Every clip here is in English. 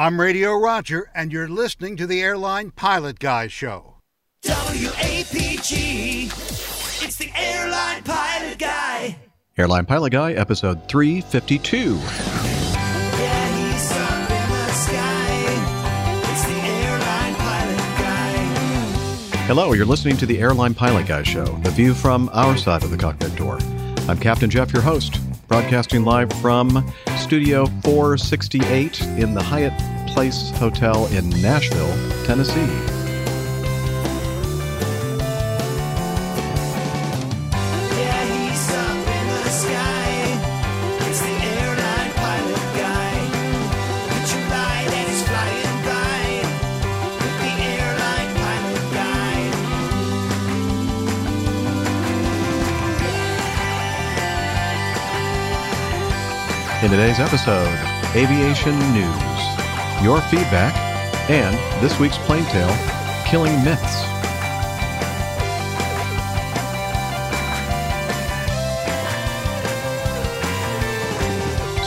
I'm Radio Roger, and you're listening to the Airline Pilot Guy Show. WAPG. It's the Airline Pilot Guy. Airline Pilot Guy, episode 352. Yeah, he's up in the sky. It's the Airline Pilot Guy. Hello, you're listening to the Airline Pilot Guy Show, the view from our side of the cockpit door. I'm Captain Jeff, your host, broadcasting live from Studio 468 in the Hyatt Place Hotel in Nashville, Tennessee. In today's episode, aviation news, your feedback, and this week's plane tale, killing myths.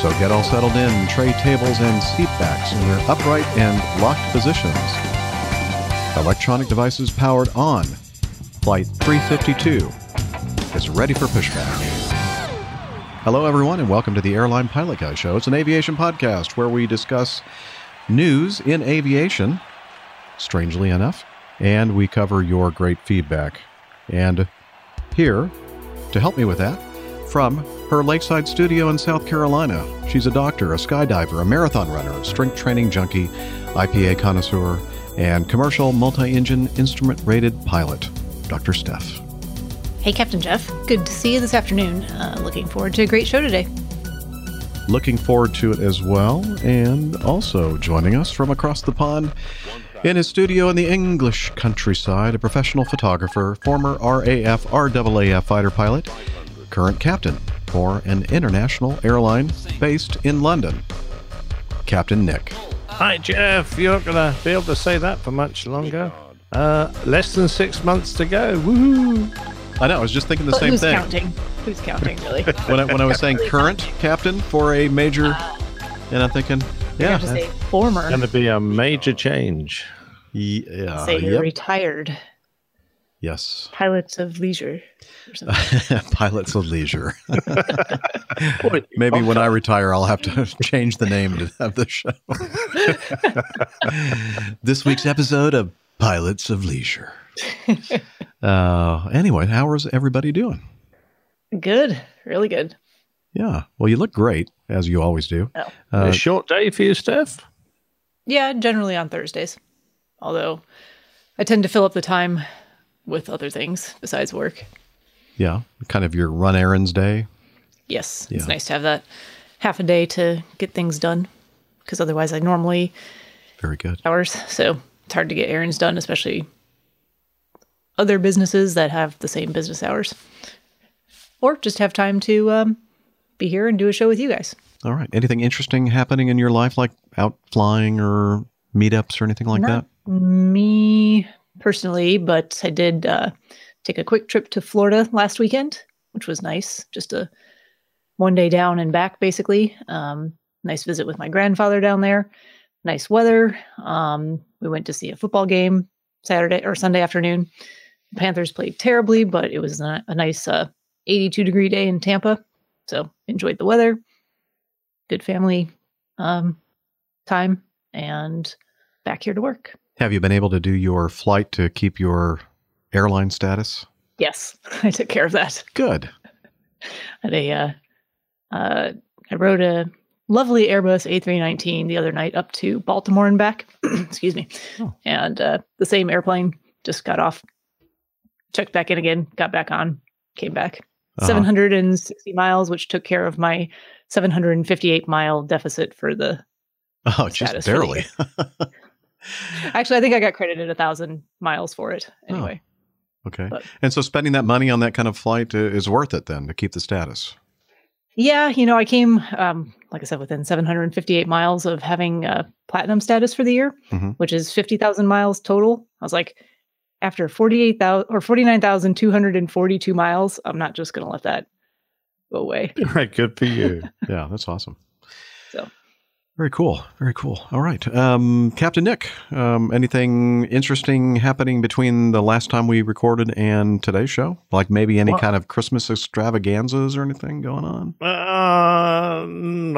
So get all settled in, tray tables and seat backs in their upright and locked positions. Electronic devices powered on. Flight 352 is ready for pushback. Hello, everyone, and welcome to the Airline Pilot Guy Show. It's an aviation podcast where we discuss news in aviation, strangely enough, and we cover your great feedback. And here to help me with that, from her lakeside studio in South Carolina, she's a doctor, a skydiver, a marathon runner, a strength training junkie, IPA connoisseur, and commercial multi engine instrument rated pilot, Dr. Steph. Hey, Captain Jeff. Good to see you this afternoon. Uh, looking forward to a great show today. looking forward to it as well. And also joining us from across the pond in his studio in the English countryside, a professional photographer, former RAF RAAF fighter pilot, current captain for an international airline based in London, Captain Nick. Hi, Jeff. You're not going to be able to say that for much longer. Uh, less than six months to go. Woohoo! I know, I was just thinking the But same who's thing. counting? Who's counting, really? When I, when I was saying current captain for a major, uh, and I'm thinking, You yeah, have say former. Going to be a major change. yeah, say you're yep, retired yes. pilots of leisure. Pilots of Leisure. Maybe when I retire, I'll have to change the name to- of the show. this week's episode of Pilots of Leisure. Uh, anyway, how is everybody doing? good. Really good. Yeah. Well, you look great, as you always do. Oh. Uh, a short day for you, Steph. Yeah, generally on Thursdays. Although I tend to fill up the time with other things besides work. yeah. Kind of your run errands day. Yes, Yeah. it's nice to have that half a day to get things done because otherwise I normally Very good. hours. So it's hard to get errands done, especially other businesses that have the same business hours. Or just have time to um, be here and do a show with you guys. All right. Anything interesting happening in your life, like out flying or meetups or anything like Not that? Me personally, but I did uh, take a quick trip to Florida last weekend, which was nice. Just a one day down and back, basically. Um, nice visit with my grandfather down there. Nice weather. Um, we went to see a football game Saturday or Sunday afternoon. Panthers played terribly, but it was a, a nice uh, 82 degree day in Tampa. So enjoyed the weather. Good family um, time and back here to work. Have you been able to do your flight to keep your airline status? Yes, I took care of that. Good. Had a, uh, uh, I rode a lovely Airbus A319 the other night up to Baltimore and back. Excuse me. Oh. And uh, the same airplane just got off, checked back in again, got back on, came back. Uh-huh. 760 miles, which took care of my 758 mile deficit for the. Oh, just barely. Actually, I think I got credited a thousand miles for it. Oh. Anyway, okay. but- And so spending that money on that kind of flight uh, is worth it then to keep the status. Yeah, you know, I came, um, like I said, within 758 miles of having uh, platinum status for the year, Mhm. which is 50,000 miles total. I was like, after 48,000 or 49,242 miles, I'm not just going to let that go away. Right, good for you. Yeah, that's awesome. So, Very cool. Very cool. All right. Um, Captain Nick, um, anything interesting happening between the last time we recorded and today's show? Like maybe any Well- kind of Christmas extravaganzas or anything going on? Uh,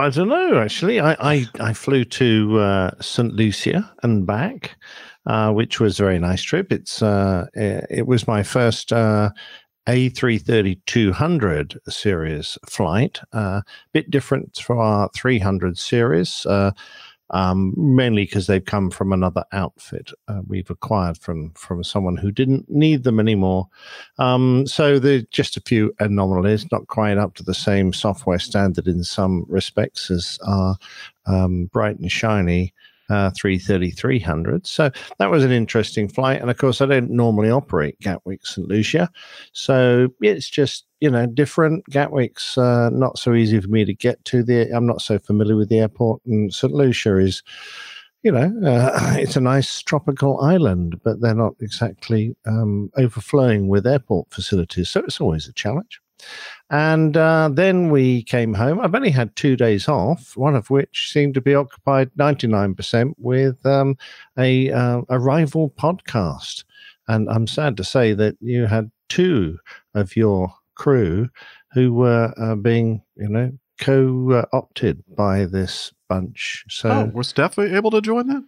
I don't know. Actually, I I, I flew to uh, St Lucia and back, uh, which was a very nice trip. It's uh, it it was my first uh, A330 200 series flight. A uh, bit different from our 300 series. Uh, um, mainly because they've come from another outfit uh, we've acquired from from someone who didn't need them anymore. Um, so there's just a few anomalies, not quite up to the same software standard in some respects as our um, bright and shiny uh, 330 300. So that was an interesting flight. And of course, I don't normally operate Gatwick St. Lucia. So it's just, you know, different. Gatwick's uh, not so easy for me to get to. The I'm not so familiar with the airport. And St. Lucia is you know, uh, it's a nice tropical island, but they're not exactly um, overflowing with airport facilities. So it's always a challenge. And uh, then we came home. I've only had two days off, one of which seemed to be occupied 99% with um, a, uh, a rival podcast. And I'm sad to say that you had two of your crew who were uh, being, you know, co opted by this bunch. So, oh, was Steph able to join that?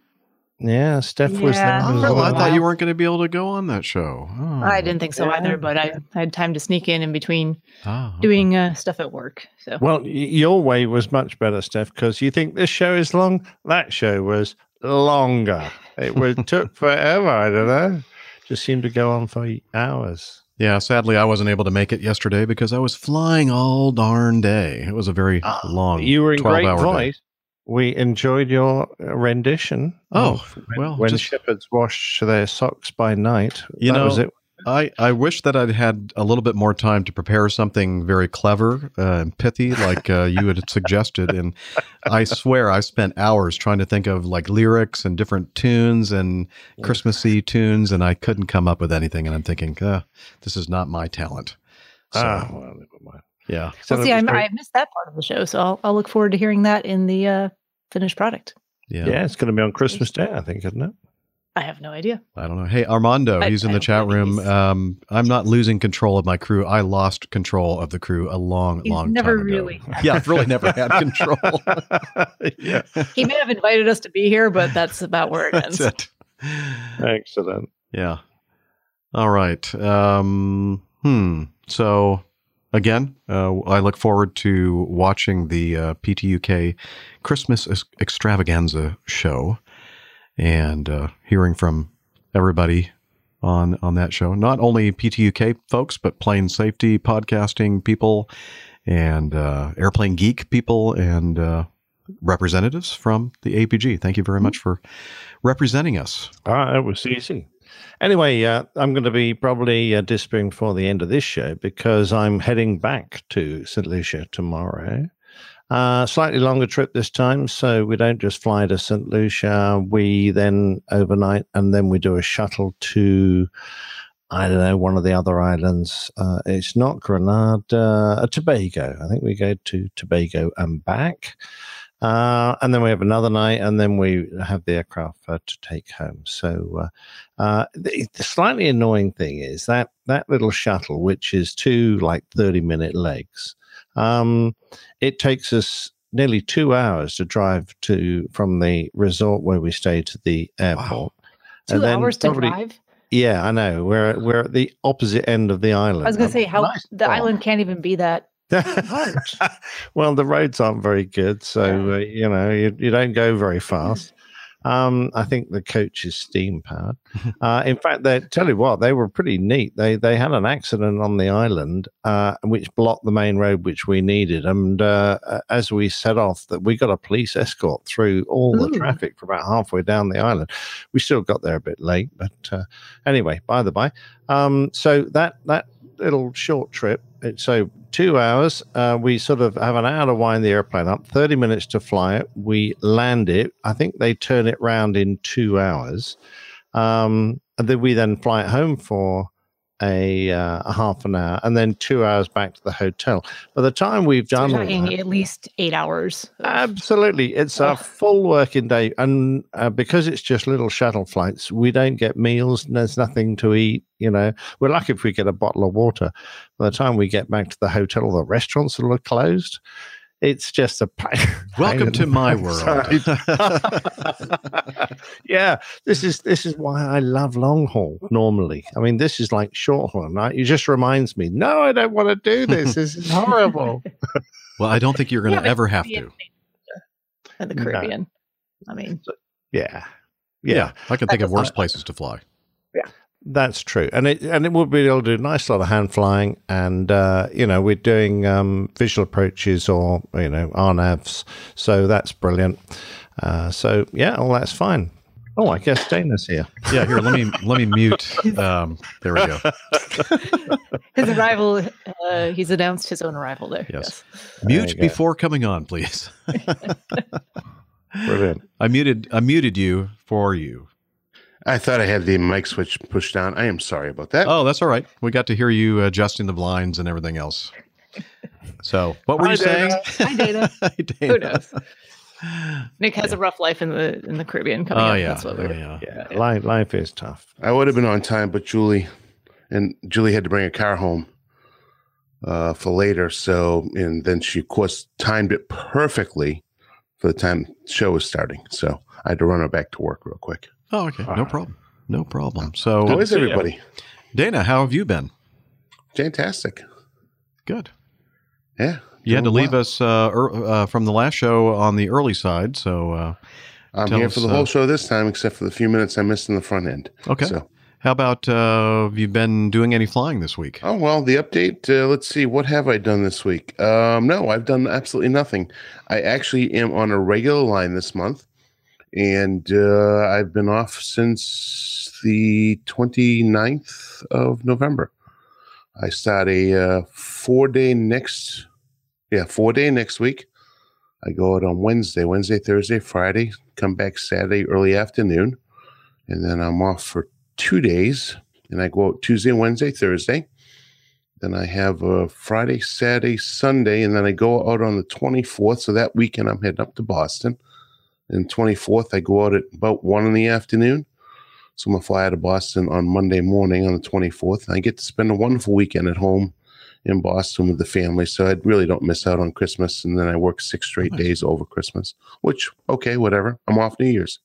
Yeah, Steph was there. Oh, well. I thought Wow. you weren't going to be able to go on that show. Oh. I didn't think so either, but I, I had time to sneak in in between Ah, okay. doing uh, stuff at work. So Well, your way was much better, Steph, because you think this show is long. That show was longer. It was, took forever. I don't know. Just seemed to go on for hours. Yeah, sadly, I wasn't able to make it yesterday because I was flying all darn day. It was a very long. Ah, You were in great 12-hour day. voice. We enjoyed your rendition. Oh, when, well, when just- shepherds wash their socks by night. You that know, was it. I, I wish that I'd had a little bit more time to prepare something very clever uh, and pithy, like uh, you had suggested. And I swear I spent hours trying to think of like lyrics and different tunes and Christmassy tunes, and I couldn't come up with anything. And I'm thinking, uh, this is not my talent. So, ah, well. Yeah. So well, see, I, was I missed that part of the show, so I'll, I'll look forward to hearing that in the uh, finished product. Yeah. yeah, it's going to be on Christmas Day, I think, isn't it? I have no idea. I don't know. Hey, Armando, I- he's in I the chat room. Um, I'm not losing control of my crew. I lost control of the crew a long, He's long never time ago. Never really. Yeah, I've really never had control. yeah, He may have invited us to be here, but that's about where it That's ends. it. excellent. Yeah. All right. Um, hmm. So again, uh, I look forward to watching the uh, PTUK Christmas extravaganza show and uh, hearing from everybody on on that show. Not only PTUK folks, but plane safety podcasting people and uh, airplane geek people and uh, representatives from the APG. Thank you very much for representing us. Ah, it was easy. Anyway, uh, I'm going to be probably uh, disappearing before the end of this show because I'm heading back to St. Lucia tomorrow. Uh, slightly longer trip this time, so we don't just fly to St. Lucia. We then overnight and then we do a shuttle to, I don't know, one of the other islands. Uh, it's not Grenada, uh, Tobago. I think we go to Tobago and back. Uh, and then we have another night, and then we have the aircraft uh, to take home. So, uh, uh, the, the slightly annoying thing is that that little shuttle, which is two like thirty-minute legs, um, it takes us nearly two hours to drive to from the resort where we stay to the airport. Two And then hours to probably- drive. Yeah, I know. We're we're at the opposite end of the island. I was going Um, to say how nice the island can't even be that. well, the roads aren't very good, so uh, you know you, you don't go very fast. Um, I think the coach is steam powered. Uh, in fact, they tell you what they were pretty neat. They they had an accident on the island, uh, which blocked the main road which we needed, and uh, as we set off, that we got a police escort through all the Ooh. traffic for about halfway down the island. We still got there a bit late, but uh, anyway, by the by, um, so that that little short trip. So two hours. Uh, we sort of have an hour to wind the airplane up, 30 minutes to fly it. We land it. I think they turn it round in two hours. Um, and then we then fly it home for a, uh, a half an hour, and then two hours back to the hotel. By the time we've done we're talking that- at least eight hours. Absolutely. It's a full working day. And uh, because it's just little shuttle flights, we don't get meals. and There's nothing to eat. You know, we're lucky if we get a bottle of water. By the time we get back to the hotel, the restaurants are closed. It's just a pain. Welcome to my world. yeah, this is this is why I love long haul. Normally, I mean, this is like short haul, right? It just reminds me. No, I don't want to do this. This is horrible. well, I don't think you're going to but ever have to. in the No. Caribbean. I mean, Yeah, Yeah, yeah. I can think of worse places to fly. That's true, and it and it would be able to do a nice lot of hand flying, and uh, you know we're doing um, visual approaches or you know RNAVs, so that's brilliant. Uh, so yeah, all that's fine. Oh, I guess Dana's here. Yeah, here, let me let me mute. Um, there we go. his arrival, uh, he's announced his own arrival there. Yes. Yes. Mute you go. before coming on, please. Brilliant. I muted I muted you for you. I thought I had the mic switch pushed down. I am sorry about that. Oh, that's all right. We got to hear you adjusting the blinds and everything else. So, what were Hi, you saying? Hi, Dana. Hi, Dana. Who knows? Nick has a rough life in the in the Caribbean coming Oh up. yeah, That's what oh, we're yeah. Yeah, life, life is tough. I would have been on time, but Julie and Julie had to bring a car home uh, for later. So, and then she, of course, timed it perfectly for the time the show was starting. So I had to run her back to work real quick. Oh, okay. No problem. No problem. So, is everybody? Dana, how have you been? Fantastic. Good. Yeah. You had to leave well. us uh, er, uh, from the last show on the early side. So, uh, I'm here us, for the uh, whole show this time, except for the few minutes I missed in the front end. okay. So, How about uh, have you been doing any flying this week? oh well, the update. Uh, let's see, what have I done this week? Um, no, I've done absolutely nothing. I actually am on a regular line this month, and uh, I've been off since the 29th of November. I start a uh, four day next, yeah, four day next week. I go out on Wednesday, Wednesday, Thursday, Friday, come back Saturday early afternoon, and then I'm off for two days. And I go out Tuesday, Wednesday, Thursday. Then I have a Friday, Saturday, Sunday, and then I go out on the 24th. So that weekend I'm heading up to Boston. And 24th, I go out at about one in the afternoon. So I'm gonna fly out of Boston on Monday morning on the 24th. And I get to spend a wonderful weekend at home in Boston with the family. So I really don't miss out on Christmas. And then I work six straight Nice. days over Christmas, which okay, whatever. I'm off New Year's.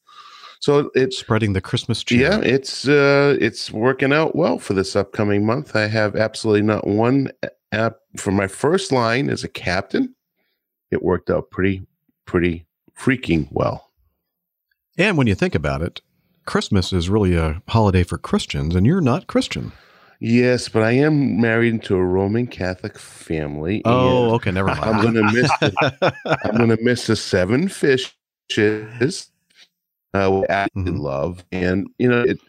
So it's Spreading the Christmas cheer. yeah, it's uh it's working out well for this upcoming month. I have absolutely not one app for my first line as a captain. It worked out pretty pretty freaking well. And when you think about it, Christmas is really a holiday for Christians, and you're not Christian. Yes, but I am married into a Roman Catholic family. Oh, okay, never mind. I'm gonna miss the, I'm gonna miss the seven fishes. Uh, absolutely Mhm. love, and you know, it,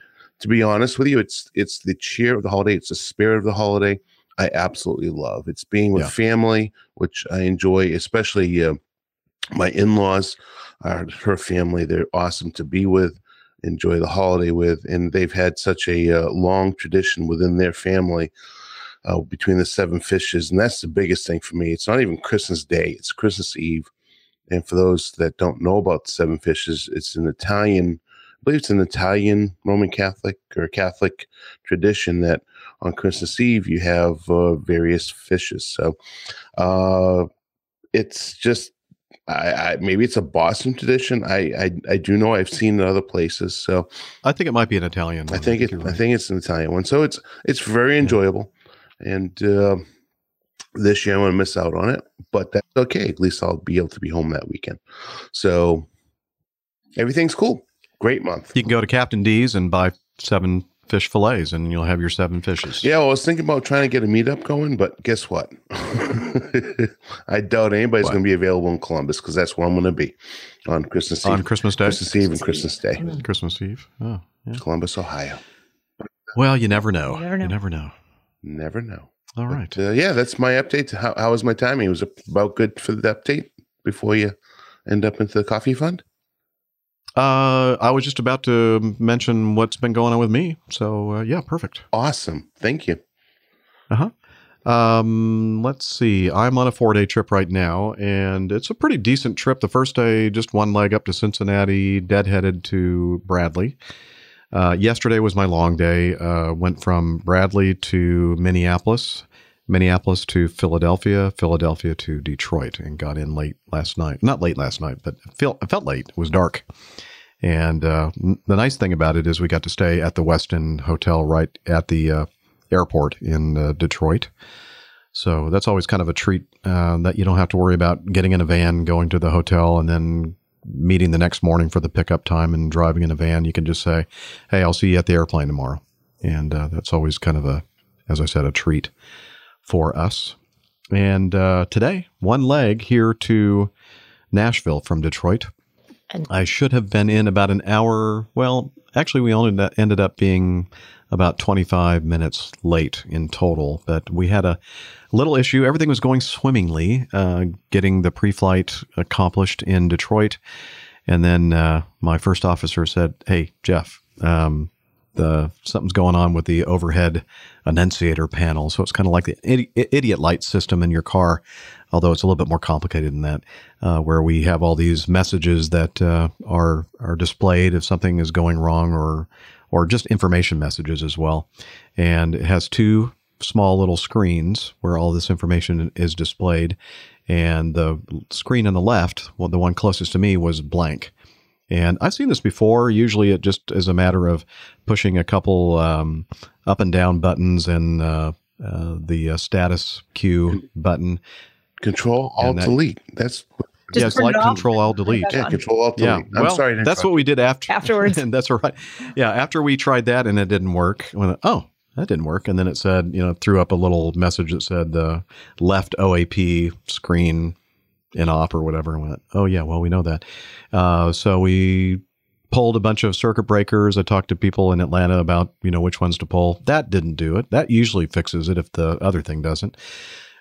to be honest with you, it's it's the cheer of the holiday. It's the spirit of the holiday. I absolutely love. It's being with Yeah. family, which I enjoy, especially uh, my in-laws are her family. They're awesome to be with, enjoy the holiday with, and they've had such a uh, long tradition within their family uh, between the seven fishes, and that's the biggest thing for me. It's not even Christmas Day; it's Christmas Eve. And for those that don't know about the seven fishes, it's an Italian, I believe it's an Italian Roman Catholic or Catholic tradition that on Christmas Eve you have uh, various fishes. So uh, it's just I, I maybe it's a Boston tradition. I, I I do know I've seen it other places. So I think it might be an Italian. I one. think it you're I think it's an Italian one. So it's it's very enjoyable. And uh, this year I'm gonna miss out on it, but that's okay. At least I'll be able to be home that weekend. So everything's cool. Great month. you can go to Captain D's and buy seven fish fillets, and you'll have your seven fishes. Yeah, well, I was thinking about trying to get a meetup going, but guess what? I doubt anybody's going to be available in Columbus because that's where I'm going to be on Christmas Eve. on Christmas Day, Christmas Eve and Christmas Day, Christmas Eve. Oh, yeah. Columbus, Ohio. Well, you never know. You never know. You never know. Never know. All right. But, uh, yeah, that's my update. How, how was my timing? It was about good for the update before you end up into the coffee fund. Uh, I was just about to mention what's been going on with me. So uh, yeah, perfect. Awesome. Thank you. Uh Um, let's see. I'm on a four day trip right now, and it's a pretty decent trip. The first day, just one leg up to Cincinnati, deadheaded to Bradley. Uh, yesterday was my long day. Uh, went from Bradley to Minneapolis, Minneapolis to Philadelphia, Philadelphia to Detroit, and got in late last night. Not late last night, but felt, it felt late. It was dark. And uh, the nice thing about it is we got to stay at the Westin Hotel right at the uh, airport in uh, Detroit. So that's always kind of a treat uh, that you don't have to worry about getting in a van, going to the hotel, and then meeting the next morning for the pickup time and driving in a van. You can just say, "Hey, I'll see you at the airplane tomorrow," and uh, that's always kind of a, as I said, a treat for us. And uh, today, one leg here to Nashville from Detroit. And- I should have been in about an hour. Well, actually, we only ended up being about 25 minutes late in total, but we had a little issue. Everything was going swimmingly, uh, getting the pre flight accomplished in Detroit. And then uh, my first officer said, Hey, Jeff, um, the something's going on with the overhead annunciator panel. So it's kind of like the idi- idiot light system in your car, although it's a little bit more complicated than that, uh, where we have all these messages that uh, are are displayed if something is going wrong, or or just information messages as well. And it has two small little screens where all this information is displayed. And the screen on the left, well, the one closest to me, was blank. And I've seen this before. Usually it just is a matter of pushing a couple um, up and down buttons and uh, uh, the uh, status queue button. Control Alt that- Delete. That's Just yeah, it's like it Control Alt and turn it Delete. yeah. Control Alt Delete. Yeah, I'm well, sorry. to that's what we did after Afterwards. and that's all right. Yeah, after we tried that and it didn't work, we went, oh, that didn't work. And then it said, you know, threw up a little message that said the left OAP screen in op or whatever. And went, oh yeah, well we know that. Uh, so we pulled a bunch of circuit breakers. I talked to people in Atlanta about you know which ones to pull. That didn't do it. That usually fixes it if the other thing doesn't.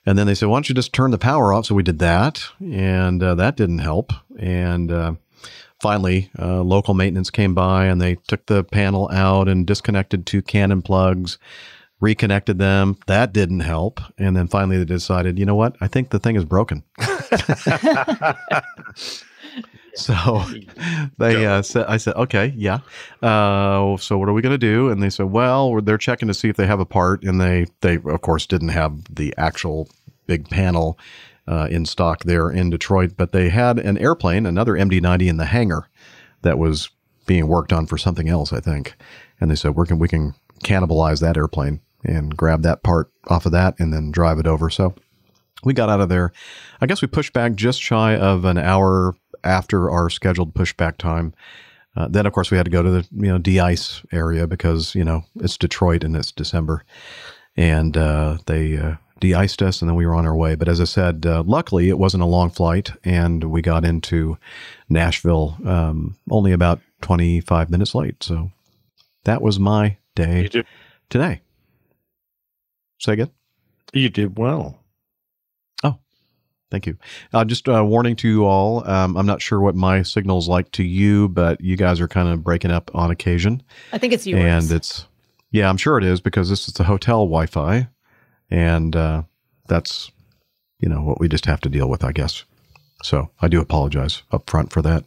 And then they said, why don't you just turn the power off? So we did that, and uh, that didn't help. And uh, finally, uh, local maintenance came by and they took the panel out and disconnected two Cannon plugs, reconnected them. That didn't help. And then finally, they decided, you know what? I think the thing is broken. So they uh, said, I said, okay, yeah. Uh, so what are we going to do? And they said, well, we're- they're checking to see if they have a part. And they, they of course didn't have the actual big panel uh, in stock there in Detroit, but they had an airplane, another MD-90 in the hangar that was being worked on for something else, I think. And they said, we can, we can cannibalize that airplane and grab that part off of that and then drive it over. So we got out of there. I guess we pushed back just shy of an hour after our scheduled pushback time. Uh, then, of course, we had to go to the you know de-ice area because you know it's Detroit and it's December, and uh, they uh, de-iced us, and then we were on our way. But as I said, uh, luckily it wasn't a long flight, and we got into Nashville um, only about twenty five minutes late. So that was my day today. Say again. you did well. Thank you. Uh, just uh, warning to you all. Um, I'm not sure what my signal's like to you, but you guys are kind of breaking up on occasion, I think it's yours. and it's yeah, I'm sure it is because this is the hotel Wi-Fi, and uh, that's you know what we just have to deal with, I guess. So I do apologize up front for that.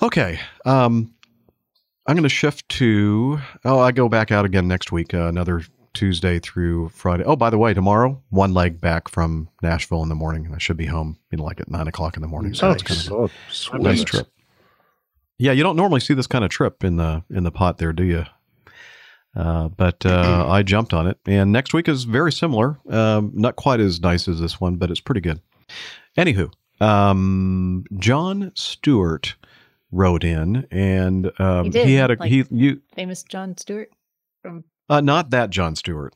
Okay, um, I'm going to shift to. Oh, I go back out again next week. Uh, another Tuesday through Friday. Oh, by the way, tomorrow one leg back from Nashville in the morning. I should be home, you know, like at nine o'clock in the morning. So Oh, it's kind of God. a Sweet. nice trip. Yeah, you don't normally see this kind of trip in the in the pot there, do you? Uh, but uh, I jumped on it, and next week is very similar. Um, not quite as nice as this one, but it's pretty good. Anywho, um, John Stewart wrote in, and um, He did, he had a like- he you Famous John Stewart from uh, not that John Stewart.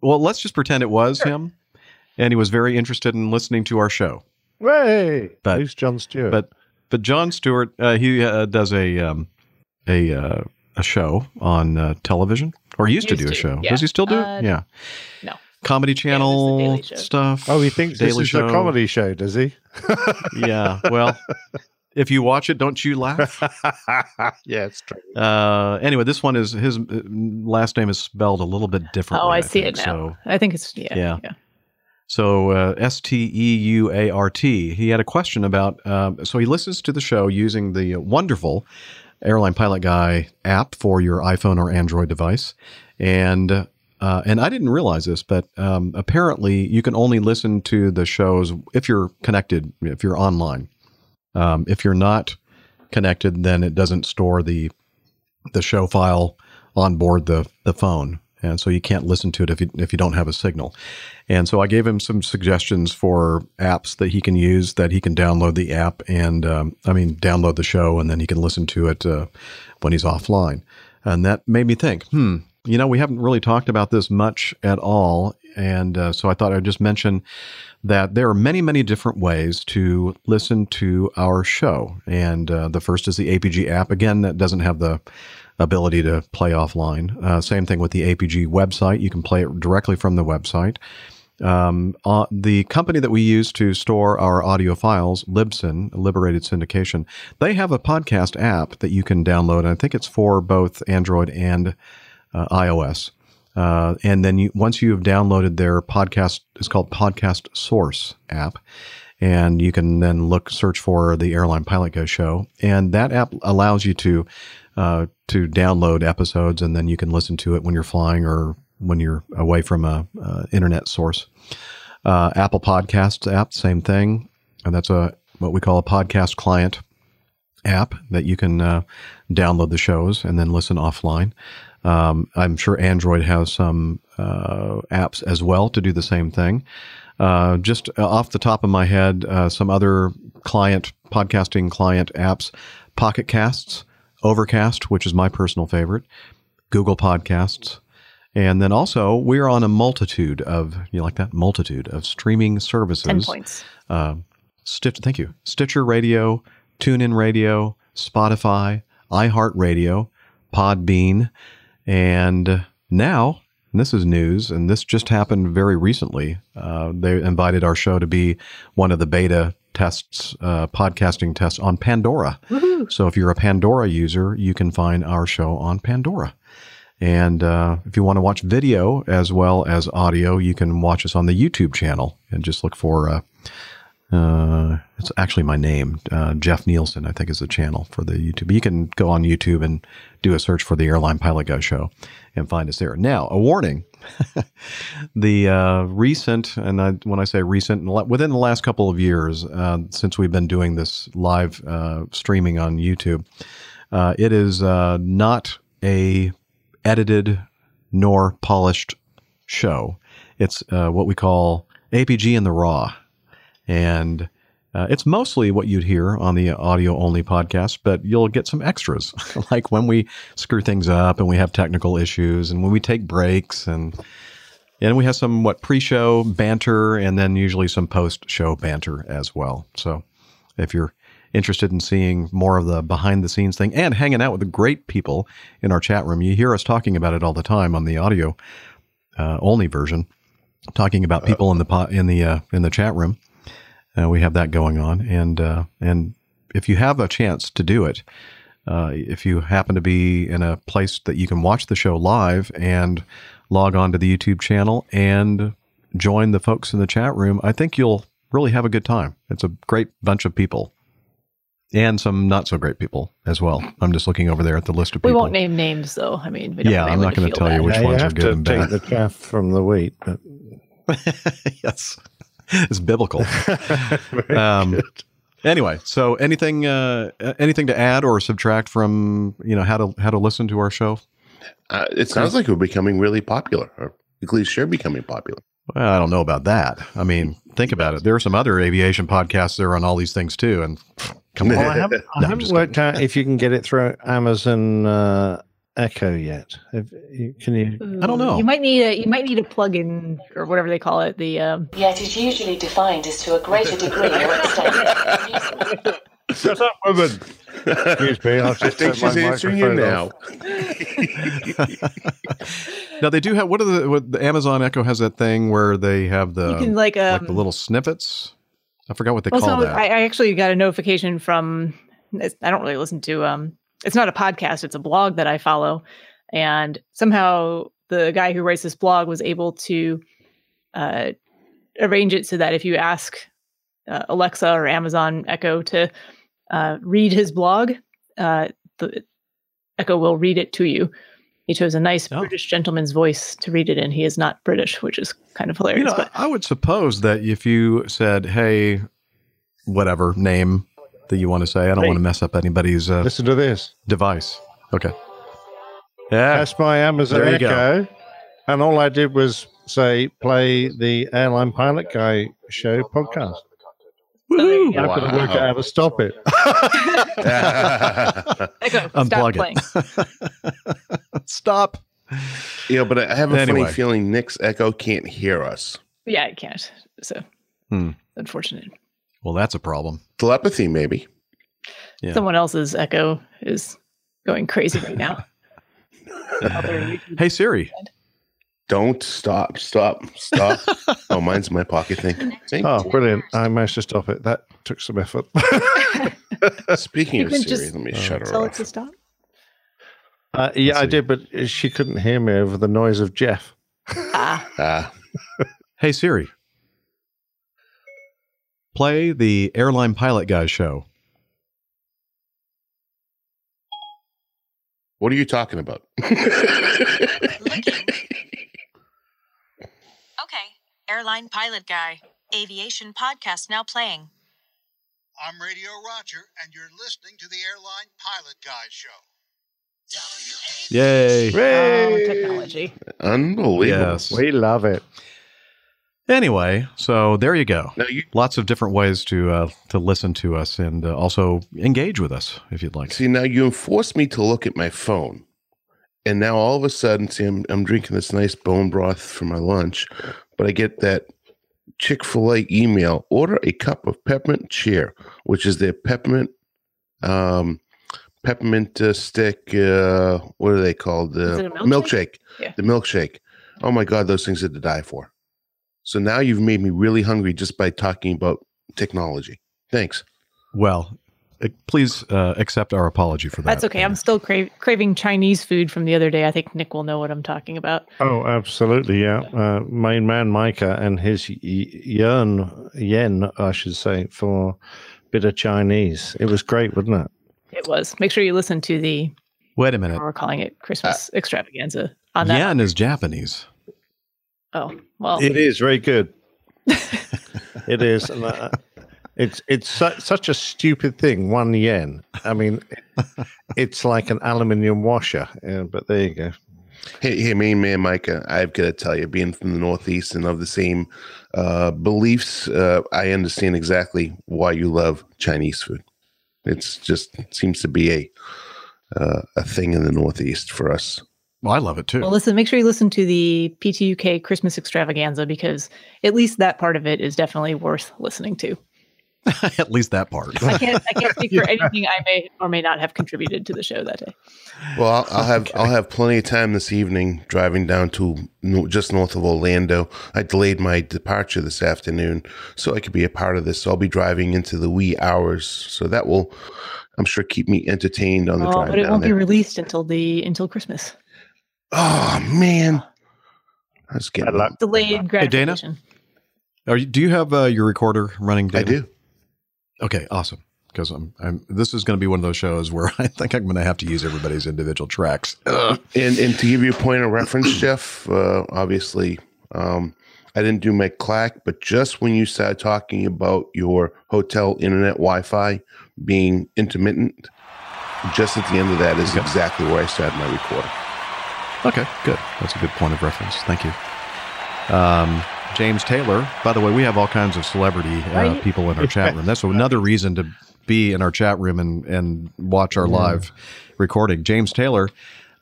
Well, let's just pretend it was him, and he was very interested in listening to our show. Way. But- Who's John Stewart? But but John Stewart, uh, he uh, does a um, a uh, a show on uh, television, or he used, to Used do a show. yeah. Does he still do Uh, it? Yeah. no. Comedy Channel Show. stuff. oh, he thinks Daily this is Show. a comedy show, does he? Yeah. Well, if you watch it, don't you laugh? yeah, it's true. uh, anyway, this one is his uh, last name is spelled a little bit differently. Oh, I see it now. So, I think it's yeah. Yeah. yeah. so uh, S T E U A R T. He had a question about. Um, so he listens to the show using the wonderful Airline Pilot Guy app for your iPhone or Android device, and. Uh, and I didn't realize this, but um, apparently you can only listen to the shows if you're connected, if you're online. Um, if you're not connected, then it doesn't store the the show file on board the the phone, and so you can't listen to it if you if you don't have a signal. And so I gave him some suggestions for apps that he can use that he can download the app and um, I mean download the show and then he can listen to it uh, when he's offline. And that made me think, hmm, you know, we haven't really talked about this much at all. And uh, so I thought I'd just mention that there are many, many different ways to listen to our show. And uh, the first is the APG app. Again, that doesn't have the ability to play offline. Uh, same thing with the APG website. You can play it directly from the website. Um, uh, the company that we use to store our audio files, Libsyn, Liberated Syndication, they have a podcast app that you can download. I think it's for both Android and uh, iOS. Uh, and then you, once you have downloaded their podcast, it's called Podcast Source app, and you can then look search for the Airline Pilot Guy show, and that app allows you to uh, to download episodes, and then you can listen to it when you're flying or when you're away from a, a internet source. Uh, Apple Podcasts app, same thing, and that's a what we call a podcast client app that you can uh, download the shows and then listen offline. Um, I'm sure Android has some uh, apps as well to do the same thing. Uh, just off the top of my head, uh, some other client podcasting client apps: Pocket Casts, Overcast, which is my personal favorite, Google Podcasts, and then also we're on a multitude of you like that multitude of streaming services. Ten points. Uh, Stitch, thank you. Stitcher Radio, TuneIn Radio, Spotify, iHeartRadio, Podbean, and now and this is news, and this just happened very recently. Uh, they invited our show to be one of the beta tests, uh, podcasting tests on Pandora. So if you're a Pandora user, you can find our show on Pandora. And uh, if you want to watch video as well as audio, you can watch us on the YouTube channel and just look for. Uh, it's actually my name, uh, Jeff Nielsen. I think is the channel for the YouTube. You can go on YouTube and do a search for the Airline Pilot Guy Show and find us there. Now, a warning: the uh, recent, and I, when I say recent, within the last couple of years, uh, since we've been doing this live uh, streaming on YouTube, uh, it is not a edited nor polished show. It's what we call APG in the raw, and uh, it's mostly what you'd hear on the audio only podcast, but you'll get some extras, like when we screw things up and we have technical issues, and when we take breaks, and and we have some what pre-show banter, and then usually some post-show banter as well. So, if you're interested in seeing more of the behind-the-scenes thing and hanging out with the great people in our chat room, you hear us talking about it all the time on the audio uh, only version, talking about people in the po- in the uh, in the chat room. Uh, we have that going on, and uh, and if you have a chance to do it, uh, if you happen to be in a place that you can watch the show live and log on to the YouTube channel and join the folks in the chat room, I think you'll really have a good time. It's a great bunch of people. And some not so great people as well. I'm just looking over there at the list of people. We won't name names, though. I mean, we don't yeah, I'm not gonna feel tell you which Yeah, ones you are have good to and take the chaff from the wheat. But yes, it's biblical. Um. Anyway, so anything uh, anything to add or subtract from you know how to how to listen to our show? Uh, it sounds like we're becoming really popular, or at least you're becoming popular. Well, I don't know about that. I mean, think about it. There are some other aviation podcasts that are on all these things too, and come Well, on. I haven't, I haven't just worked out if you can get it through Amazon uh, Echo yet. Have can you? I don't know. You might need a you might need a plug-in or whatever they call it. The um, Yet is usually defined as to a greater degree or extent. Shut up, woman. Excuse me. I've I think she's answering you now. now they do have what are the what the Amazon Echo has that thing where they have the you can like um, like the little snippets. I forgot what they well, call so that. I, I actually got a notification from I don't really listen to um. It's not a podcast; it's a blog that I follow, and somehow the guy who writes this blog was able to uh, arrange it so that if you ask uh, Alexa or Amazon Echo to uh, read his blog, uh, the Echo will read it to you. He chose a nice Oh. British gentleman's voice to read it in. He is not British, which is kind of hilarious. You know, but I would suppose that if you said, "Hey, whatever name that you want to say," I don't Hey. want to mess up anybody's uh, Listen to this. device. Okay. Yeah. That's my Amazon There you go. Echo. And all I did was say, play the Airline Pilot Guy Show podcast. there you And go. I couldn't work out how to stop it. Echo, stop Unplug playing. it. Stop. yeah, but I have a Anyway. funny feeling Nick's Echo can't hear us. Yeah, I can't. So Hmm. unfortunate. Well, that's a problem. Telepathy, maybe. Yeah. Someone else's Echo is going crazy right now. Hey Siri. Don't stop, stop, stop. oh, mine's my pocket thing. See? Oh, brilliant. I managed to stop it. That took some effort. Speaking You of Siri, just let me shut her Tell it off. to stop. Uh, yeah, I did, but she couldn't hear me over the noise of Jeff. Ah, Ah, Hey Siri. Play the Airline Pilot Guy show. what are you talking about? Okay, airline pilot guy. Aviation podcast now playing. I'm Radio Roger, and you're listening to the Airline Pilot Guy Show. Yay. oh, technology. Unbelievable. Yes. We love it. Anyway, so there you go. Now you Lots of different ways to uh, to listen to us and uh, also engage with us if you'd like. see now you enforced me to look at my phone, and now all of a sudden, see, I'm I'm drinking this nice bone broth for my lunch, but I get that Chick Fil A email: order a cup of peppermint cheer, which is their peppermint, um, peppermint uh, stick. Uh, what are they called? Is Uh, it a milkshake? milkshake. Yeah. The milkshake. Oh my God, those things are to die for. So now you've made me really hungry just by talking about technology. Thanks. Well, uh, please uh, accept our apology for that. That's okay. I'm still cra- craving Chinese food from the other day. I think Nick will know what I'm talking about. Oh, absolutely. Yeah. Uh, main man Micah and his y- yearn, yen, I should say, for a bit of Chinese. It was great, wasn't it? It was. Make sure you listen to the, Wait a minute. we're calling it Christmas extravaganza on that. Yen is Japanese. Oh, well, It is very good. it is. And, uh, it's it's su- such a stupid thing. One yen. I mean, it's like an aluminium washer. Yeah, but there you go. Hey, hey, main man, Micah. I've got to tell you, being from the Northeast and of the same uh, beliefs, uh, I understand exactly why you love Chinese food. It's just it seems to be a uh, a thing in the Northeast for us. Well, I love it too. well, listen, make sure you listen to the PTUK Christmas extravaganza because at least that part of it is definitely worth listening to. At least that part. I can't, I can't speak for anything I may or may not have contributed to the show that day. Well, I'll, I'll have I'll have plenty of time this evening driving down to no- just north of Orlando. I delayed my departure this afternoon so I could be a part of this. So I'll be driving into the wee hours. So that will, I'm sure, keep me entertained on the Oh, drive but it down won't be released until the until Christmas. Oh man, I was getting. Bad luck. Delayed Dana? Are you, do you have uh, your recorder running? I do. Okay, awesome. Because I'm, I'm. This is going to be one of those shows where I think I'm going to have to use everybody's individual tracks. And and to give you a point of reference, Jeff, uh, obviously, um, I didn't do my clack, but just when you started talking about your hotel internet Wi-Fi being intermittent, just at the end of that is Okay. exactly where I started my recorder. Okay, good. That's a good point of reference. Thank you. Um, James Taylor. By the way, we have all kinds of celebrity uh, Right. people in our chat room. That's another reason to be in our chat room and, and watch our live recording. James Taylor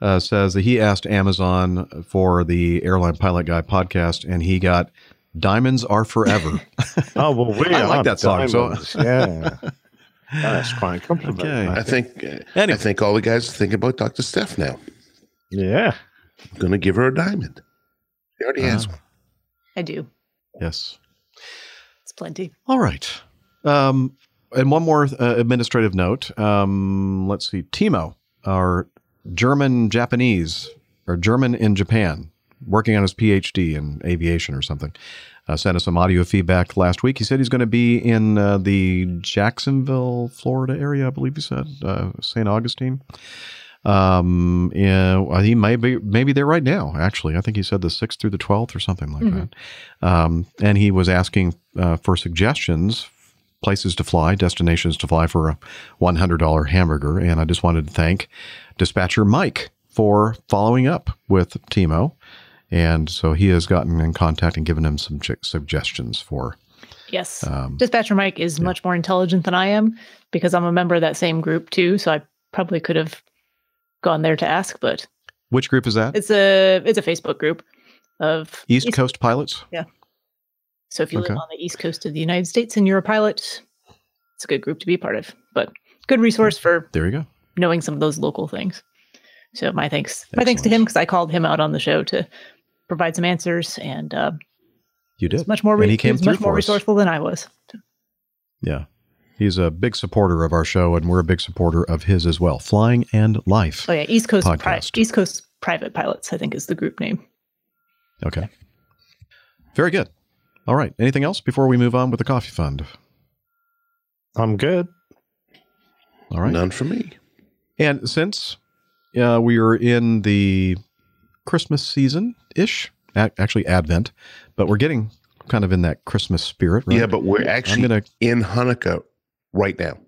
uh, says that he asked Amazon for the Airline Pilot Guy podcast, and he got "Diamonds Are Forever." Oh well, we I like that song, so- yeah, that's quite a compliment. Okay. mate. I think uh, Anyway. I think all the guys think about Dr. Steph now. Yeah. I'm gonna give her a diamond. She already has Ah. one. I do. yes. It's plenty. All right. Um, and one more uh, administrative note. Um, let's see. Timo, our German Japanese or German in Japan, working on his PhD in aviation or something, uh, sent us some audio feedback last week. He said he's going to be in uh, the Jacksonville, Florida area, I believe he said, uh, St. Augustine. Um, yeah, he may be maybe there right now. Actually, I think he said the sixth through the twelfth or something like that. Um, and he was asking uh, for suggestions, places to fly, destinations to fly for a one hundred dollar hamburger. And I just wanted to thank dispatcher Mike for following up with Timo. And so he has gotten in contact and given him some ch- suggestions for. Yes. Um, Dispatcher Mike is much more intelligent than I am because I'm a member of that same group too. So I probably could have gone there to ask, but Which group is that? it's a it's a Facebook group of East Coast Pilots. Yeah. So if you Okay. live on the east coast of the United States and you're a pilot, it's a good group to be part of. But good resource for There you go. knowing some of those local things. So my thanks, my thanks to him because I called him out on the show to provide some answers, and uh, You did. much more And he re- came through much more us. resourceful than I was. Yeah. He's a big supporter of our show, and we're a big supporter of his as well. Flying and Life. Oh yeah, East Coast Pri- East Coast Private Pilots, I think is the group name. Okay. Very good. All right. Anything else before we move on with the coffee fund? I'm good. All right. None for me. And since uh, we are in the Christmas season ish, actually Advent, but we're getting kind of in that Christmas spirit, right? Yeah, but we're actually gonna. in Hanukkah right now.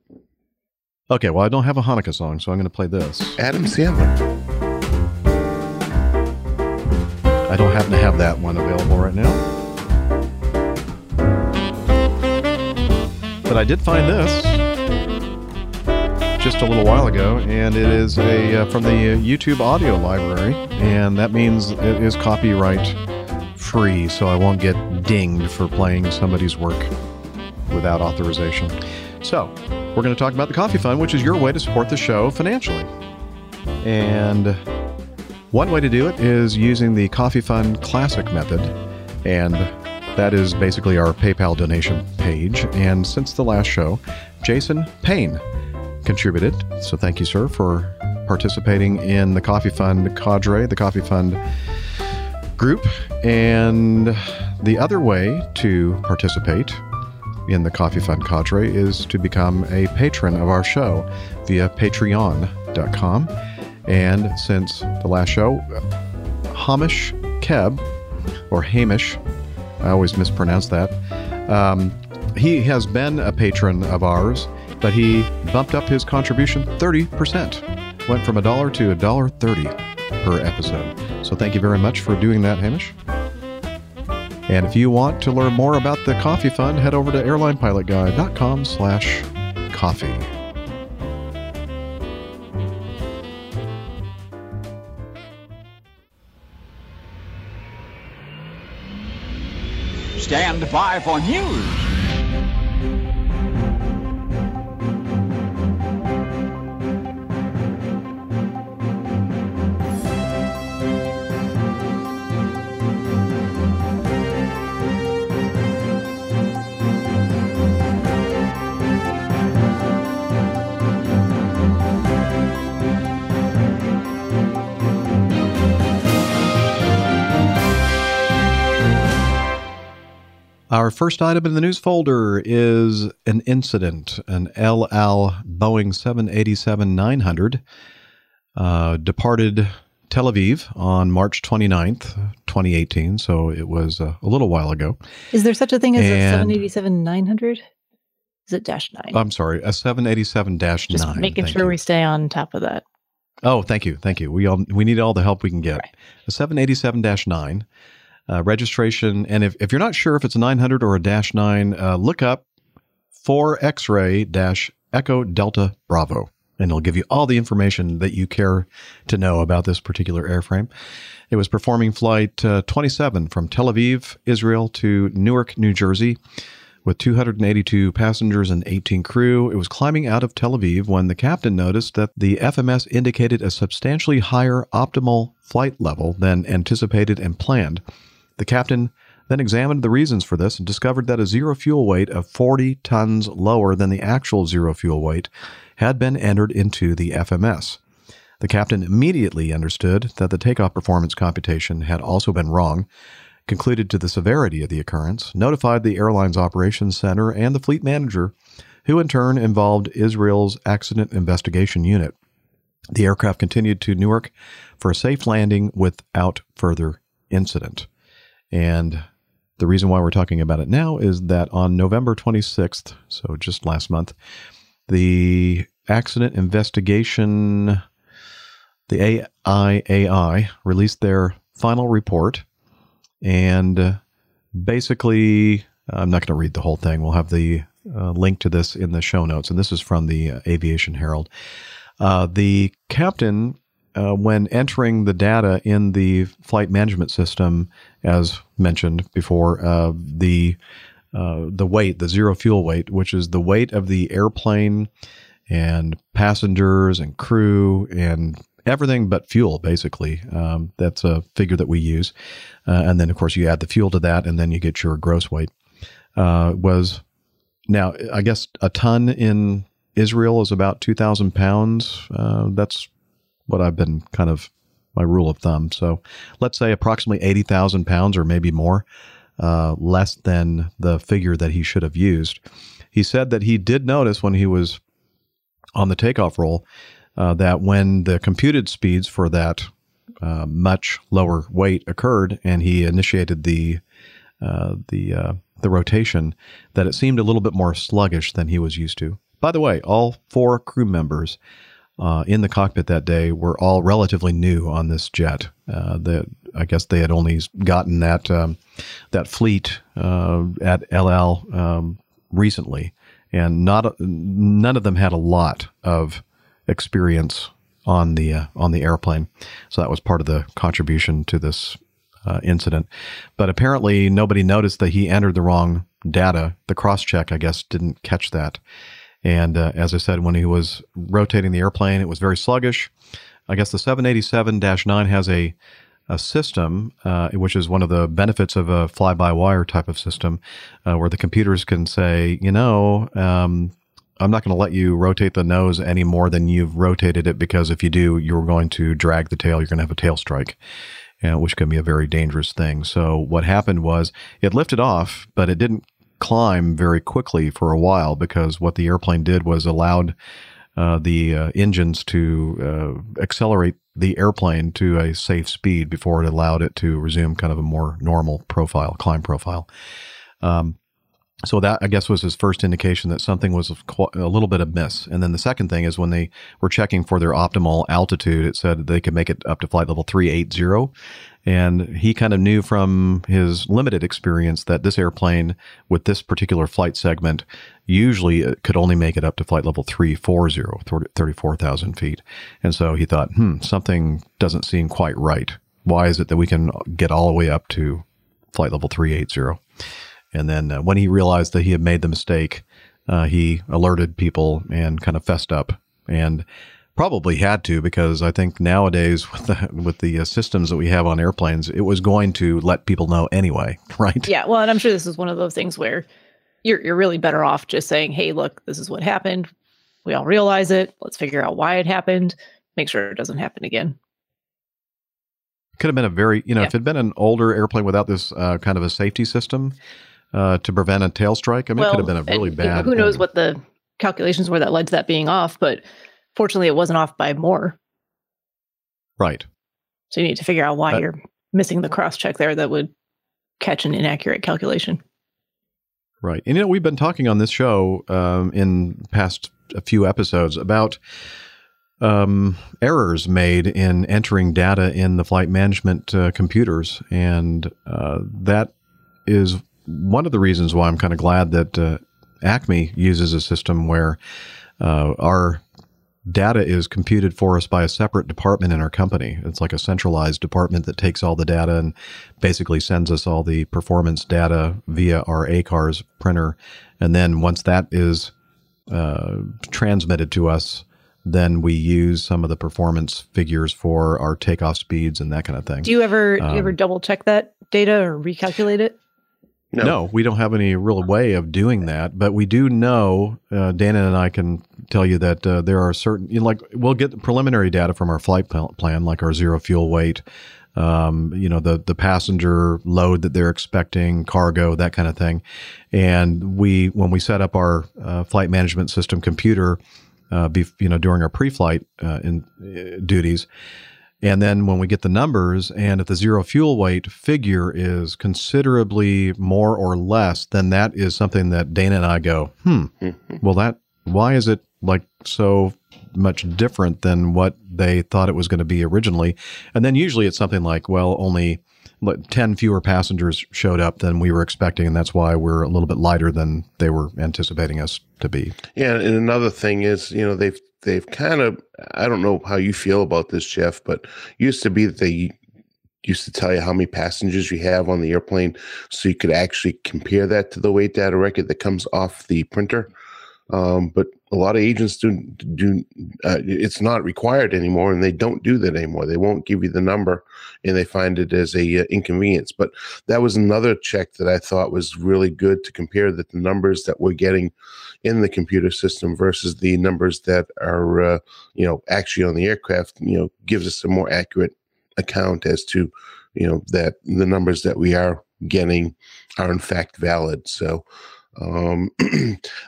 Okay. Well, I don't have a Hanukkah song, so I'm going to play this. Adam Sandler. I don't happen to have that one available right now. But I did find this just a little while ago, and it is a uh, from the uh, YouTube audio library, and that means it is copyright free, so I won't get dinged for playing somebody's work without authorization. So, we're going to talk about the Coffee Fund, which is your way to support the show financially. And one way to do it is using the Coffee Fund Classic method, and that is basically our PayPal donation page. And since the last show, Jason Payne contributed. So thank you, sir, for participating in the Coffee Fund cadre, the Coffee Fund group. And the other way to participate in the Coffee Fund cadre is to become a patron of our show via patreon.com. And since the last show, Hamish Keb, or Hamish, I always mispronounce that, um, he has been a patron of ours, but he bumped up his contribution 30%. Went from a dollar to a dollar thirty per episode. So thank you very much for doing that, Hamish. And if you want to learn more about the Coffee Fund, head over to airlinepilotguy.com slash coffee. Stand by for news. Our first item in the news folder is an incident. An El Al Boeing 787 900 uh, departed Tel Aviv on March 29th, 2018. So it was uh, a little while ago. Is there such a thing as a 787 900? Is it dash nine? I'm sorry, a 787 9. Just making sure you. we stay on top of that. Oh, thank you, thank you. We all we need all the help we can get. Right. A 787-9 uh, registration, and if, if you're not sure if it's a 900 or a dash nine, uh, look up four X-ray dash Echo Delta Bravo, and it'll give you all the information that you care to know about this particular airframe. It was performing flight uh, 27 from Tel Aviv, Israel, to Newark, New Jersey with 282 passengers and 18 crew. It was climbing out of Tel Aviv when the captain noticed that the FMS indicated a substantially higher optimal flight level than anticipated and planned. The captain then examined the reasons for this and discovered that a zero fuel weight of 40 tons lower than the actual zero fuel weight had been entered into the FMS. The captain immediately understood that the takeoff performance computation had also been wrong, concluded to the severity of the occurrence, notified the airline's operations center and the fleet manager, who in turn involved Israel's accident investigation unit. The aircraft continued to Newark for a safe landing without further incident. And the reason why we're talking about it now is that on November 26th, so just last month, the accident investigation, the AIAI, released their final report. And basically, I'm not going to read the whole thing. We'll have the uh, link to this in the show notes. And this is from the uh, Aviation Herald. Uh, the captain, uh, when entering the data in the flight management system, as mentioned before, uh, the uh, the weight, the zero fuel weight, which is the weight of the airplane and passengers and crew and everything but fuel, basically. Um, that's a figure that we use. Uh, and then, of course, you add the fuel to that, and then you get your gross weight. Uh, was now, I guess, a ton in Israel is about 2,000 pounds. Uh, that's what I've been kind of my rule of thumb. So let's say approximately 80,000 pounds or maybe more, uh, less than the figure that he should have used. He said that he did notice when he was on the takeoff roll uh, that when the computed speeds for that uh, much lower weight occurred and he initiated the uh, the uh, the rotation, that it seemed a little bit more sluggish than he was used to. By the way, all four crew members uh, in the cockpit that day were all relatively new on this jet. Uh, I guess they had only gotten that um, that fleet uh, at El Al um, recently, and not none of them had a lot of experience on the uh, on the airplane. So that was part of the contribution to this uh, incident. But apparently, nobody noticed that he entered the wrong data. The cross check, I guess, didn't catch that. And uh, as I said, when he was rotating the airplane, it was very sluggish. I guess the 787 9 has a, a system, uh, which is one of the benefits of a fly by wire type of system, uh, where the computers can say, you know, um, I'm not going to let you rotate the nose any more than you've rotated it because if you do, you're going to drag the tail. You're going to have a tail strike, uh, which can be a very dangerous thing. So what happened was it lifted off, but it didn't climb very quickly for a while because what the airplane did was allowed uh, the uh, engines to uh, accelerate the airplane to a safe speed before it allowed it to resume kind of a more normal profile, climb profile. Um, so that I guess was his first indication that something was a little bit amiss. And then the second thing is when they were checking for their optimal altitude, it said they could make it up to flight level 380. And he kind of knew from his limited experience that this airplane with this particular flight segment usually could only make it up to flight level 340, 34,000 feet. And so he thought, hmm, something doesn't seem quite right. Why is it that we can get all the way up to flight level 380? And then uh, when he realized that he had made the mistake, uh, he alerted people and kind of fessed up and probably had to because I think nowadays with the with the uh, systems that we have on airplanes, it was going to let people know anyway, right? Yeah, well, and I'm sure this is one of those things where you're you're really better off just saying, "Hey, look, this is what happened. We all realize it. Let's figure out why it happened. Make sure it doesn't happen again." Could have been a very, you know, yeah. if it had been an older airplane without this uh, kind of a safety system uh, to prevent a tail strike, I mean, well, it could have been a really and, bad. Who knows what the calculations were that led to that being off, but Fortunately, it wasn't off by more. Right. So you need to figure out why you're missing the cross check there that would catch an inaccurate calculation. Right. And you know, we've been talking on this show um, in past a few episodes about um, errors made in entering data in the flight management uh, computers. And uh, that is one of the reasons why I'm kind of glad that uh, Acme uses a system where uh, our data is computed for us by a separate department in our company. It's like a centralized department that takes all the data and basically sends us all the performance data via our ACARS printer. And then once that is uh, transmitted to us, then we use some of the performance figures for our takeoff speeds and that kind of thing. Do you ever um, do you ever um, double check that data or recalculate it? No. we don't have any real way of doing that, but we do know. Uh, Dana and I can tell you that uh, there are certain, you know, like we'll get preliminary data from our flight plan, like our zero fuel weight, um, you know, the the passenger load that they're expecting, cargo, that kind of thing, and we when we set up our uh, flight management system computer, uh, be, you know, during our pre-flight uh, in, uh, duties. And then when we get the numbers, and if the zero fuel weight figure is considerably more or less, then that is something that Dana and I go, hmm, well, that, why is it like so much different than what they thought it was going to be originally? And then usually it's something like, well, only 10 fewer passengers showed up than we were expecting. And that's why we're a little bit lighter than they were anticipating us to be. Yeah, and another thing is, you know, they've they've kind of I don't know how you feel about this, Jeff, but used to be that they used to tell you how many passengers you have on the airplane, so you could actually compare that to the weight data record that comes off the printer. Um, but a lot of agents do do uh, it's not required anymore, and they don't do that anymore. They won't give you the number, and they find it as a uh, inconvenience. But that was another check that I thought was really good to compare that the numbers that we're getting in the computer system versus the numbers that are uh, you know actually on the aircraft. You know, gives us a more accurate account as to you know that the numbers that we are getting are in fact valid. So um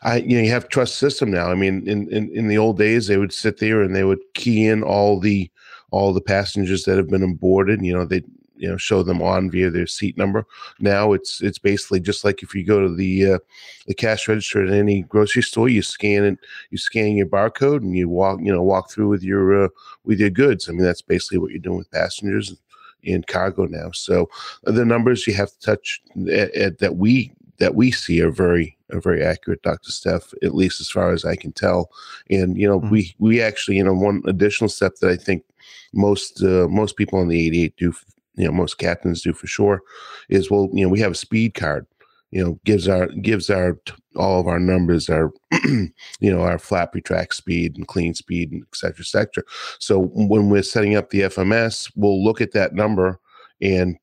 i you know you have trust system now. I mean in, in in the old days they would sit there and they would key in all the all the passengers that have been onboarded. You know they you know show them on via their seat number. Now it's it's basically just like if you go to the uh, the cash register at any grocery store you scan it you scan your barcode and you walk you know walk through with your uh, with your goods. I mean that's basically what you're doing with passengers in cargo now. So the numbers you have to touch at, at, that we that we see are very are very accurate, Doctor Steph, at least as far as I can tell. And you know, Mhm. we we actually you know one additional step that I think most uh, most people on the 88 do, you know, most captains do for sure, is well, you know, we have a speed card. You know, gives our gives our all of our numbers, our you know, our flap retract speed and clean speed and et cetera, et cetera. So when we're setting up the FMS, we'll look at that number and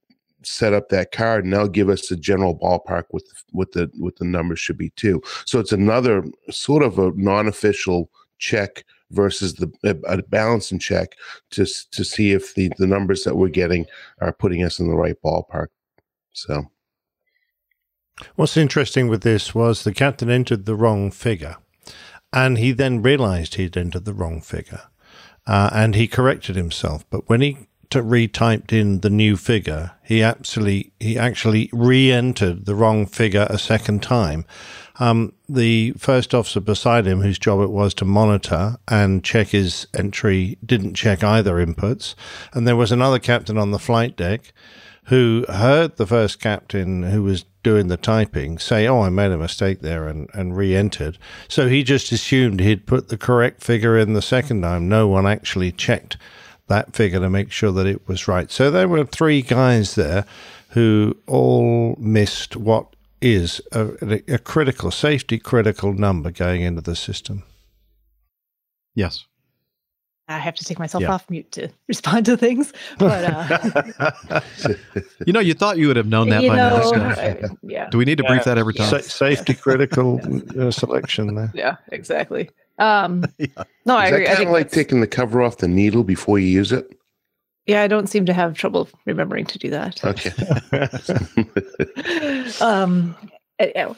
set up that card and they'll give us a general ballpark with what the what the numbers should be too so it's another sort of a non-official check versus the a, balancing check to to see if the the numbers that we're getting are putting us in the right ballpark so What's interesting with this was the captain entered the wrong figure, and he then realized he'd entered the wrong figure, uh, and he corrected himself. But when he retyped in the new figure, he actually he actually re-entered the wrong figure a second time. Um, the first officer beside him, whose job it was to monitor and check his entry, didn't check either inputs, and there was another captain on the flight deck who heard the first captain who was doing the typing say, Oh, I made a mistake there and, and re entered. So he just assumed he'd put the correct figure in the second time. No one actually checked that figure to make sure that it was right. So there were three guys there who all missed what is a, a critical, safety critical number going into the system. Yes. I have to take myself Yeah. off mute to respond to things. But uh, You know, you thought you would have known that you by now. know, Scott. I- yeah, Do we need to brief that every time? Sa- safety critical uh, selection there. yeah, exactly. Um, No, I agree. kind of like taking the cover off the needle before you use it? Yeah, I don't seem to have trouble remembering to do that. okay. Um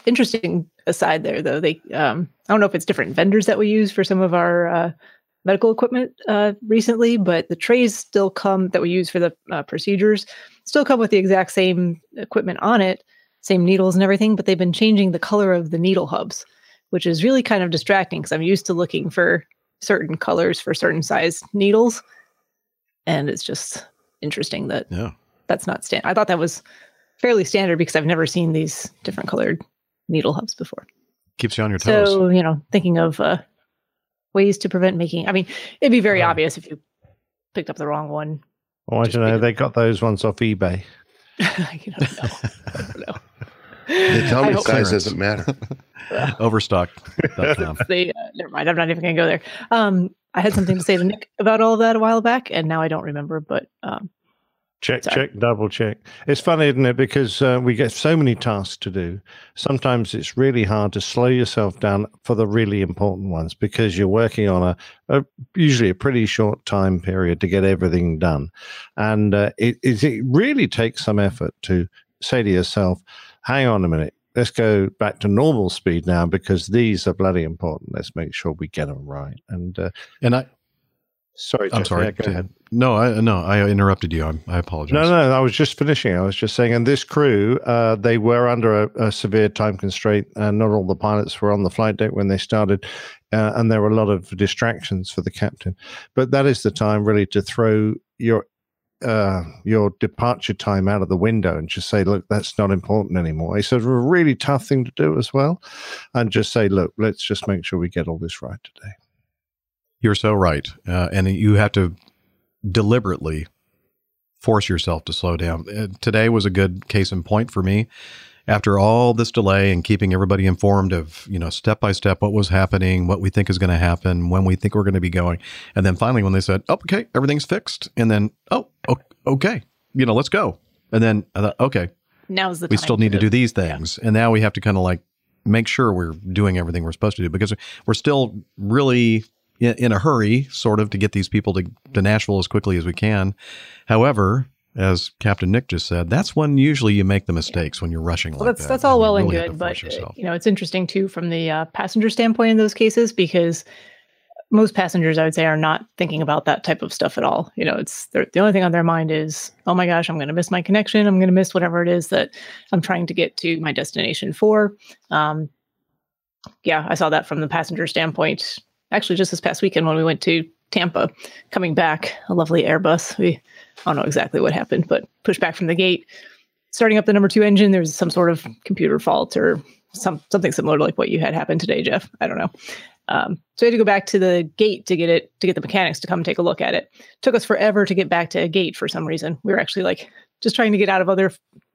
interesting aside there though. They um i don't know if it's different vendors that we use for some of our uh, medical equipment uh recently but the trays still come that we use for the uh, procedures still come with the exact same equipment on it same needles and everything but they've been changing the color of the needle hubs which is really kind of distracting because i'm used to looking for certain colors for certain size needles and it's just interesting that Yeah. that's not standard. I thought that was fairly standard because I've never seen these different colored needle hubs before. Keeps you on your toes. So, you know, thinking of uh, ways to prevent making, I mean, it'd be very Oh. obvious if you picked up the wrong one. Oh, I don't know. They got those ones off eBay. you don't know. I don't know. they tell me size Clearance. doesn't matter Overstock.com. they, uh, never mind. I'm not even going to go there. Um, I had something to say to Nick about all of that a while back, and now I don't remember. But um, Check, Sorry. check, double check. It's funny, isn't it? Because uh, we get so many tasks to do. Sometimes it's really hard to slow yourself down for the really important ones because you're working on a, a usually a pretty short time period to get everything done, and uh, it, it it really takes some effort to say to yourself, "Hang on a minute." Let's go back to normal speed now because these are bloody important. Let's make sure we get them right. And uh, And I, sorry, I'm Jeff, sorry. yeah, go ahead. No, I no, I interrupted you. I'm I apologize. No, no, I was just finishing. I was just saying, and this crew, uh, they were under a, a severe time constraint, and not all the pilots were on the flight deck when they started, uh, and there were a lot of distractions for the captain. But that is the time really to throw your uh, your departure time out of the window and just say, look, that's not important anymore. It's a really tough thing to do as well, and just say, look, let's just make sure we get all this right today. You're so right. Uh, and you have to deliberately force yourself to slow down. Uh, today was a good case in point for me. After all this delay and keeping everybody informed of, you know, step by step what was happening, what we think is going to happen, when we think we're going to be going. And then finally, when they said, oh, okay, everything's fixed. And then, oh, okay, you know, let's go. And then, I thought, okay, Now's the time. we still need to do these things. And now we have to kind of like make sure we're doing everything we're supposed to do because we're still really in, in a hurry, sort of, to get these people to, to Nashville as quickly as we can. However, as Captain Nick just said, that's when usually you make the mistakes when you're rushing Well, like that's that. that's all well and really good, but uh, you know it's interesting too from the uh, passenger standpoint in those cases because most passengers, I would say, are not thinking about that type of stuff at all. You know, it's the only thing on their mind is, oh my gosh, I'm going to miss my connection. I'm going to miss whatever it is that I'm trying to get to my destination for. Um, yeah, I saw that from the passenger standpoint. Actually, just this past weekend when we went to Tampa, coming back, a lovely Airbus. We I don't know exactly what happened, but pushed back from the gate starting up the number two engine, there was some sort of computer fault or some something similar to like what you had happen today, Jeff. I don't know. Um, so we had to go back to the gate to get it to get the mechanics to come take a look at it. Took us forever to get back to a gate for some reason. We were actually like just trying to get out of other,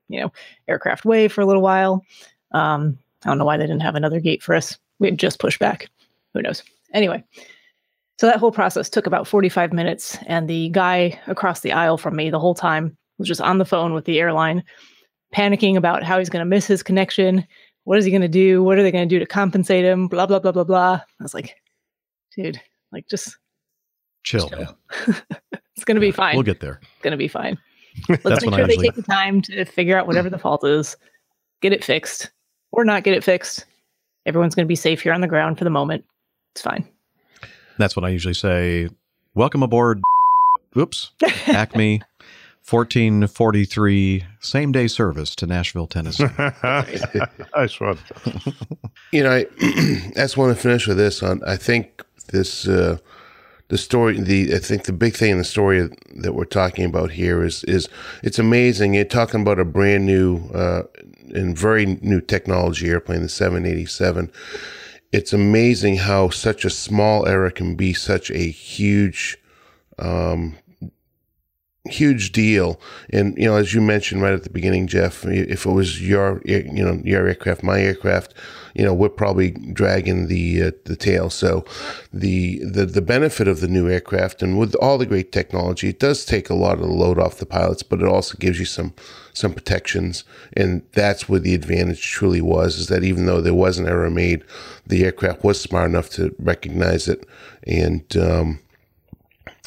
you know, aircraft way for a little while. Um, I don't know why they didn't have another gate for us. We had just pushed back. Who knows? Anyway, so that whole process took about 45 minutes, and the guy across the aisle from me the whole time was just on the phone with the airline, panicking about how he's going to miss his connection. What is he going to do? What are they going to do to compensate him? Blah, blah, blah, blah, blah. I was like, dude, like, just Chill. chill. man. it's going to be fine. We'll get there. It's going to be fine. Let's That's make sure they take the time to figure out whatever the fault is, get it fixed, or not get it fixed. Everyone's going to be safe here on the ground for the moment. It's fine. That's what I usually say. Welcome aboard. Oops. Acme 1443 same day service to Nashville, Tennessee. nice one. You know, I, I just want to finish with this. On I think this uh, the story. The I think the big thing in the story that we're talking about here is is it's amazing. You're talking about a brand new uh, and very new technology airplane, the 787. It's amazing how such a small error can be such a huge um, huge deal. And you know, as you mentioned right at the beginning, Jeff, if it was your you know your aircraft, my aircraft, you know, we're probably dragging the uh, the tail. So the the the benefit of the new aircraft and with all the great technology, it does take a lot of the load off the pilots, but it also gives you some some protections, and that's where the advantage truly was. Is that even though there was an error made, the aircraft was smart enough to recognize it and. Um,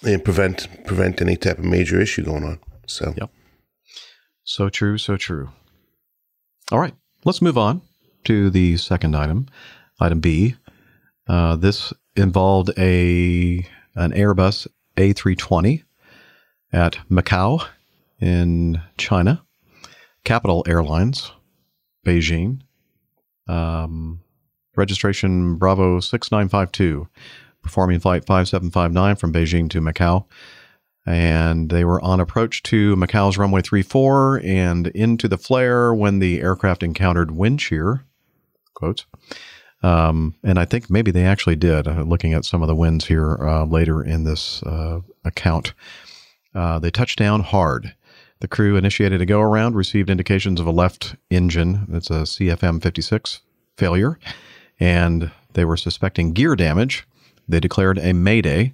and prevent prevent any type of major issue going on. So Yep. So true, so true. All right, let's move on to the second item, item B. Uh, this involved a an Airbus A320 at Macau in China, Capital Airlines, Beijing, um, registration Bravo six nine five two, performing flight five seven five nine from Beijing to Macau and they were on approach to Macau's runway 34 and into the flare when the aircraft encountered wind shear, quotes. Um, and I think maybe they actually did, uh, looking at some of the winds here uh, later in this uh, account. Uh, they touched down hard. The crew initiated a go around, received indications of a left engine, it's a CFM 56 failure, and they were suspecting gear damage. They declared a mayday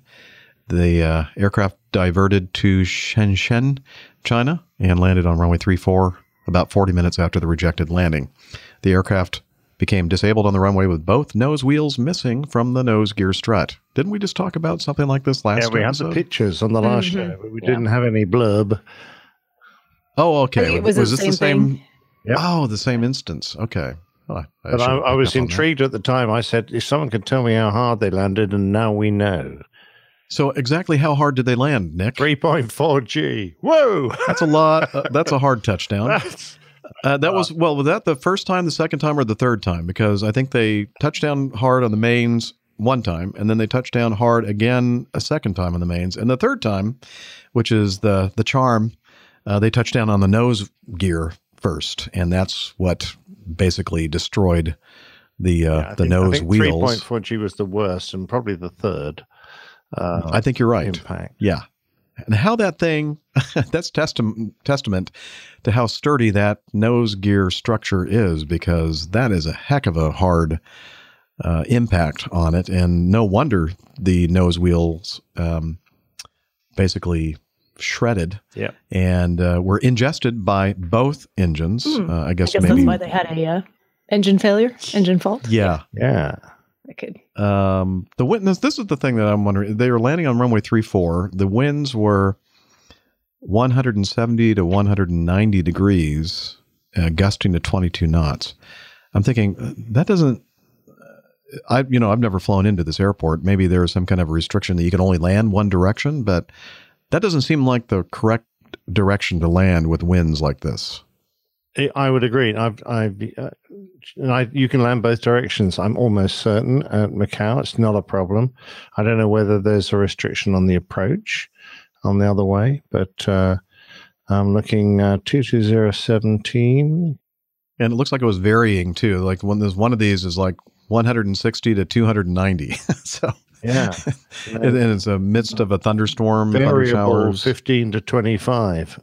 the uh, aircraft diverted to Shenzhen, China, and landed on runway 34 about 40 minutes after the rejected landing. The aircraft became disabled on the runway with both nose wheels missing from the nose gear strut. Didn't we just talk about something like this last yeah, we had the pictures on the last Mhm. show, but we Yeah. didn't have any blurb. Oh, okay. think it was, was the this same the same? Yep. Oh, the same instance. Okay. Oh, I But I, I was up on that. intrigued at the time. I said, if someone could tell me how hard they landed, and now we know. So, exactly how hard did they land, Nick? 3.4 G. Whoa! That's a lot. Uh, that's a hard touchdown. That's, Uh, that was well. Was that the first time, the second time, or the third time? Because I think they touched down hard on the mains one time, and then they touched down hard again a second time on the mains, and the third time, which is the the charm, uh, they touched down on the nose gear first, and that's what basically destroyed the uh, yeah, I the think- nose I think wheels. 3.4 G was the worst and probably the third uh, I think you're right. impact. Yeah. And how that thing, that's testament, testament to how sturdy that nose gear structure is, because that is a heck of a hard uh, impact on it. And no wonder the nose wheels um, basically shredded Yeah. and uh, were ingested by both engines. Hmm. Uh, I I guess, guess maybe. that's why they had a uh, engine failure, engine fault. yeah. Yeah. I could. Um, the witness. This is the thing that I'm wondering. They were landing on runway three four. The winds were 170 to 190 degrees, uh, gusting to 22 knots. I'm thinking uh, that doesn't. I you know I've never flown into this airport. Maybe there is some kind of restriction that you can only land one direction, but that doesn't seem like the correct direction to land with winds like this. I- I would agree. I've, I've, uh, and I, you can land both directions. I'm almost certain at Macau. It's not a problem. I don't know whether there's a restriction on the approach on the other way, but uh, I'm looking uh, 22017. And it looks like it was varying too. Like when there's one of these is like 160 to 290. so Yeah. and, and it's a midst of a thunderstorm, thunder Variable showers. 15 to 25.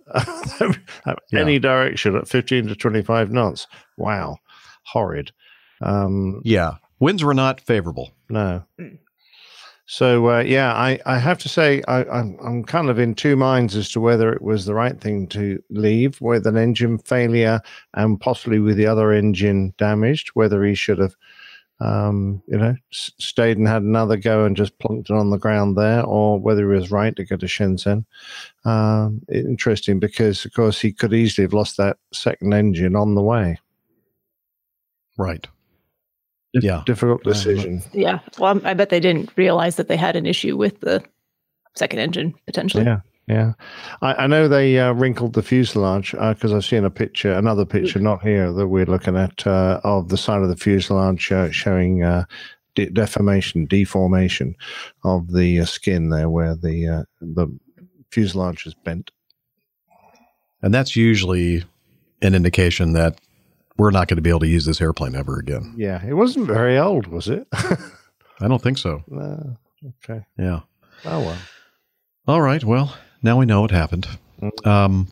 Any direction at 15 to 25 knots. Wow. Horrid. Um, Yeah, winds were not favorable. No. So uh, yeah, I, I have to say I, I'm I'm kind of in two minds as to whether it was the right thing to leave with an engine failure and possibly with the other engine damaged. Whether he should have, um, you know, stayed and had another go and just plunked it on the ground there, or whether he was right to go to Shenzhen. Um, interesting because of course he could easily have lost that second engine on the way. Right. Dif- Yeah. difficult decision. Yeah. Well, I'm- I bet they didn't realize that they had an issue with the second engine potentially. Yeah, yeah. I, I know they uh, wrinkled the fuselage because I've seen a picture, another picture, not here, that we're looking at uh, of the side of the fuselage uh, showing uh, de- deformation, deformation of the uh, skin there, where the uh, the fuselage is bent. And that's usually an indication that we're not going to be able to use this airplane ever again. Yeah, it wasn't very old, was it? I don't think so. no. Okay. Yeah. Oh well. All right. Well, now we know what happened. Mm. Um,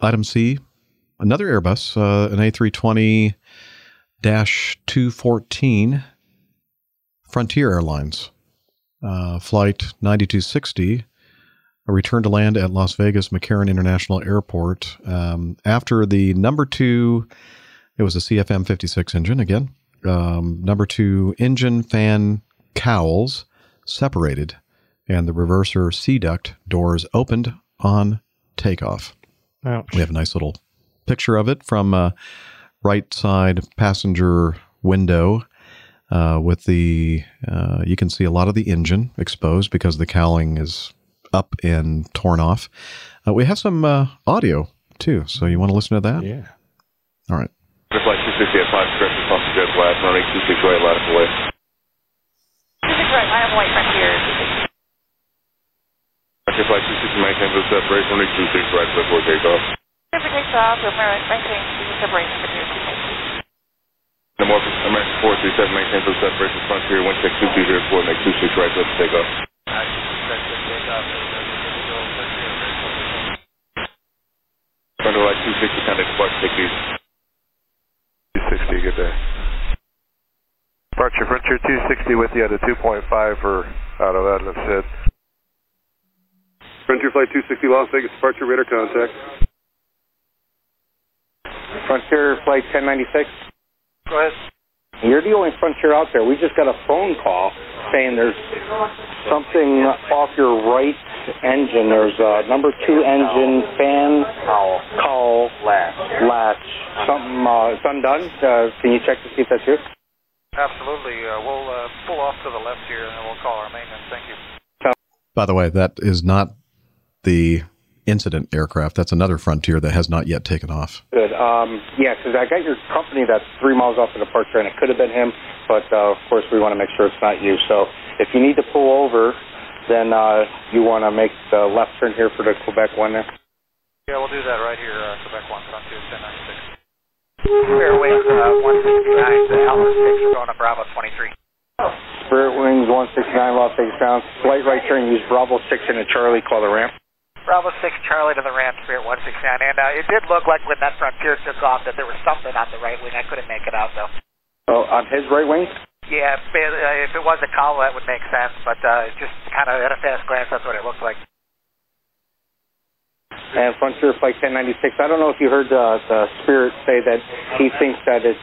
item C, another Airbus, uh, an A320 214 Frontier Airlines, uh, flight 9260, a return to land at Las Vegas McCarran International Airport um, after the number two, it was a CFM 56 engine again, um, number two engine fan cowls separated and the reverser C duct doors opened on takeoff. Ouch. We have a nice little picture of it from uh, right side passenger window uh, with the, uh, you can see a lot of the engine exposed because the cowling is up and torn off. Uh, we have some uh, audio too, so you want to listen to that? Yeah. All right. Flight 260 at 5, correct response to jet blast, running 26 right, line away. 26 right, line of white frontier. Frontier Flight 260, maintain the separation, running 26 right before takeoff. Super takes off, maintain the separation frontier 260. The more American 437, maintain the separation, frontier, wind check 2204, make 26 right before takeoff. Frontier Flight 260, contact departure, take easy. 260, good day. Departure Frontier 260 with you at a 2.5 for out of Adams Head. Frontier Flight 260 Las Vegas departure radar contact. Frontier Flight 1096. Go ahead. You're the only Frontier out there. We just got a phone call saying there's something off your right engine. There's a number two engine fan call latch. latch. Something uh, it's undone. Uh, can you check to see if that's you? Absolutely. Uh, we'll uh, pull off to the left here and then we'll call our maintenance. Thank you. By the way, that is not the incident aircraft. That's another Frontier that has not yet taken off. Good. Um, yeah, 'cause I got your company that's three miles off the departure, and it could have been him, but uh, of course we want to make sure it's not you. So if you need to pull over, then uh, you want to make the left turn here for the Quebec one there. Yeah, we'll do that right here, uh, Quebec 1, Frontier 1096. Fairway uh, 169 to Alpha 6, going to Bravo 23. Spirit Wings 169 Las Vegas down. Slight right turn, use Bravo 6 and a Charlie, call the ramp. Bravo 6, Charlie to the ramp, Spirit 169. And uh, it did look like when that Frontier took off that there was something on the right wing. I couldn't make it out, though. Oh, on his right wing? Yeah, if it, uh, if it was a call, that would make sense, but uh, just kind of at a fast glance, that's what it looked like. And Frontier Flight 1096, I don't know if you heard uh, the Spirit say that he thinks that it's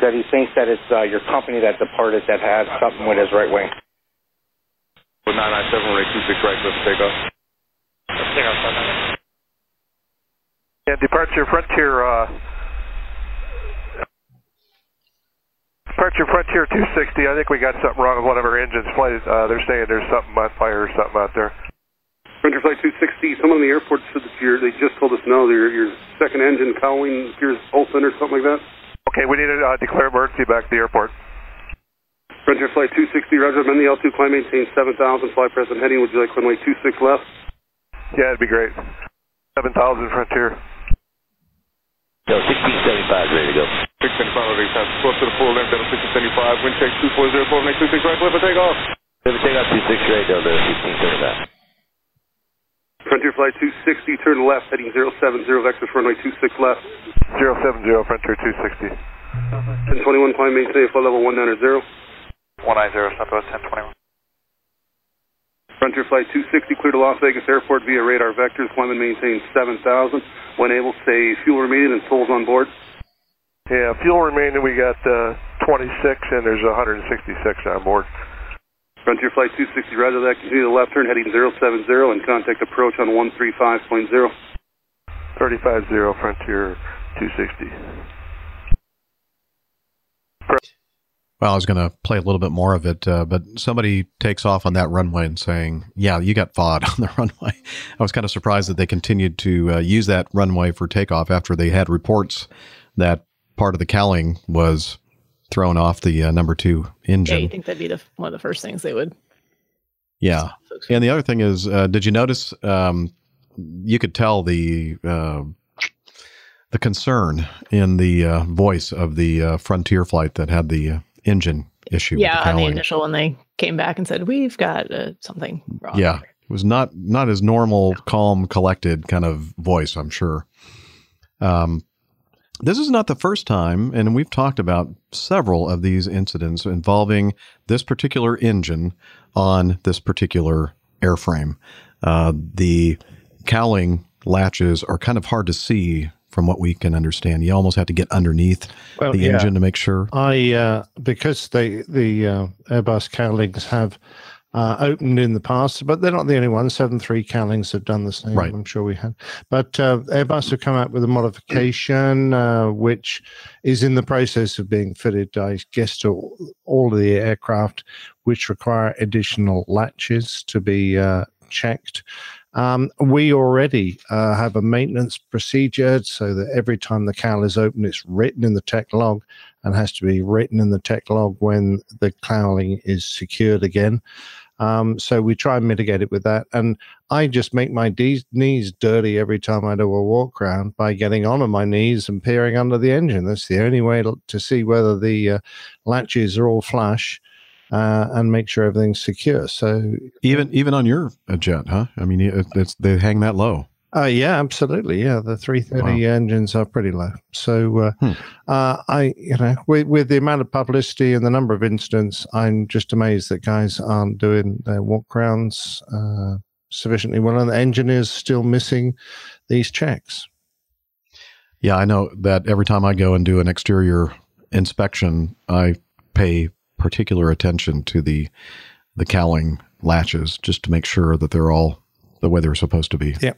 that he thinks that it's uh, your company that departed that had something with his right wing. 997, rate 26 right, let's take off. Yeah, departure Frontier, uh, departure Frontier 260. I think we got something wrong with one of our engines. Flight, uh, they're saying there's something on fire or something out there. Frontier Flight 260, someone in the airport said that you're, they just told us no, your, your second engine cowling appears open or something like that. Okay, we need to uh, declare emergency back to the airport. Frontier Flight 260, Roger, amend the L2 climb, maintain 7,000, fly present heading, would you like runway 26 left? Yeah, it'd be great. 7,000 Frontier. Yo, 1675, ready to go. 675, ready to close to the full length, Delta 1675, wind check 2404, make 26 right, clear for takeoff. Clear for takeoff, 26 right, Delta 1675. Frontier Flight 260, turn left, heading 070, vectors for runway 26 left. 070 Frontier 260. 1021, climb, maintain flight level 190. 190, Southwest 1021. Frontier Flight 260, clear to Las Vegas Airport via radar vectors, climb and maintain 7,000. When able, stay fuel remaining and souls on board. Yeah, fuel remaining, we got uh, 26 and there's 166 on board. Frontier Flight 260, roger that. Continue the left turn, heading 070 and contact approach on 135.0. 350 Frontier 260. Well, I was going to play a little bit more of it, uh, but somebody takes off on that runway and saying, "Yeah, you got FOD on the runway." I was kind of surprised that they continued to uh, use that runway for takeoff after they had reports that part of the cowling was thrown off the uh, number two engine. Yeah, you think that'd be the, one of the first things they would. Yeah. And the other thing is, uh, did you notice? Um, you could tell the uh, the concern in the uh, voice of the uh, Frontier flight that had the uh, engine issue. Yeah, with the on the initial when they came back and said we've got uh, something wrong. Yeah, it was not not his normal, calm, collected kind of voice. I'm sure. Um, this is not the first time, and we've talked about several of these incidents involving this particular engine on this particular airframe. Uh, the cowling latches are kind of hard to see from what we can understand. You almost have to get underneath Well, the yeah. engine to make sure. I uh, because they the uh, Airbus cowlings have uh, opened in the past, but they're not the only ones. Seven three cowlings have done the same. Right. I'm sure we had, but uh, Airbus have come out with a modification uh, which is in the process of being fitted, I guess, to all of the aircraft, which require additional latches to be uh, checked. Um, we already uh, have a maintenance procedure so that every time the cowl is open, it's written in the tech log and has to be written in the tech log when the cowling is secured again. Um, so we try and mitigate it with that. And I just make my de- knees dirty every time I do a walk around by getting on my knees and peering under the engine. That's the only way to, to see whether the uh, latches are all flush uh, and make sure everything's secure. So Even even on your uh, jet, huh? I mean, it's they hang that low. Uh, yeah, absolutely. Yeah, the 330 engines are pretty low. So, uh, Hmm. uh, I, you know, with, with the amount of publicity and the number of incidents, I'm just amazed that guys aren't doing their walk rounds. Uh, sufficiently well, and the engine is still missing these checks. Yeah, I know that every time I go and do an exterior inspection, I pay particular attention to the the cowling latches just to make sure that they're all the way they're supposed to be. Yeah.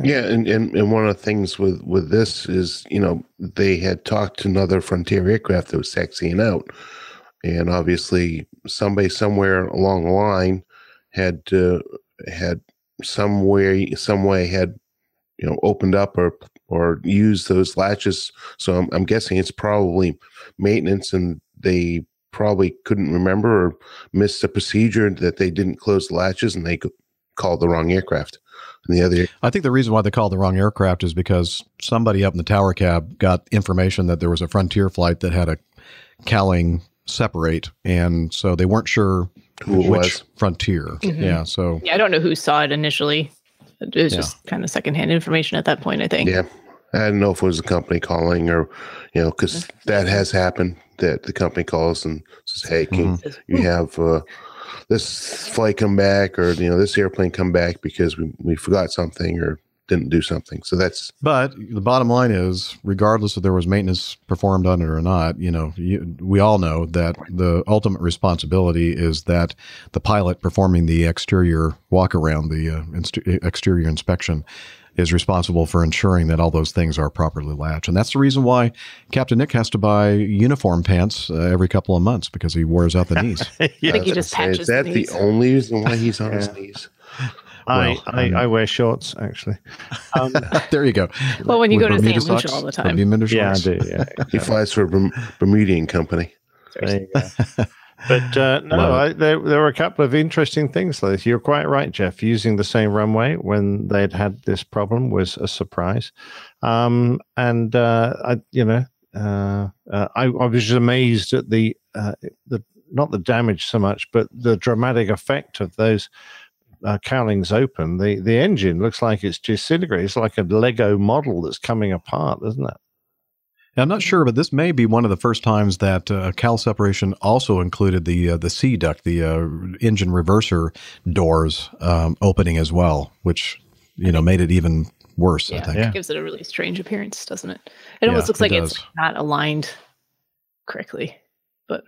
Yeah, and, and, and one of the things with, with this is, you know, they had talked to another Frontier aircraft that was taxiing out. And obviously, somebody somewhere along the line had uh, had some way, some way had, you know, opened up or or used those latches. So I'm, I'm guessing it's probably maintenance, and they probably couldn't remember or missed a procedure that they didn't close the latches, and they called the wrong aircraft. And the other I think the reason why they called the wrong aircraft is because somebody up in the tower cab got information that there was a Frontier flight that had a cowling separate, and so they weren't sure Who it which was. Frontier. Mhm. Yeah, so Yeah, I don't know who saw it initially. It was Yeah. just kind of secondhand information at that point, I think. Yeah. I didn't know if it was the company calling or, you know, because that has happened that the company calls and says, hey, can you have uh, this flight come back or, you know, this airplane come back because we, we forgot something or didn't do something. So that's, But the bottom line is, regardless if there was maintenance performed on it or not, you know, you, we all know that the ultimate responsibility is that the pilot performing the exterior walk around, the uh, inst- exterior inspection, is responsible for ensuring that all those things are properly latched. And that's the reason why Captain Nick has to buy uniform pants uh, every couple of months because he wears out the knees. I think he just patches. Is patches that the the only reason why he's on his knees? I, Well, I, um, I wear shorts actually. Um, there you go. Well, when you With go to Bermuda St. Lucia all the time. Bermuda yeah, I do. Yeah, He flies for a Bermudian company. There you go. But uh, no, I, there, there were a couple of interesting things. This. You're quite right, Jeff. Using the same runway when they'd had this problem was a surprise. Um, and uh, I, you know, uh, uh, I, I was just amazed at the uh, the not the damage so much, but the dramatic effect of those uh, cowlings open. The the engine looks like it's disintegrated. It's like a Lego model that's coming apart, isn't it? I'm not sure, but this may be one of the first times that uh, cowl separation also included the uh, the C duct, the uh, engine reverser doors um, opening as well, which you know made it even worse. I Yeah, it gives it a really strange appearance, doesn't it? It almost Yeah, looks it like it's not aligned correctly, but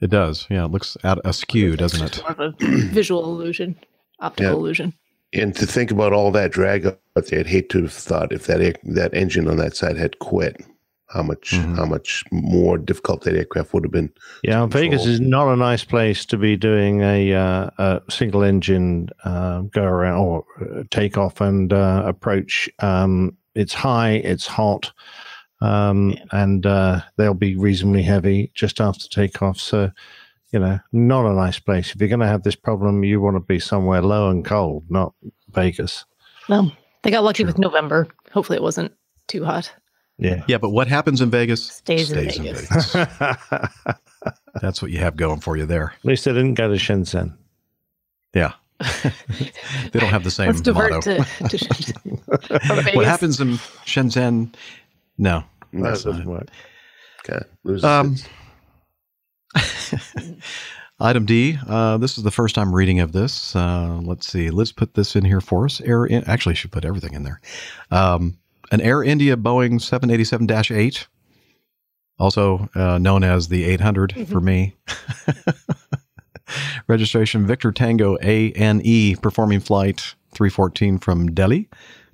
It does. Yeah, it looks out askew, doesn't it? more of a visual illusion, optical Yeah. illusion. And to think about all that drag out there, I'd hate to have thought if that that engine on that side had quit, how much Mm-hmm. how much more difficult that aircraft would have been. Yeah, Vegas is not a nice place to be doing a, uh, a single engine uh, go around or uh, take off and uh, approach. Um, it's high, it's hot, um, and uh, they'll be reasonably heavy just after takeoff. So, you know, not a nice place. If you're going to have this problem, you want to be somewhere low and cold, not Vegas. Well, they got lucky with November. Hopefully, it wasn't too hot. Yeah. Yeah, but what happens in Vegas Stays in Vegas. At That's what you have going for you there. At least they didn't go to Shenzhen. Yeah. they don't have the same Let's divert motto. to, to Shenzhen. What happens in Shenzhen? No, that's not doesn't it. work. Okay, loses Um, Item D. Uh, this is the first I'm reading of this. Uh, let's see. Let's put this in here for us. Air. In, actually, I should put everything in there. Um, an Air India Boeing 787-8, also uh, known as the 800 for me. Registration Victor Tango ANE, performing flight 314 from Delhi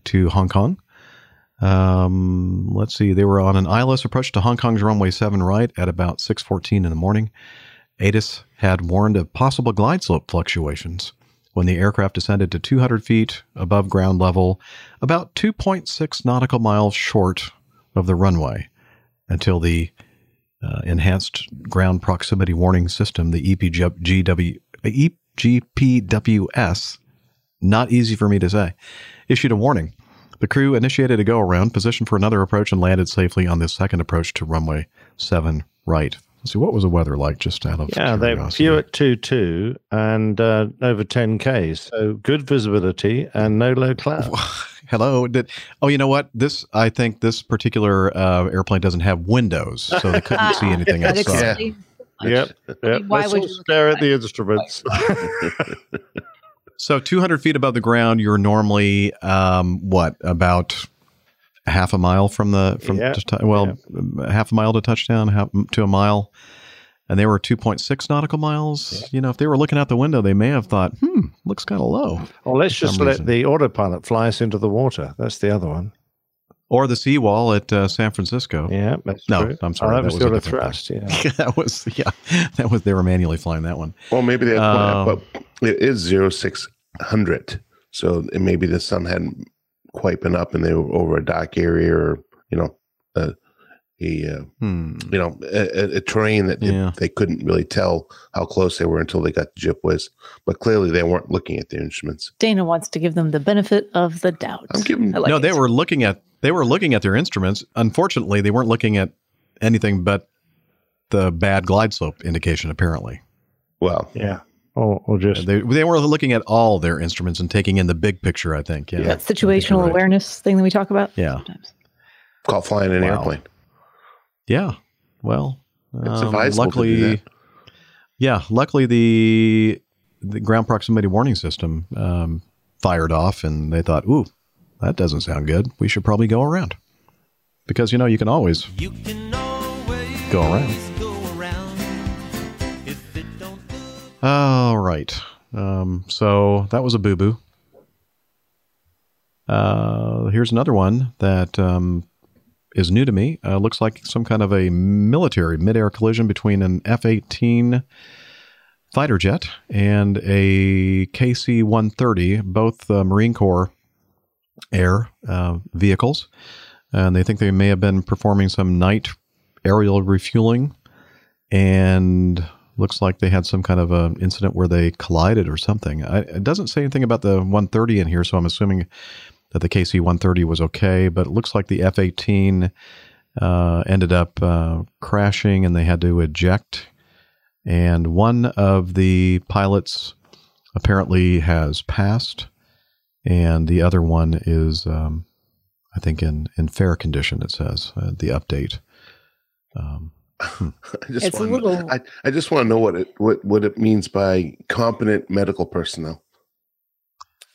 to Hong Kong. Um, let's see. They were on an ILS approach to Hong Kong's runway 7 right at about 6:14 in the morning. ATIS had warned of possible glide slope fluctuations when the aircraft descended to 200 feet above ground level, about 2.6 nautical miles short of the runway, until the uh, Enhanced Ground Proximity Warning System, the EPGW, EGPWS, not easy for me to say, issued a warning. The crew initiated a go around, positioned for another approach, and landed safely on the second approach to runway 7 right. Let's see, what was the weather like just out of Yeah, they curiosity? flew at two two and uh, over ten k's, so good visibility and no low cloud. Hello. Did, oh, you know what? This I think this particular uh, airplane doesn't have windows, so they couldn't see anything That outside. explains- Yep, yep. Why Let's would all you stare at the instruments. So 200 feet above the ground, you're normally um, what about half a mile from the from Yeah, to tou- well half a mile to touchdown, half to a mile, and they were 2.6 nautical miles. You know, if they were looking out the window, they may have thought, "Hmm, looks kind of low." Or let's just some let reason. the autopilot fly us into the water. That's the other one. Or the seawall at uh, San Francisco. Yeah, that's no, true. I'm sorry. Oh, that was the a thrust, thing. yeah. that was yeah. That was they were manually flying that one. Well, maybe they had Um, but it is zero six hundred. So it- maybe the sun hadn't quite been up, and they were over a dock area, or you know, a, a uh, Hmm. you know, a, a- a terrain that it- they couldn't really tell how close they were until they got the jip whiz. But clearly, they weren't looking at the instruments. Dana wants to give them the benefit of the doubt. I'm giving like no, it. they were looking at they were looking at their instruments. Unfortunately, they weren't looking at anything but the bad glide slope indication. Apparently, well, yeah, or, or just they they were looking at all their instruments and taking in the big picture. I think. Yeah, that situational awareness thing that we talk about. Yeah, called flying an Wow. airplane. yeah. Well, It's um, advisable to do luckily, that. yeah. Luckily, the the ground proximity warning system um, fired off, and they thought, "Ooh, that doesn't sound good. We should probably go around." Because you know you can always go around. All right. Um, so that was a boo boo. Uh, here's another one that um, is new to me. Uh, looks like some kind of a military midair collision between an F 18 fighter jet and a KC 130, both uh, Marine Corps air uh, vehicles. And they think they may have been performing some night aerial refueling and looks like they had some kind of an incident where they collided or something. I, it doesn't say anything about the 130 in here, so I'm assuming that the KC 130 was okay. But it looks like the F 18 uh, ended up uh, crashing and they had to eject. And one of the pilots apparently has passed, and the other one is, um, I think, in, in fair condition, it says, uh, the update. Um, I just It's a want little- I, I just want to know what it what, what it means by competent medical personnel.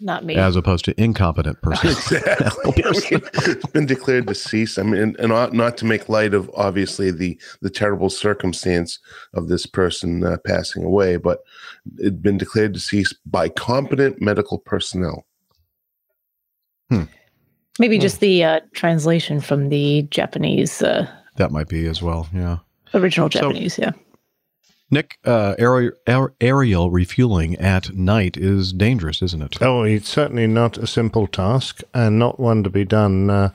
Not me. as opposed to incompetent person. Exactly. I mean, it's been declared deceased. I mean, and, and not, not to make light of obviously the the terrible circumstance of this person uh, passing away, but it'd been declared deceased by competent medical personnel. Hmm. Maybe Hmm. just the uh, translation from the Japanese, uh, that might be as well. Yeah. Original So- Japanese. yeah. Nick, uh, aer- aer- aerial refueling at night is dangerous, isn't it? Oh, it's certainly not a simple task and not one to be done uh,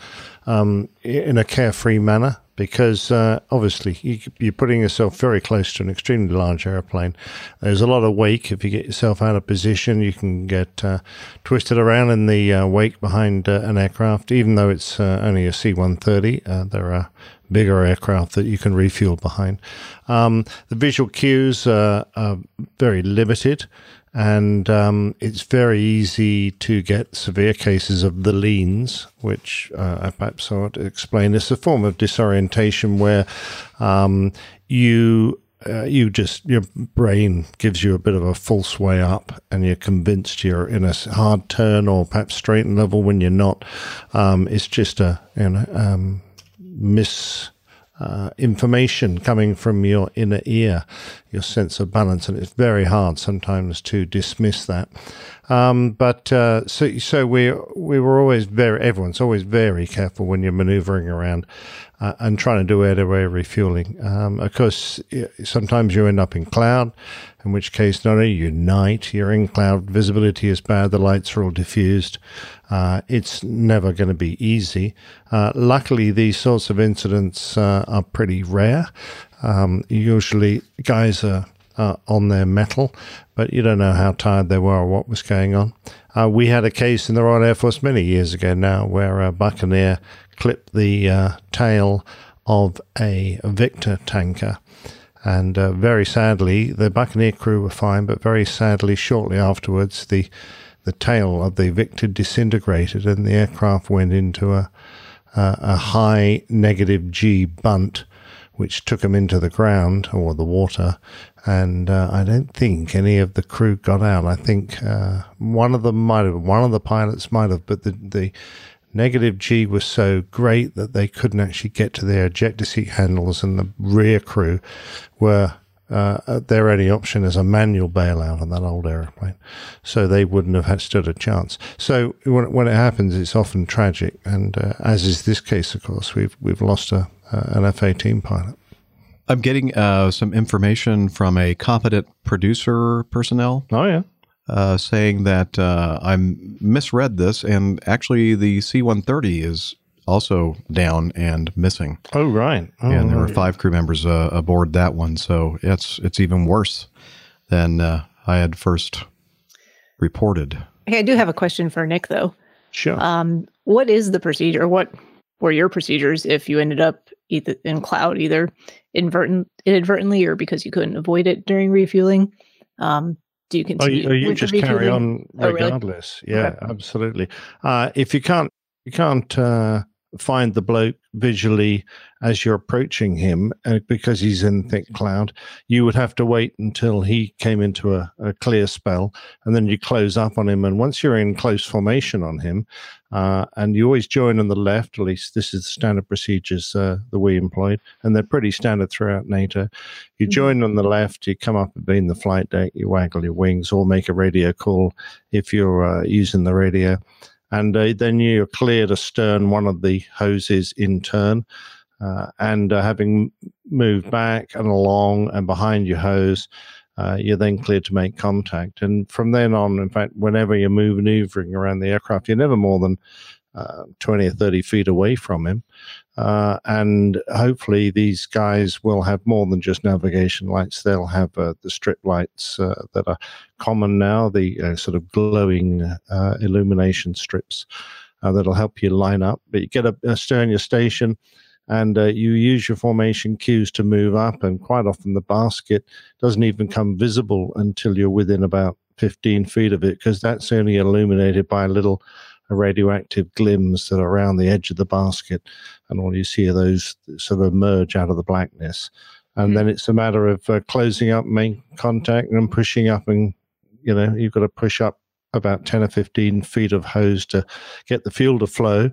um, in a carefree manner because uh, obviously you, you're putting yourself very close to an extremely large airplane. There's a lot of wake. If you get yourself out of position, you can get uh, twisted around in the uh, wake behind uh, an aircraft, even though it's uh, only a C 130. Uh, there are bigger aircraft that you can refuel behind. Um, the visual cues uh, are very limited, and um, it's very easy to get severe cases of the leans, which uh, I perhaps ought to explain. It's a form of disorientation where um, you uh, you just your brain gives you a bit of a false way up, and you're convinced you're in a hard turn or perhaps straight and level when you're not. Um, it's just a you know um, mis uh, coming from your inner ear, your sense of balance, and it's very hard sometimes to dismiss that. Um, but uh, so so we we were always very everyone's always very careful when you're manoeuvring around uh, and trying to do air-to-air refueling. Um, of course, sometimes you end up in cloud, in which case not only you night, you're in cloud, visibility is bad, the lights are all diffused. Uh, it's never going to be easy. Uh, luckily, these sorts of incidents uh, are pretty rare. Um, usually, guys are uh, on their mettle, but you don't know how tired they were or what was going on. Uh, we had a case in the Royal Air Force many years ago now where a Buccaneer clipped the uh, tail of a Victor tanker. And uh, very sadly, the Buccaneer crew were fine, but very sadly, shortly afterwards, the the tail of the Victor disintegrated and the aircraft went into a a, a high negative G bunt, which took them into the ground or the water. And uh, I don't think any of the crew got out. I think uh, one of them might have, one of the pilots might have, but the, the negative G was so great that they couldn't actually get to their ejector seat handles, and the rear crew were uh, their only option is a manual bailout on that old aeroplane. So they wouldn't have had stood a chance. So when, when it happens, it's often tragic, and uh, as is this case, of course, we've we've lost a, an F-18 pilot. I'm getting uh, some information from a competent producer personnel. Oh yeah. Uh, saying that uh, I misread this, and actually the C-130 is also down and missing. Oh right. Oh, and there were five crew members uh, aboard that one, so it's it's even worse than uh, I had first reported. Hey, I do have a question for Nick though. Sure. Um, what is the procedure? What were your procedures if you ended up either in cloud, either inadvertent, inadvertently or because you couldn't avoid it during refueling? Um, do you Oh, continue? you, oh, you with just carry on Oh, really? regardless. Yeah, absolutely. Uh, if you can't, you can't uh, find the bloke visually as you're approaching him uh, because he's in thick cloud. You would have to wait until he came into a, a clear spell, and then you close up on him. And once you're in close formation on him, uh, and you always join on the left. At least this is the standard procedures uh, that we employed, and they're pretty standard throughout NATO. You join on the left, you come up and be in the flight deck, you waggle your wings, or make a radio call if you're uh, using the radio, and uh, then you're cleared astern one of the hoses in turn. Uh, and uh, having moved back and along and behind your hose, uh, you're then cleared to make contact. And from then on, in fact, whenever you're maneuvering around the aircraft, you're never more than uh, 20 or 30 feet away from him. Uh, and hopefully, these guys will have more than just navigation lights. They'll have uh, the strip lights uh, that are common now, the sort of glowing uh, illumination strips uh, that'll help you line up. But you get a, a stern your station and uh, you use your formation cues to move up. And quite often, the basket doesn't even come visible until you're within about 15 feet of it because that's only illuminated by a little radioactive glims that are around the edge of the basket. And all you see are those sort of emerge out of the blackness. And then it's a matter of uh, closing up, main contact, and pushing up. And, you know, you've got to push up about 10 or 15 feet of hose to get the fuel to flow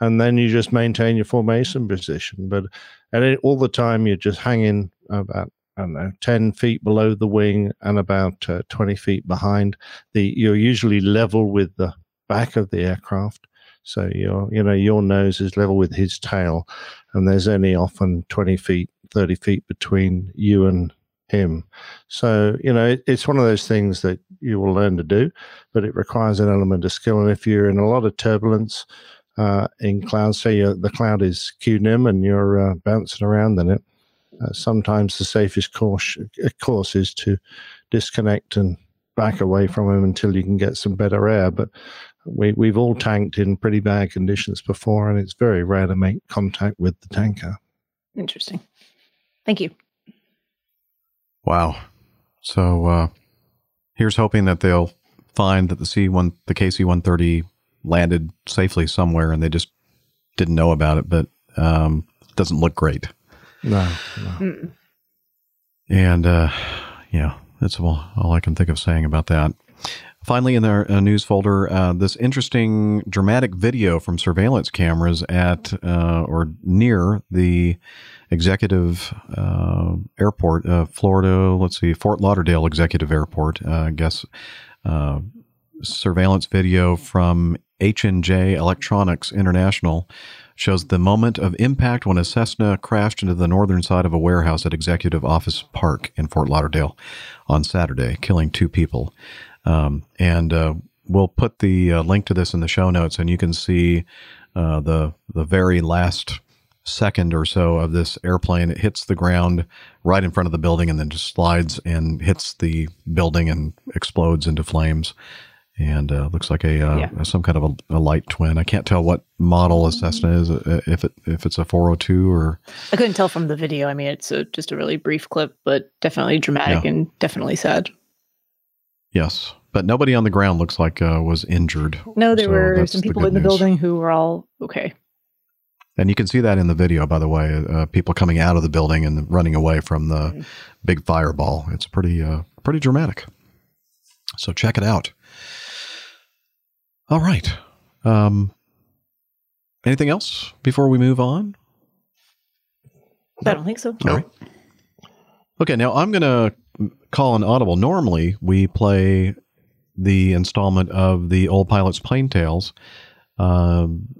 and then you just maintain your formation position. But and it, all the time, you're just hanging about I don't know, 10 feet below the wing and about uh, 20 feet behind. The You're usually level with the back of the aircraft. So your, you know, your nose is level with his tail, and there's only often 20 feet, 30 feet between you and him. So, you know, it, it's one of those things that you will learn to do, but it requires an element of skill. And if you're in a lot of turbulence, uh, in clouds, say the cloud is CuNim and you're uh, bouncing around in it, uh, sometimes the safest course, uh, course is to disconnect and back away from him until you can get some better air. But we, we've all tanked in pretty bad conditions before, and it's very rare to make contact with the tanker. Interesting. Thank you. Wow. So uh, here's hoping that they'll find that the C one, the KC one thirty landed safely somewhere, and they just didn't know about it. But um, it doesn't look great. No, Mm. And uh, yeah, that's all, all I can think of saying about that. Finally, in our uh, news folder, uh, this interesting dramatic video from surveillance cameras at uh, or near the executive uh, airport, uh, Florida, let's see, Fort Lauderdale Executive Airport, uh, I guess, surveillance video from H&J Electronics International shows the moment of impact when a Cessna crashed into the northern side of a warehouse at Executive Office Park in Fort Lauderdale on Saturday, killing two people. Um, and uh, we'll put the uh, link to this in the show notes, and you can see uh, the the very last second or so of this airplane. It hits the ground right in front of the building, and then just slides and hits the building and explodes into flames. And uh, looks like a uh, Yeah. some kind of a, a light twin. I can't tell what model a Cessna is. uh, If it if it's a 402 or I couldn't tell from the video. I mean, it's a, just a really brief clip, but definitely dramatic Yeah. and definitely sad. Yes, but nobody on the ground looks like uh, was injured. No, there So were some people good in the news. building who were all okay. And you can see that in the video, by the way, uh, people coming out of the building and running away from the big fireball. It's pretty, uh, pretty dramatic. So check it out. All right. Um, anything else before we move on? I don't think so. All right. Okay, now I'm going to call an audible. Normally, we play the installment of the Old Pilot's Plain Tales um,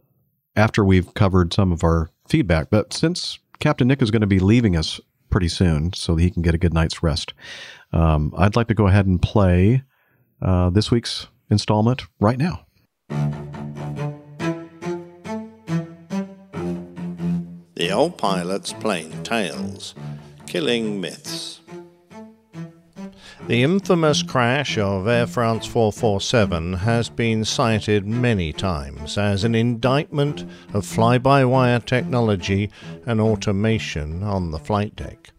after we've covered some of our feedback. But since Captain Nick is going to be leaving us pretty soon so that he can get a good night's rest, um, I'd like to go ahead and play uh, this week's installment right now. The Old Pilot's Plain Tales Killing Myths. The infamous crash of Air France 447 has been cited many times as an indictment of fly by wire technology and automation on the flight deck.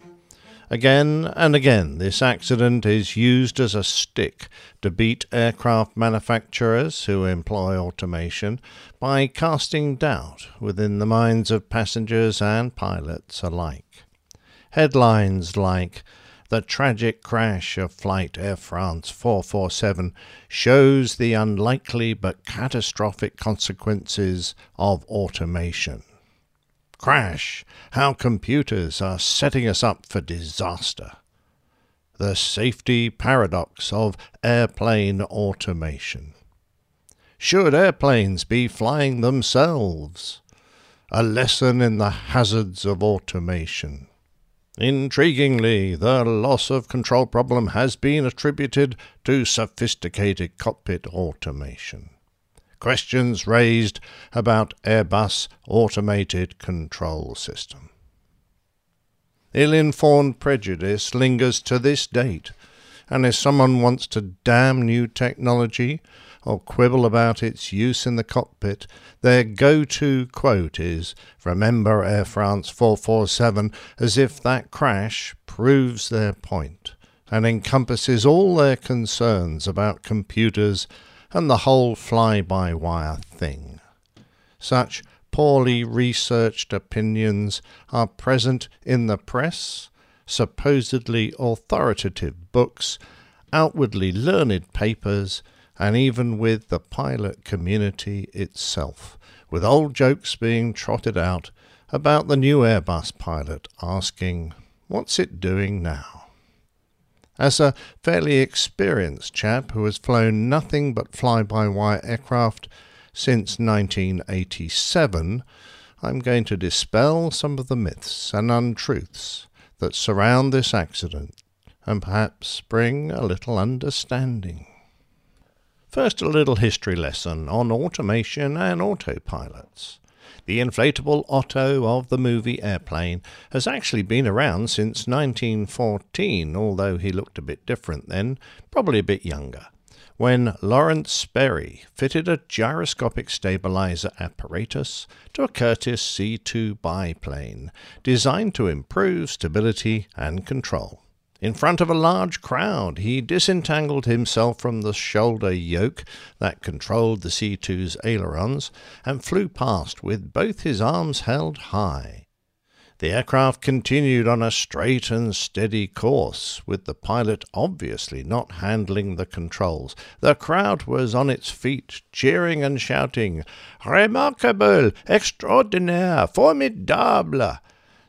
Again and again, this accident is used as a stick to beat aircraft manufacturers who employ automation by casting doubt within the minds of passengers and pilots alike. Headlines like the tragic crash of Flight Air France 447 shows the unlikely but catastrophic consequences of automation. Crash How computers are setting us up for disaster. The safety paradox of airplane automation. Should airplanes be flying themselves? A lesson in the hazards of automation. Intriguingly, the loss of control problem has been attributed to sophisticated cockpit automation. Questions raised about Airbus automated control system. Ill informed prejudice lingers to this date, and if someone wants to damn new technology or quibble about its use in the cockpit, their go to quote is Remember Air France 447 as if that crash proves their point and encompasses all their concerns about computers and the whole fly by wire thing. Such poorly researched opinions are present in the press, supposedly authoritative books, outwardly learned papers, and even with the pilot community itself, with old jokes being trotted out about the new Airbus pilot asking, What's it doing now? As a fairly experienced chap who has flown nothing but fly by wire aircraft since 1987, I'm going to dispel some of the myths and untruths that surround this accident and perhaps bring a little understanding. First, a little history lesson on automation and autopilots. The inflatable Otto of the movie Airplane has actually been around since 1914, although he looked a bit different then, probably a bit younger, when Lawrence Sperry fitted a gyroscopic stabilizer apparatus to a Curtiss C 2 biplane designed to improve stability and control. In front of a large crowd, he disentangled himself from the shoulder yoke that controlled the C 2's ailerons and flew past with both his arms held high. The aircraft continued on a straight and steady course, with the pilot obviously not handling the controls. The crowd was on its feet, cheering and shouting, Remarkable! Extraordinaire! Formidable!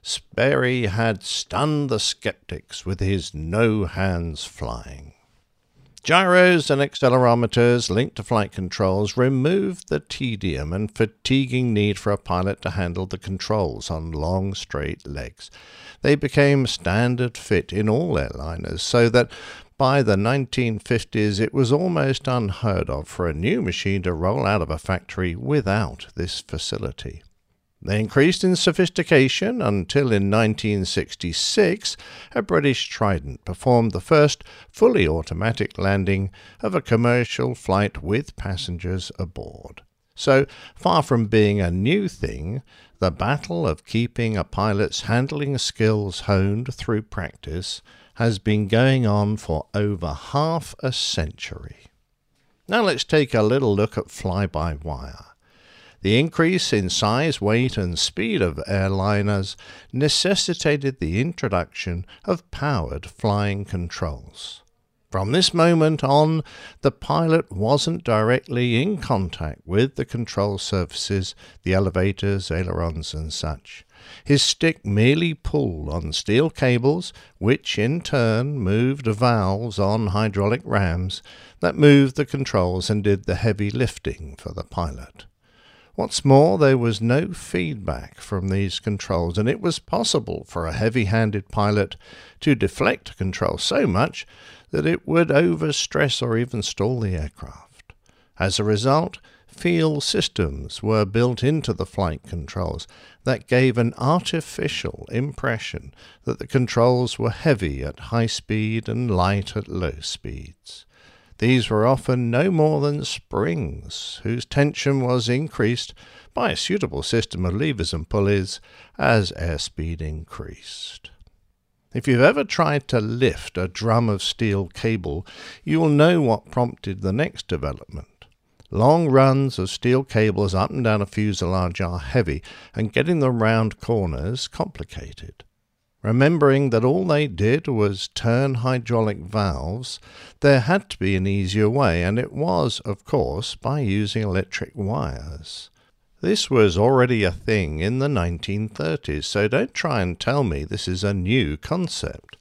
Sperry had stunned the skeptics with his no hands flying. Gyros and accelerometers linked to flight controls removed the tedium and fatiguing need for a pilot to handle the controls on long straight legs. They became standard fit in all airliners, so that by the 1950s it was almost unheard of for a new machine to roll out of a factory without this facility. They increased in sophistication until in 1966 a British Trident performed the first fully automatic landing of a commercial flight with passengers aboard. So, far from being a new thing, the battle of keeping a pilot's handling skills honed through practice has been going on for over half a century. Now let's take a little look at fly by wire. The increase in size, weight, and speed of airliners necessitated the introduction of powered flying controls. From this moment on, the pilot wasn't directly in contact with the control surfaces, the elevators, ailerons, and such. His stick merely pulled on steel cables, which in turn moved valves on hydraulic rams that moved the controls and did the heavy lifting for the pilot. What's more, there was no feedback from these controls, and it was possible for a heavy handed pilot to deflect control so much that it would overstress or even stall the aircraft. As a result, feel systems were built into the flight controls that gave an artificial impression that the controls were heavy at high speed and light at low speeds. These were often no more than springs, whose tension was increased by a suitable system of levers and pulleys as airspeed increased. If you've ever tried to lift a drum of steel cable, you will know what prompted the next development. Long runs of steel cables up and down a fuselage are heavy, and getting them round corners complicated. Remembering that all they did was turn hydraulic valves, there had to be an easier way, and it was, of course, by using electric wires. This was already a thing in the 1930s, so don't try and tell me this is a new concept.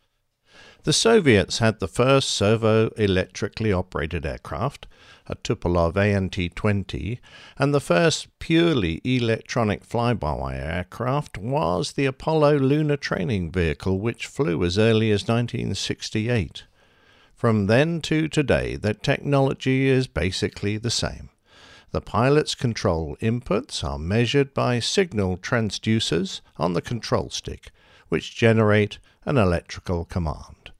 The Soviets had the first servo electrically operated aircraft, a Tupolev AN-T 20, and the first purely electronic fly-by-wire aircraft was the Apollo lunar training vehicle, which flew as early as 1968. From then to today, the technology is basically the same. The pilot's control inputs are measured by signal transducers on the control stick, which generate an electrical command.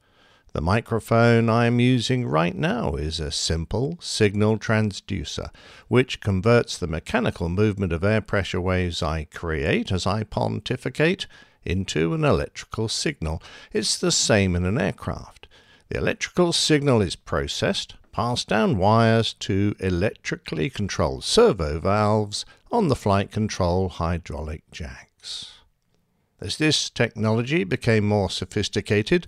The microphone I am using right now is a simple signal transducer, which converts the mechanical movement of air pressure waves I create as I pontificate into an electrical signal. It's the same in an aircraft. The electrical signal is processed, passed down wires to electrically controlled servo valves on the flight control hydraulic jacks. As this technology became more sophisticated,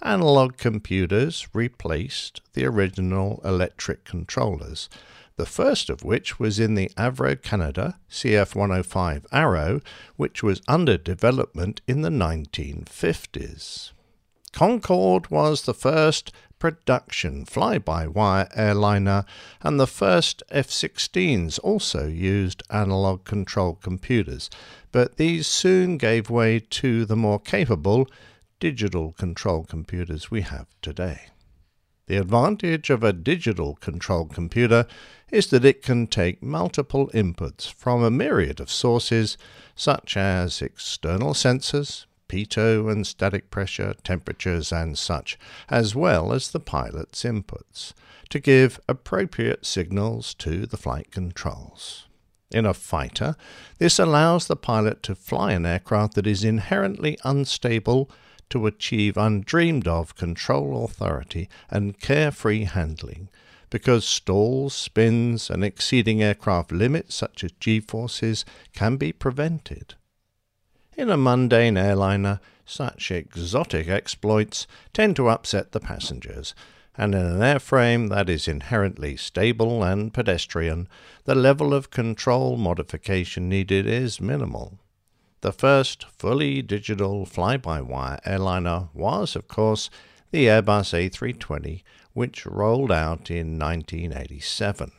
analog computers replaced the original electric controllers, the first of which was in the Avro Canada CF105 Arrow, which was under development in the 1950s. Concorde was the first production fly by wire airliner, and the first F 16s also used analog control computers, but these soon gave way to the more capable digital control computers we have today. The advantage of a digital control computer is that it can take multiple inputs from a myriad of sources, such as external sensors, pitot and static pressure, temperatures, and such, as well as the pilot's inputs, to give appropriate signals to the flight controls. In a fighter, this allows the pilot to fly an aircraft that is inherently unstable to achieve undreamed of control authority and carefree handling, because stalls, spins, and exceeding aircraft limits such as g forces can be prevented. In a mundane airliner, such exotic exploits tend to upset the passengers, and in an airframe that is inherently stable and pedestrian, the level of control modification needed is minimal. The first fully digital fly by wire airliner was, of course, the Airbus A320, which rolled out in 1987.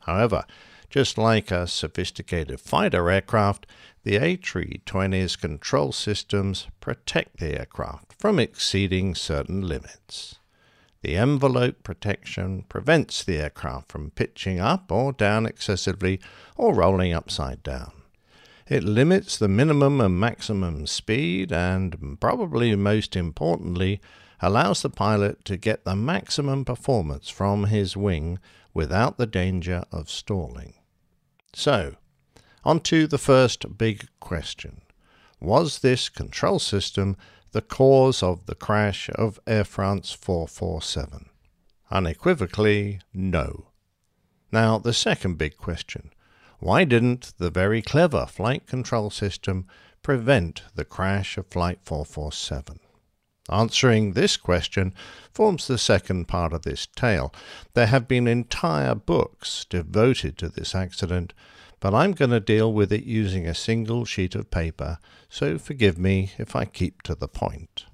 However, just like a sophisticated fighter aircraft, the A320's control systems protect the aircraft from exceeding certain limits. The envelope protection prevents the aircraft from pitching up or down excessively or rolling upside down. It limits the minimum and maximum speed and, probably most importantly, allows the pilot to get the maximum performance from his wing without the danger of stalling. So, on to the first big question. Was this control system the cause of the crash of Air France 447? Unequivocally, no. Now, the second big question. Why didn't the very clever flight control system prevent the crash of Flight 447? Answering this question forms the second part of this tale. There have been entire books devoted to this accident, but I'm going to deal with it using a single sheet of paper, so forgive me if I keep to the point.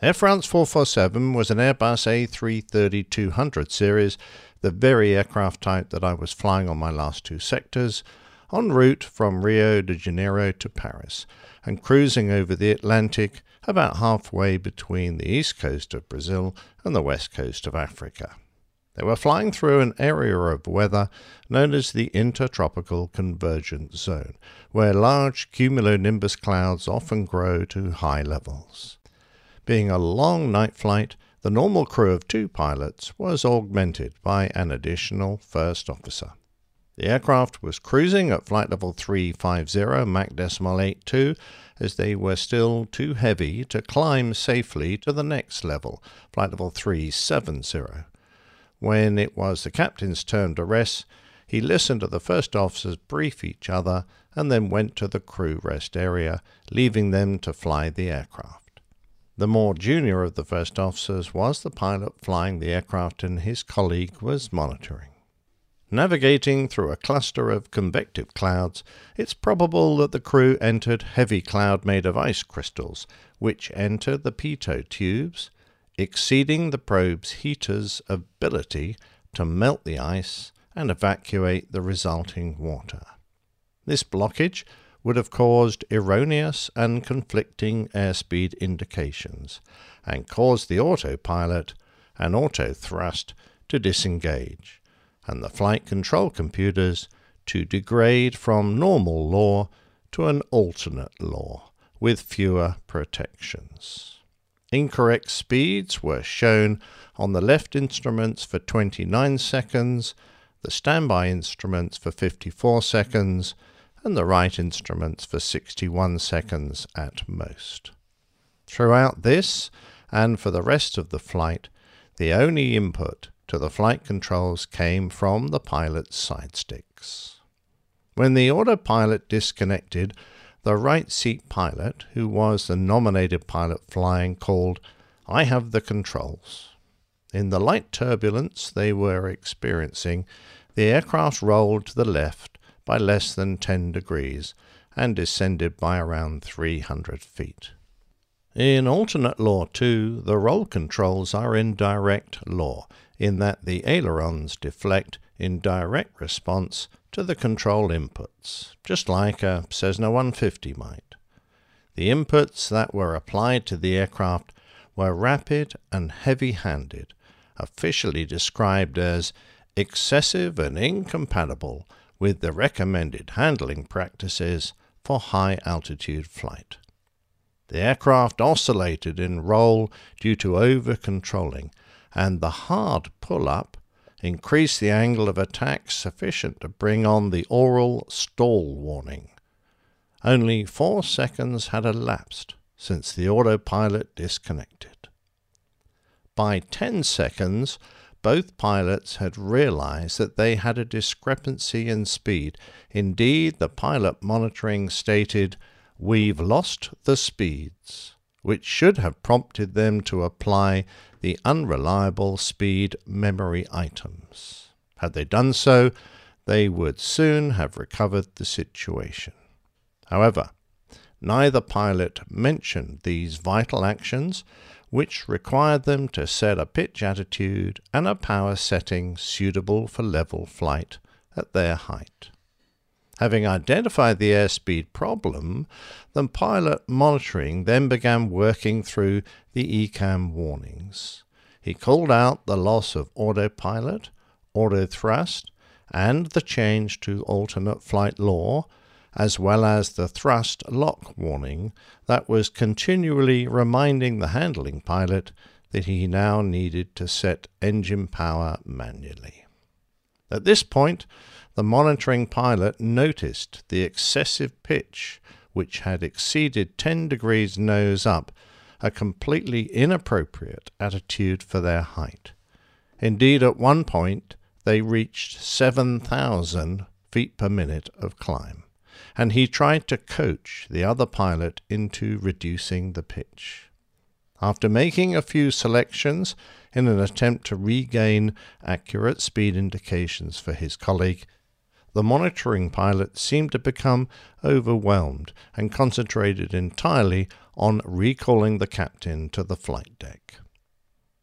Air France 447 was an Airbus A330 200 series, the very aircraft type that I was flying on my last two sectors, en route from Rio de Janeiro to Paris, and cruising over the Atlantic about halfway between the east coast of Brazil and the west coast of Africa. They were flying through an area of weather known as the Intertropical Convergence Zone, where large cumulonimbus clouds often grow to high levels. Being a long night flight, the normal crew of two pilots was augmented by an additional first officer. The aircraft was cruising at flight level 350 Mach decimal 82 as they were still too heavy to climb safely to the next level, flight level 370. When it was the captain's turn to rest, he listened to the first officers brief each other and then went to the crew rest area, leaving them to fly the aircraft. The more junior of the first officers was the pilot flying the aircraft, and his colleague was monitoring. Navigating through a cluster of convective clouds, it's probable that the crew entered heavy cloud made of ice crystals, which entered the pitot tubes, exceeding the probe's heater's ability to melt the ice and evacuate the resulting water. This blockage would have caused erroneous and conflicting airspeed indications and caused the autopilot and auto thrust to disengage and the flight control computers to degrade from normal law to an alternate law with fewer protections. Incorrect speeds were shown on the left instruments for 29 seconds, the standby instruments for 54 seconds, and the right instruments for 61 seconds at most. Throughout this, and for the rest of the flight, the only input to the flight controls came from the pilot's side sticks. When the autopilot disconnected, the right seat pilot, who was the nominated pilot flying, called, I have the controls. In the light turbulence they were experiencing, the aircraft rolled to the left by less than 10 degrees and descended by around 300 feet. In alternate law, too, the roll controls are in direct law, in that the ailerons deflect in direct response to the control inputs, just like a Cessna 150 might. The inputs that were applied to the aircraft were rapid and heavy handed, officially described as excessive and incompatible with the recommended handling practices for high altitude flight. The aircraft oscillated in roll due to over controlling, and the hard pull up increased the angle of attack sufficient to bring on the aural stall warning. Only four seconds had elapsed since the autopilot disconnected. By 10 seconds, both pilots had realized that they had a discrepancy in speed. Indeed, the pilot monitoring stated, We've lost the speeds, which should have prompted them to apply the unreliable speed memory items. Had they done so, they would soon have recovered the situation. However, neither pilot mentioned these vital actions, which required them to set a pitch attitude and a power setting suitable for level flight at their height. Having identified the airspeed problem, the pilot monitoring then began working through the ECAM warnings. He called out the loss of autopilot, auto thrust, and the change to alternate flight law, as well as the thrust lock warning that was continually reminding the handling pilot that he now needed to set engine power manually. At this point, the monitoring pilot noticed the excessive pitch, which had exceeded 10 degrees nose up, a completely inappropriate attitude for their height. Indeed, at one point, they reached 7,000 feet per minute of climb, and he tried to coach the other pilot into reducing the pitch. After making a few selections in an attempt to regain accurate speed indications for his colleague, the monitoring pilot seemed to become overwhelmed and concentrated entirely on recalling the captain to the flight deck.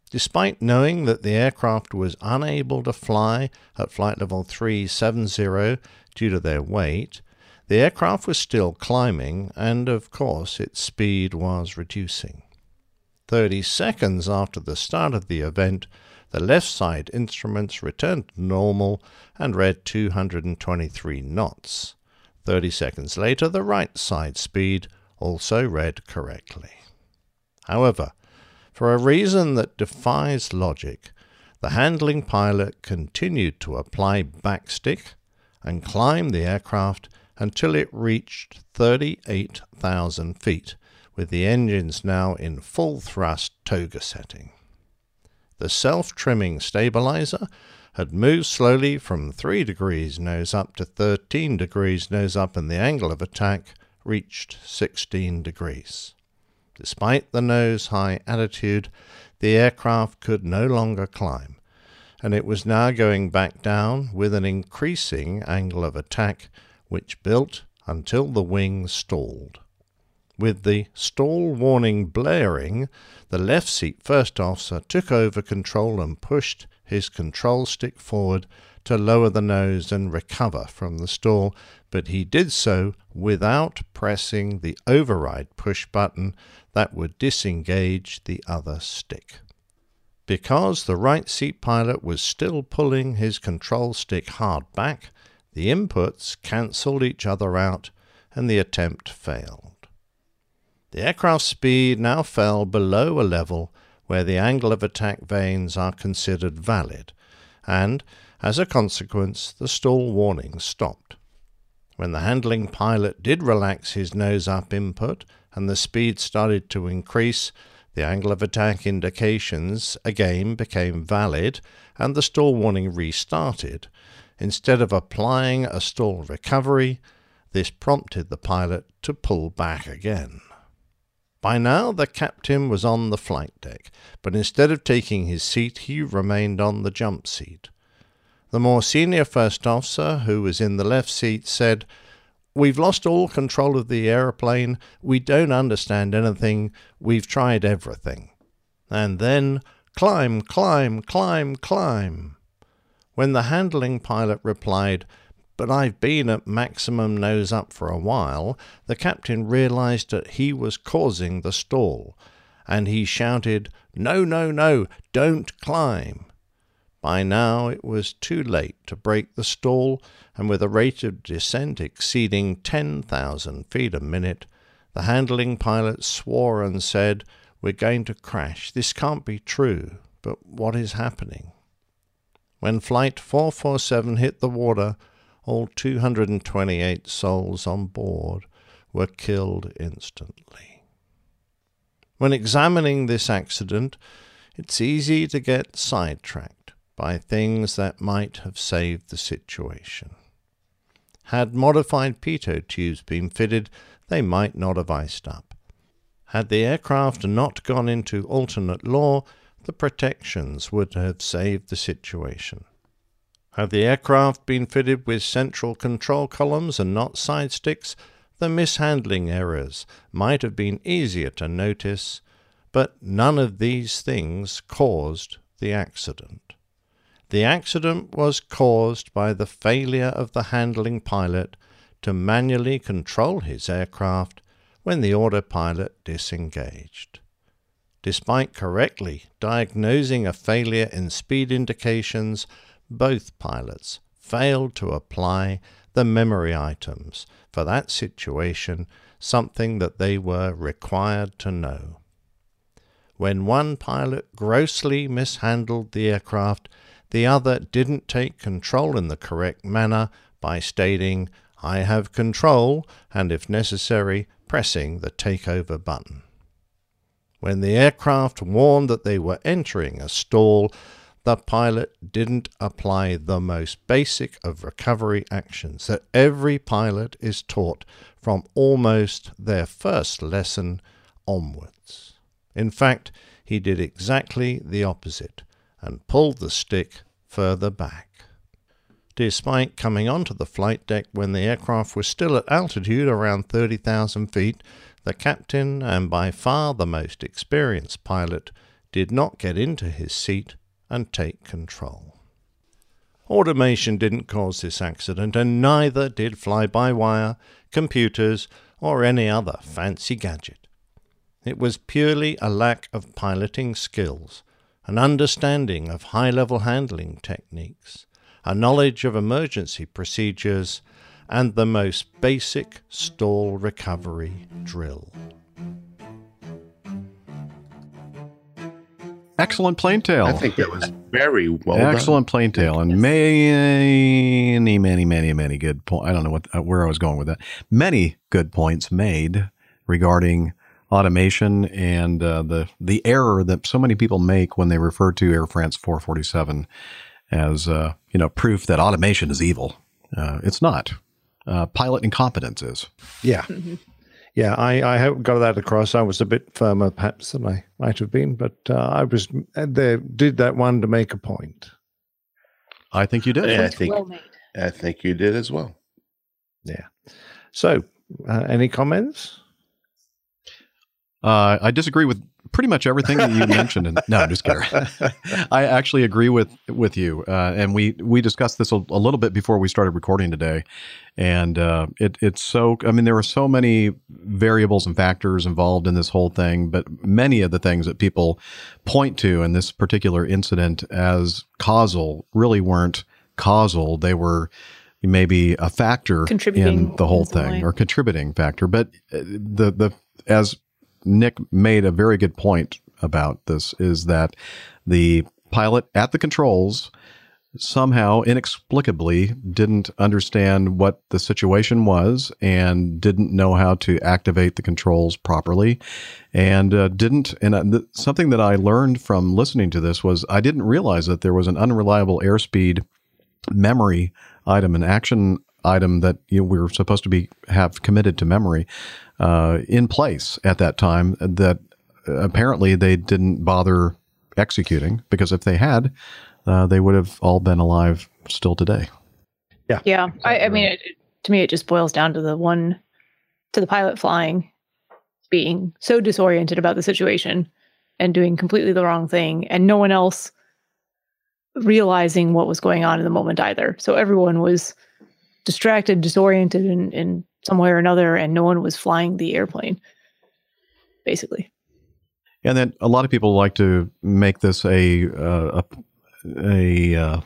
Despite knowing that the aircraft was unable to fly at flight level 370 due to their weight, the aircraft was still climbing and, of course, its speed was reducing. 30 seconds after the start of the event, the left side instruments returned normal and read 223 knots. 30 seconds later, the right side speed also read correctly. However, for a reason that defies logic, the handling pilot continued to apply backstick and climb the aircraft until it reached 38,000 feet, with the engines now in full thrust TOGA setting. The self trimming stabilizer had moved slowly from 3 degrees nose up to 13 degrees nose up, and the angle of attack reached 16 degrees. Despite the nose high attitude, the aircraft could no longer climb, and it was now going back down with an increasing angle of attack, which built until the wings stalled. With the stall warning blaring, the left seat first officer took over control and pushed his control stick forward to lower the nose and recover from the stall, but he did so without pressing the override push button that would disengage the other stick. Because the right seat pilot was still pulling his control stick hard back, the inputs cancelled each other out and the attempt failed. The aircraft's speed now fell below a level where the angle of attack vanes are considered valid, and, as a consequence, the stall warning stopped. When the handling pilot did relax his nose up input and the speed started to increase, the angle of attack indications again became valid and the stall warning restarted. Instead of applying a stall recovery, this prompted the pilot to pull back again. By now, the captain was on the flight deck, but instead of taking his seat, he remained on the jump seat. The more senior first officer, who was in the left seat, said, We've lost all control of the aeroplane. We don't understand anything. We've tried everything. And then, climb, climb, climb, climb. When the handling pilot replied, but I've been at maximum nose up for a while, the captain realized that he was causing the stall, and he shouted, No, no, no, don't climb. By now it was too late to break the stall, and with a rate of descent exceeding 10,000 feet a minute, the handling pilot swore and said, We're going to crash. This can't be true. But what is happening? When Flight 447 hit the water, all 228 souls on board were killed instantly. When examining this accident, it's easy to get sidetracked by things that might have saved the situation. Had modified pitot tubes been fitted, they might not have iced up. Had the aircraft not gone into alternate law, the protections would have saved the situation. Had the aircraft been fitted with central control columns and not side sticks, the mishandling errors might have been easier to notice, but none of these things caused the accident. The accident was caused by the failure of the handling pilot to manually control his aircraft when the autopilot disengaged. Despite correctly diagnosing a failure in speed indications, both pilots failed to apply the memory items for that situation, something that they were required to know. When one pilot grossly mishandled the aircraft, the other didn't take control in the correct manner by stating, I have control, and if necessary, pressing the takeover button. When the aircraft warned that they were entering a stall, the pilot didn't apply the most basic of recovery actions that every pilot is taught from almost their first lesson onwards. In fact, he did exactly the opposite and pulled the stick further back. Despite coming onto the flight deck when the aircraft was still at altitude around 30,000 feet, the captain, and by far the most experienced pilot, did not get into his seat and take control. Automation didn't cause this accident, and neither did fly by wire, computers, or any other fancy gadget. It was purely a lack of piloting skills, an understanding of high level handling techniques, a knowledge of emergency procedures, and the most basic stall recovery drill. Excellent plain tale. I think that was very well Excellent plain tale, and many, many, many, many good points. I don't know what uh, where I was going with that. Many good points made regarding automation and uh, the the error that so many people make when they refer to Air France 447 as uh, you know proof that automation is evil. Uh, it's not. Uh, pilot incompetence is. Yeah. Yeah, I, I hope got that across. I was a bit firmer, perhaps, than I might have been, but uh, I was there. Did that one to make a point. I think you did. Yeah, I think I think you did as well. Yeah. So, uh, any comments? Uh, I disagree with pretty much everything that you mentioned. And, no, I'm just kidding. I actually agree with with you. Uh, and we we discussed this a, a, little bit before we started recording today. And uh, it it's so. I mean, there are so many variables and factors involved in this whole thing, but many of the things that people point to in this particular incident as causal really weren't causal. They were maybe a factor in the whole thing or contributing factor. But uh, the the as Nick made a very good point about this is that the pilot at the controls somehow inexplicably didn't understand what the situation was and didn't know how to activate the controls properly. And uh, didn't and uh, th- something that I learned from listening to this was I didn't realize that there was an unreliable airspeed memory item an action item that you know, we were supposed to be have committed to memory uh, in place at that time that apparently they didn't bother executing because if they had, uh, they would have all been alive still today. Yeah. Yeah. I, I mean, it, to me, it just boils down to the one, to the pilot flying being so disoriented about the situation and doing completely the wrong thing and no one else realizing what was going on in the moment either. So everyone was distracted, disoriented in, in some way or another, and no one was flying the airplane, basically. And then a lot of people like to make this a uh, a, a uh,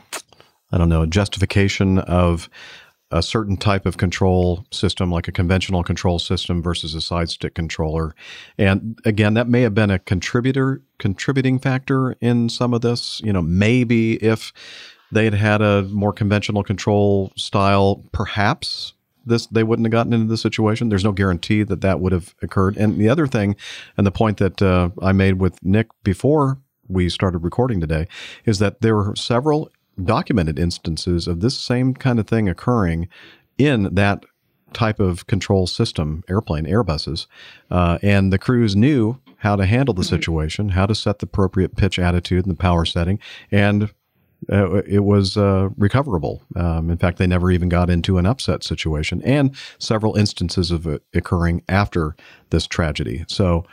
I don't know a justification of a certain type of control system, like a conventional control system versus a side stick controller. And again, that may have been a contributor contributing factor in some of this. You know, maybe if they had had a more conventional control style, perhaps this they wouldn't have gotten into this situation. There's no guarantee that that would have occurred. And the other thing, and the point that uh, I made with Nick before we started recording today, is that there were several documented instances of this same kind of thing occurring in that type of control system, airplane, Airbuses, uh, and the crews knew how to handle the situation, how to set the appropriate pitch attitude and the power setting, and uh, it was uh, recoverable. Um, in fact, they never even got into an upset situation, and several instances of it occurring after this tragedy. So,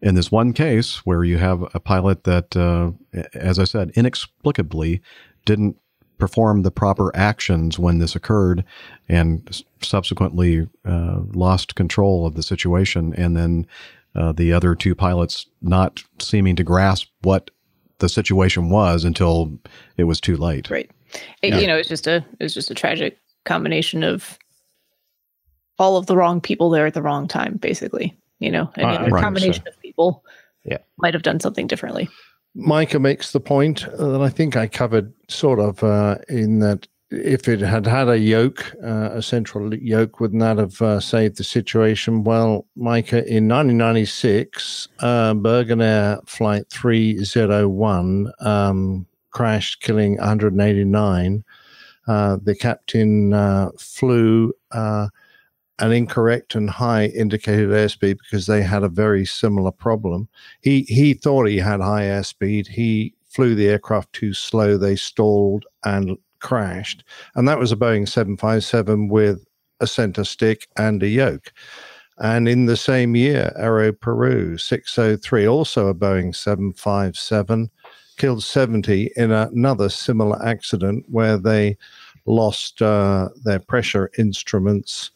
in this one case where you have a pilot that, uh, as I said, inexplicably didn't perform the proper actions when this occurred and subsequently uh, lost control of the situation, and then uh, the other two pilots not seeming to grasp what the situation was until it was too late. Right. It, yeah. You know, it's just a it's just a tragic combination of all of the wrong people there at the wrong time, basically. You know, and uh, a right, combination so. of people yeah. might have done something differently. Micah makes the point that I think I covered sort of uh, in that if it had had a yoke, uh, a central yoke, wouldn't that have uh, saved the situation? Well, Micah, in 1996, uh, Birgenair Flight 301 um, crashed, killing 189. Uh, the captain uh, flew uh, an incorrect and high indicated airspeed because they had a very similar problem. He he thought he had high airspeed. He flew the aircraft too slow. They stalled and crashed, and that was a Boeing 757 with a center stick and a yoke. And in the same year, Aero Peru 603, also a Boeing 757, killed 70 in another similar accident where they lost uh, their pressure instruments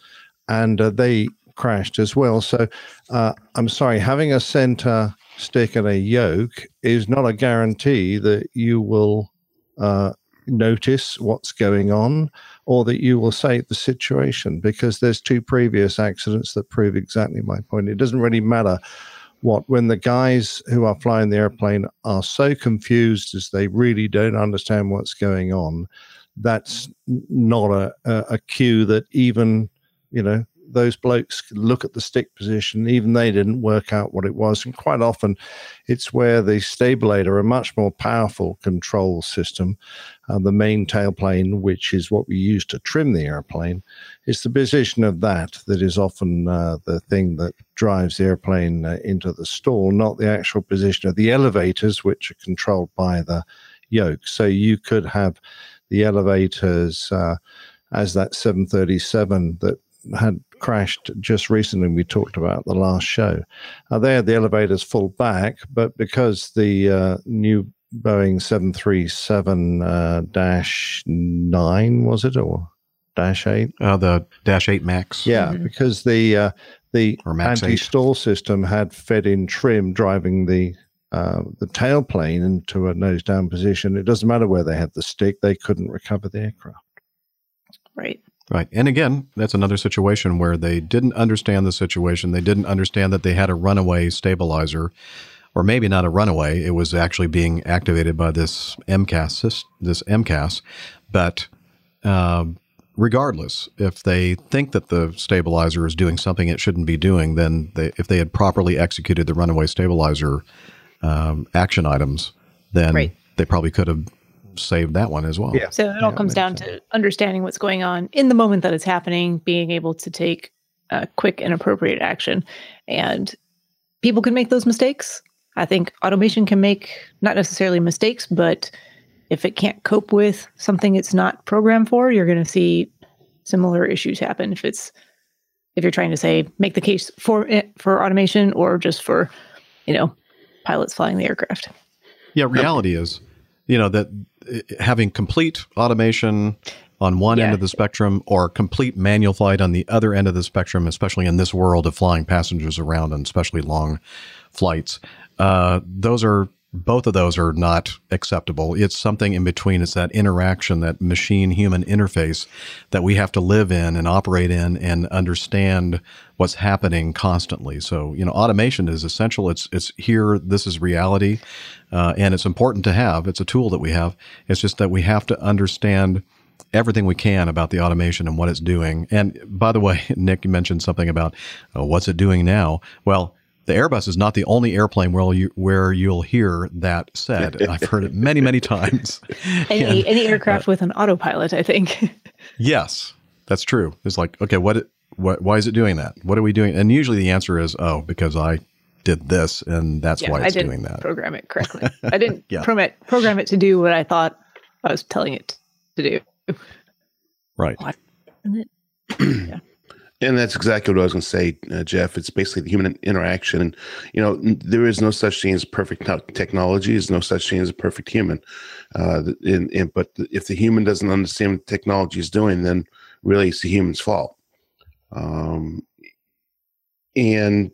and uh, they crashed as well. So uh, I'm sorry, having a center stick and a yoke is not a guarantee that you will uh, notice what's going on or that you will save the situation because there's two previous accidents that prove exactly my point. It doesn't really matter what when the guys who are flying the airplane are so confused as they really don't understand what's going on that's not a, a, a cue that even you know those blokes look at the stick position even they didn't work out what it was. And quite often it's where the stabilator a much more powerful control system uh, the main tailplane which is what we use to trim the airplane it's the position of that that is often uh, the thing that drives the airplane uh, into the stall not the actual position of the elevators which are controlled by the yoke. So you could have the elevators uh, as that 737 that had crashed just recently. We talked about the last show. Uh, they had the elevators full back, but because the uh, new Boeing 737 uh, dash nine was it or dash eight? Uh, the dash eight max. Yeah, because the uh, the Or Max eight. anti-stall system had fed in trim, driving the uh, the tailplane into a nose down position. It doesn't matter where they had the stick; they couldn't recover the aircraft. Right. Right. And again, that's another situation where they didn't understand the situation. They didn't understand that they had a runaway stabilizer, or maybe not a runaway. It was actually being activated by this MCAS, this MCAS. But um, regardless, if they think that the stabilizer is doing something it shouldn't be doing, then they, if they had properly executed the runaway stabilizer um, action items, then Right. they probably could have saved that one as well. Yeah. So it all comes down to understanding what's going on in the moment that it's happening, being able to take uh, quick and appropriate action. And people can make those mistakes. I think automation can make not necessarily mistakes, but if it can't cope with something it's not programmed for, you're going to see similar issues happen. If it's if you're trying to say make the case for it for automation or just for you know pilots flying the aircraft. Yeah, reality is, you know, that having complete automation on one end of the spectrum or complete manual flight on the other end of the spectrum, especially in this world of flying passengers around and especially long flights, uh, those are both of those are not acceptable. It's something in between. It's that interaction, that machine human interface that we have to live in and operate in and understand what's happening constantly. So, you know, automation is essential. It's, it's here. This is reality. Uh, and it's important to have. It's a tool that we have. It's just that we have to understand everything we can about the automation and what it's doing. And by the way, Nick, you mentioned something about uh, what's it doing now. Well, the Airbus is not the only airplane where you where you'll hear that said. I've heard it many, many times. Any And, any aircraft uh, with an autopilot, I think. yes, that's true. It's like, okay, what, what, why is it doing that? What are we doing? And usually the answer is, oh, because I did this, and that's why I it's didn't doing that. program it correctly. I didn't Yeah. program it, program it to do what I thought I was telling it to do. Right. And that's exactly what I was going to say, uh, Jeff. It's basically the human interaction. And, you know, there is no such thing as perfect te- technology. There's no such thing as a perfect human. Uh, and, and, but if the human doesn't understand what the technology is doing, then really it's the human's fault. Um, and,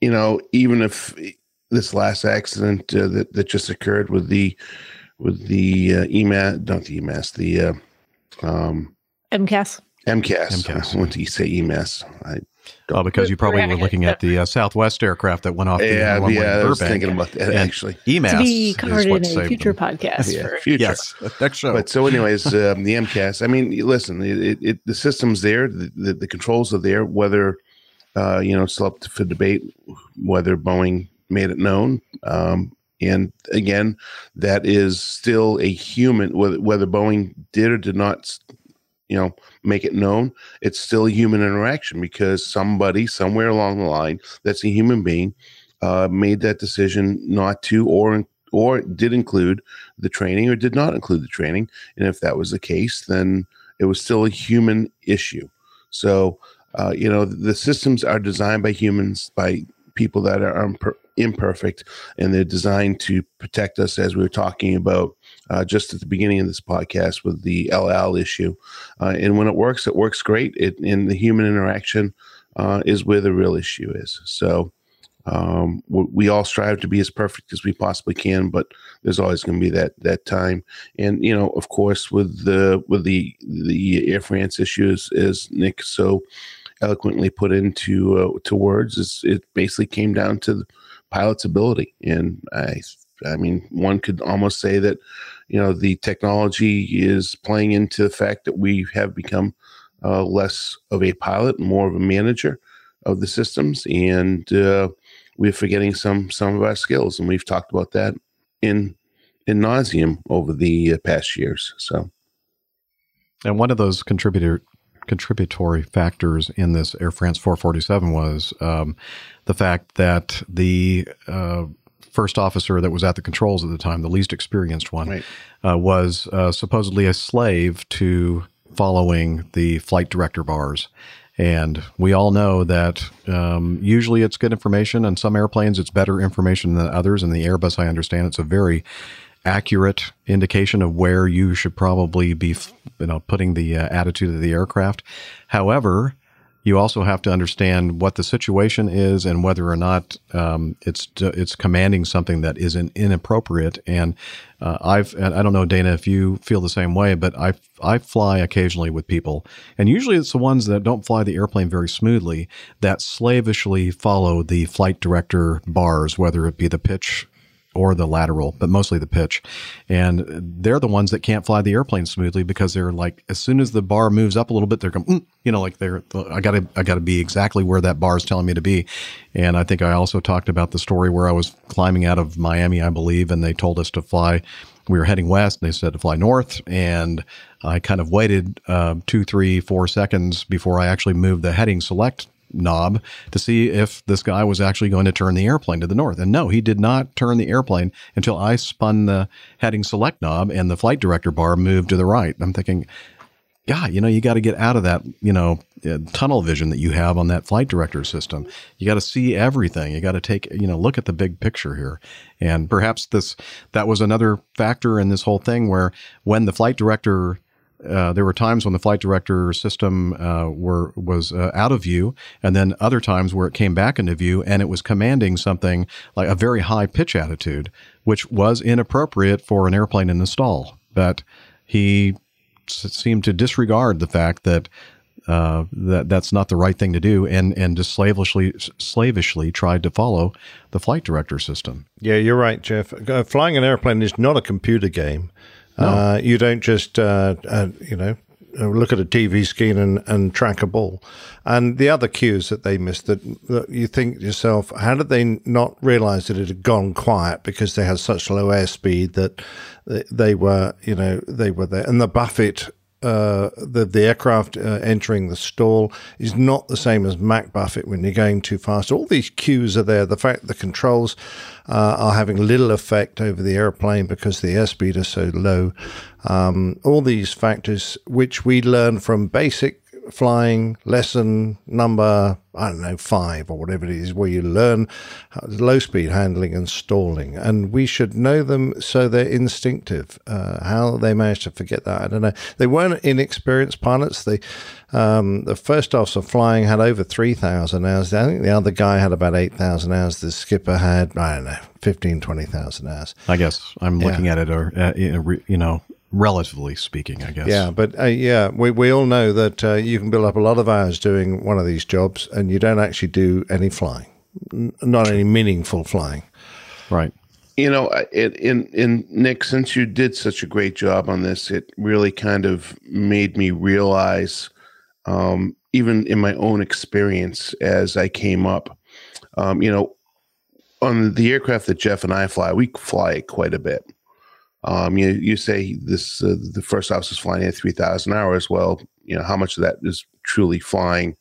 you know, even if this last accident uh, that, that just occurred with the, with the uh, EMAS, not the EMAS, the, uh, um, MCAS. MCAS. I went to say EMAS. I Oh, because you probably were looking at the uh, Southwest aircraft that went off the Yeah, runway yeah, in I was thinking about that, And actually. EMAS to be covered in a future them. podcast. Yeah, for, future. Yes, next show. But so, anyways, um, the MCAS. I mean, listen, it, it, it, the system's there, the, the, the controls are there. Whether uh, you know, it's still up for debate whether Boeing made it known. Um, And again, that is still a human, whether, whether Boeing did or did not, you know, make it known, it's still a human interaction because somebody somewhere along the line that's a human being uh, made that decision not to or or did include the training or did not include the training. And if that was the case, then it was still a human issue. So, uh, you know, the systems are designed by humans, by people that are imper- imperfect, and they're designed to protect us, as we were talking about uh, just at the beginning of this podcast with the El Al issue. Uh, and when it works, it works great. It, and the human interaction uh, is where the real issue is. So, um, we, all strive to be as perfect as we possibly can, but there's always going to be that that time. And you know, of course, with the with the the Air France issues, as Nick so eloquently put into uh, to words, is it basically came down to the pilot's ability. And I, I mean, one could almost say that you know the technology is playing into the fact that we have become uh, less of a pilot, more of a manager of the systems, and uh, we're forgetting some some of our skills, and we've talked about that in in nauseum over the uh, past years. So, and one of those contributor contributory factors in this Air France 447 was um, the fact that the uh, first officer that was at the controls at the time, the least experienced one, right. uh, was uh, supposedly a slave to following the flight director bars. And we all know that um, usually it's good information. On some airplanes, it's better information than others. And the Airbus, I understand, it's a very accurate indication of where you should probably be, you know, putting the uh, attitude of the aircraft. However, you also have to understand what the situation is and whether or not um, it's it's commanding something that isn't inappropriate. And uh, I've and I don't know Dana if you feel the same way, but I I fly occasionally with people, and usually it's the ones that don't fly the airplane very smoothly that slavishly follow the flight director bars, whether it be the pitch or the lateral, but mostly the pitch. And they're the ones that can't fly the airplane smoothly because they're like, as soon as the bar moves up a little bit, they're going, mm, you know, like they're, I gotta, I gotta be exactly where that bar is telling me to be. And I think I also talked about the story where I was climbing out of Miami, I believe, and they told us to fly. We were heading west and they said to fly north. And I kind of waited uh, two, three, four seconds before I actually moved the heading select knob to see if this guy was actually going to turn the airplane to the north. And no, he did not turn the airplane until I spun the heading select knob and the flight director bar moved to the right. I'm thinking, yeah, you know, you got to get out of that, you know, uh, tunnel vision that you have on that flight director system. You got to see everything. You got to take, you know, look at the big picture here. And perhaps this, that was another factor in this whole thing where when the flight director uh, there were times when the flight director system uh, were was uh, out of view, and then other times where it came back into view and it was commanding something like a very high pitch attitude, which was inappropriate for an airplane in the stall. But he seemed to disregard the fact that. Uh, that that's not the right thing to do, and and just slavishly slavishly tried to follow the flight director system. Yeah, you're right, Jeff. Uh, flying an airplane is not a computer game. No. Uh, you don't just, uh, uh, you know, look at a TV screen and, and track a ball. And the other cues that they missed that, that you think yourself, how did they not realize that it had gone quiet because they had such low airspeed that they, were, you know, they were there. And the buffet uh, the the aircraft uh, entering the stall is not the same as Mach buffet when you're going too fast. All these cues are there. The fact the controls uh, are having little effect over the airplane because the airspeed is so low. Um, all these factors, which we learn from basic flying lesson number I don't know five or whatever it is, where you learn low speed handling and stalling, and we should know them so they're instinctive. Uh, how they managed to forget that, I don't know. They weren't inexperienced pilots. They um, the first officer flying had over three thousand hours. I think the other guy had about eight thousand hours. The skipper had I don't know 15, 20,000 hours. I guess I'm Yeah. looking at it, or uh, you know, relatively speaking, I guess. Yeah, but uh, yeah, we, we all know that uh, you can build up a lot of hours doing one of these jobs, and you don't actually do any flying, N- not any meaningful flying. Right. You know, it, in in Nick, since you did such a great job on this, it really kind of made me realize, um, even in my own experience as I came up, um, you know, on the aircraft that Jeff and I fly, we fly it quite a bit. Um, you you say this uh, the first officer is flying at three thousand hours. Well, you know how much of that is truly flying.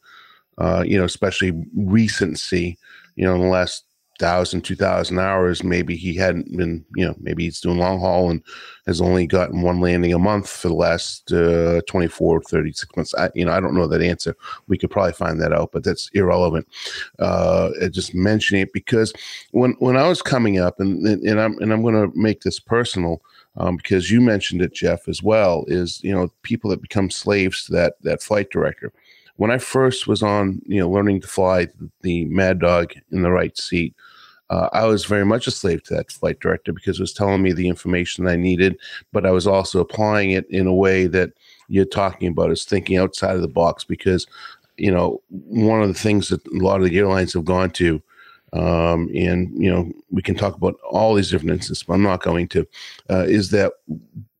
Uh, you know, especially recency. You know, in the last thousand, two thousand hours, maybe he hadn't been. You know, maybe he's doing long haul and has only gotten one landing a month for the last uh, 24, 36 months. I, you know, I don't know that answer. We could probably find that out, but that's irrelevant. Uh, just mentioning it because when when I was coming up, and and I'm and I'm going to make this personal um, because you mentioned it, Jeff, as well. Is you know people that become slaves to that that flight director. When I first was on, you know, learning to fly the Mad Dog in the right seat, uh, I was very much a slave to that flight director because it was telling me the information I needed, but I was also applying it in a way that you're talking about is thinking outside of the box because, you know, one of the things that a lot of the airlines have gone to, um, and, you know, we can talk about all these different instances, but I'm not going to, uh, is that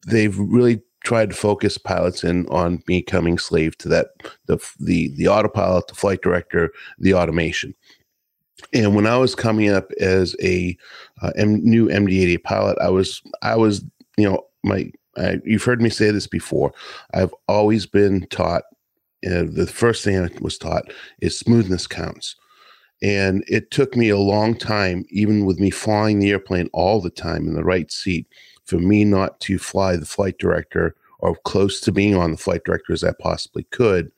they've really tried to focus pilots in on becoming slave to that the the the autopilot, the flight director, the automation. And when I was coming up as a uh, M- new MD-80 pilot, I was I was you know my I, you've heard me say this before. I've always been taught. Uh, the first thing I was taught is smoothness counts. And it took me a long time, even with me flying the airplane all the time in the right seat, for me not to fly the flight director or close to being on the flight director as I possibly could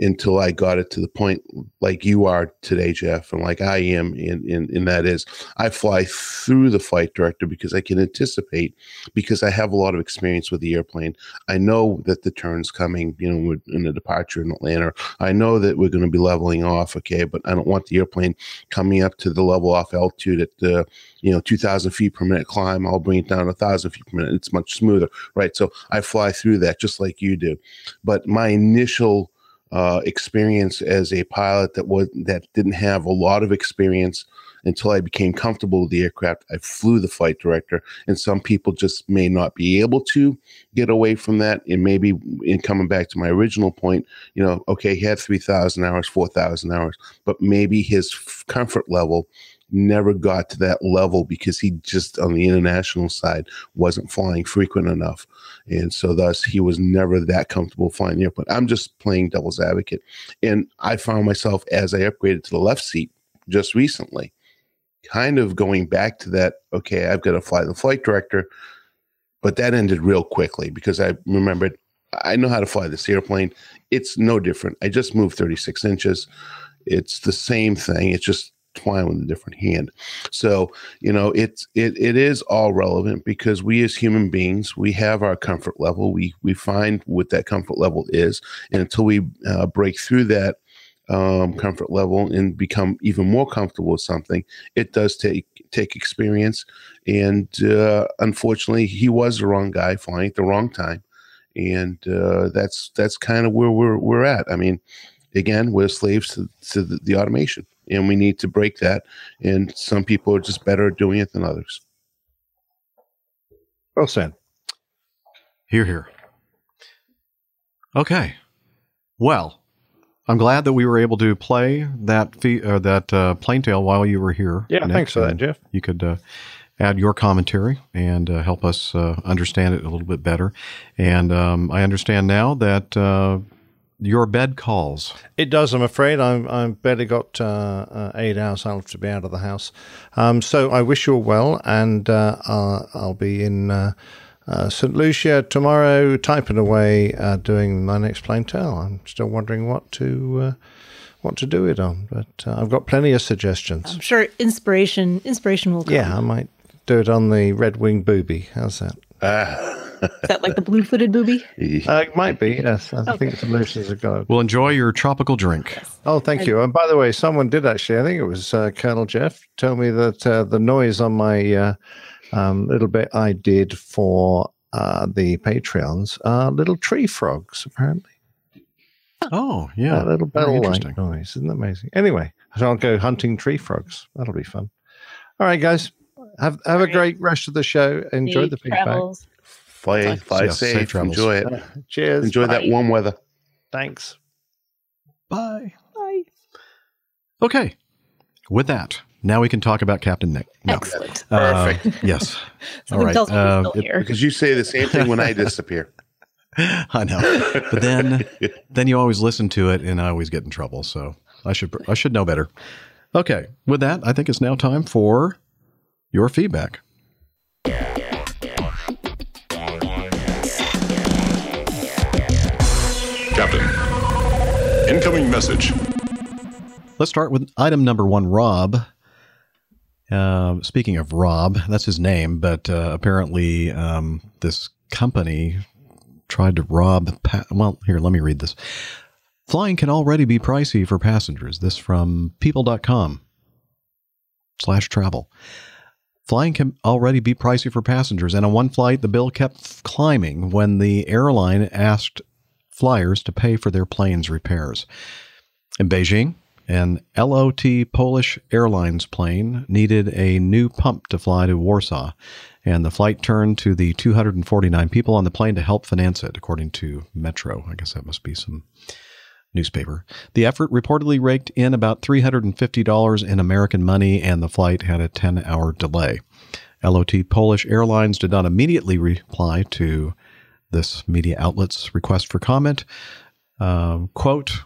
until I got it to the point like you are today, Jeff, and like I am in, in, in that is I fly through the flight director because I can anticipate because I have a lot of experience with the airplane. I know that the turn's coming, you know, in the departure in Atlanta. I know that we're going to be leveling off, okay, but I don't want the airplane coming up to the level off altitude at the, you know, 2,000 feet per minute climb. I'll bring it down a 1,000 feet per minute. It's much smoother, right? So I fly through that just like you do. But my initial uh, experience as a pilot that was that didn't have a lot of experience until I became comfortable with the aircraft. I flew the flight director, and some people just may not be able to get away from that. And maybe in coming back to my original point, you know, okay, he had three thousand hours, four thousand hours, but maybe his comfort level never got to that level because he just on the international side wasn't flying frequent enough. And so thus he was never that comfortable flying the airplane. I'm just playing devil's advocate. And i found myself as i upgraded to the left seat just recently kind of going back to that okay i've got to fly the flight director. But that ended real quickly because i remembered i know how to fly this airplane. It's no different. I just moved 36 inches. It's the same thing. It's just flying with a different hand. So, you know, it's it it is all relevant because we as human beings, we have our comfort level. We we find what that comfort level is, and until we uh, break through that um, comfort level and become even more comfortable with something, it does take take experience. And uh, unfortunately, he was the wrong guy flying at the wrong time, and uh, that's that's kind of where we're we're at. I mean, again, we're slaves to, to the, the automation and we need to break that. And some people are just better at doing it than others. Well said. Here, here. Okay. Well, I'm glad that we were able to play that fee, uh, that uh, plain tale while you were here. Yeah, Nick, thanks for that, Jeff. You could uh, add your commentary and uh, help us uh, understand it a little bit better. And um, I understand now that uh, your bed calls. It does. I'm afraid. I'm, I've barely got uh, uh, eight hours. I'll have to be out of the house. Um, so I wish you all well, and uh, I'll, I'll be in uh, uh, St. Lucia tomorrow, typing away, uh, doing my next plain tale. I'm still wondering what to uh, what to do it on, but uh, I've got plenty of suggestions. I'm sure inspiration inspiration will come. Yeah, I might do it on the red wing booby. How's that? Is that like the blue footed booby? Uh, it might be, yes. I think the solutions are good. Well, enjoy your tropical drink. Oh, thank you. And by the way, someone did actually, I think it was uh, Colonel Jeff, tell me that uh, the noise on my uh, um, little bit I did for uh, the Patreons are little tree frogs, apparently. Oh, yeah. A little bell like noise. Isn't that amazing? Anyway, so I'll go hunting tree frogs. That'll be fun. All right, guys. Have have a great rest of the show. Enjoy the feedback. travels. Fly, fly Yeah, safe. safe travels. Enjoy it. Uh, cheers. Enjoy that warm weather. Thanks. Bye. Bye. Okay. With that, Now we can talk about Captain Nick. No. Excellent. Uh, Perfect. yes. All Something right. tells me Uh, still here. Because you say the same thing when I disappear. I know, but then then you always listen to it, and I always get in trouble. So I should I should know better. Okay, with that, I think it's now time for your feedback. Captain. Incoming message. Let's start with item number one, Rob. Uh, speaking of Rob, that's his name, but uh, apparently um, this company tried to rob. Pa- well, here, let me read this. Flying can already be pricey for passengers. This from people.com slash travel. Flying can already be pricey for passengers, and on one flight, the bill kept climbing when the airline asked flyers to pay for their plane's repairs. In Beijing, an LOT Polish Airlines plane needed a new pump to fly to Warsaw, and the flight turned to the 249 people on the plane to help finance it, according to Metro. I guess that must be some newspaper. The effort reportedly raked in about $350 in American money, and the flight had a 10 hour delay. LOT Polish Airlines did not immediately reply to this media outlet's request for comment. Um, quote,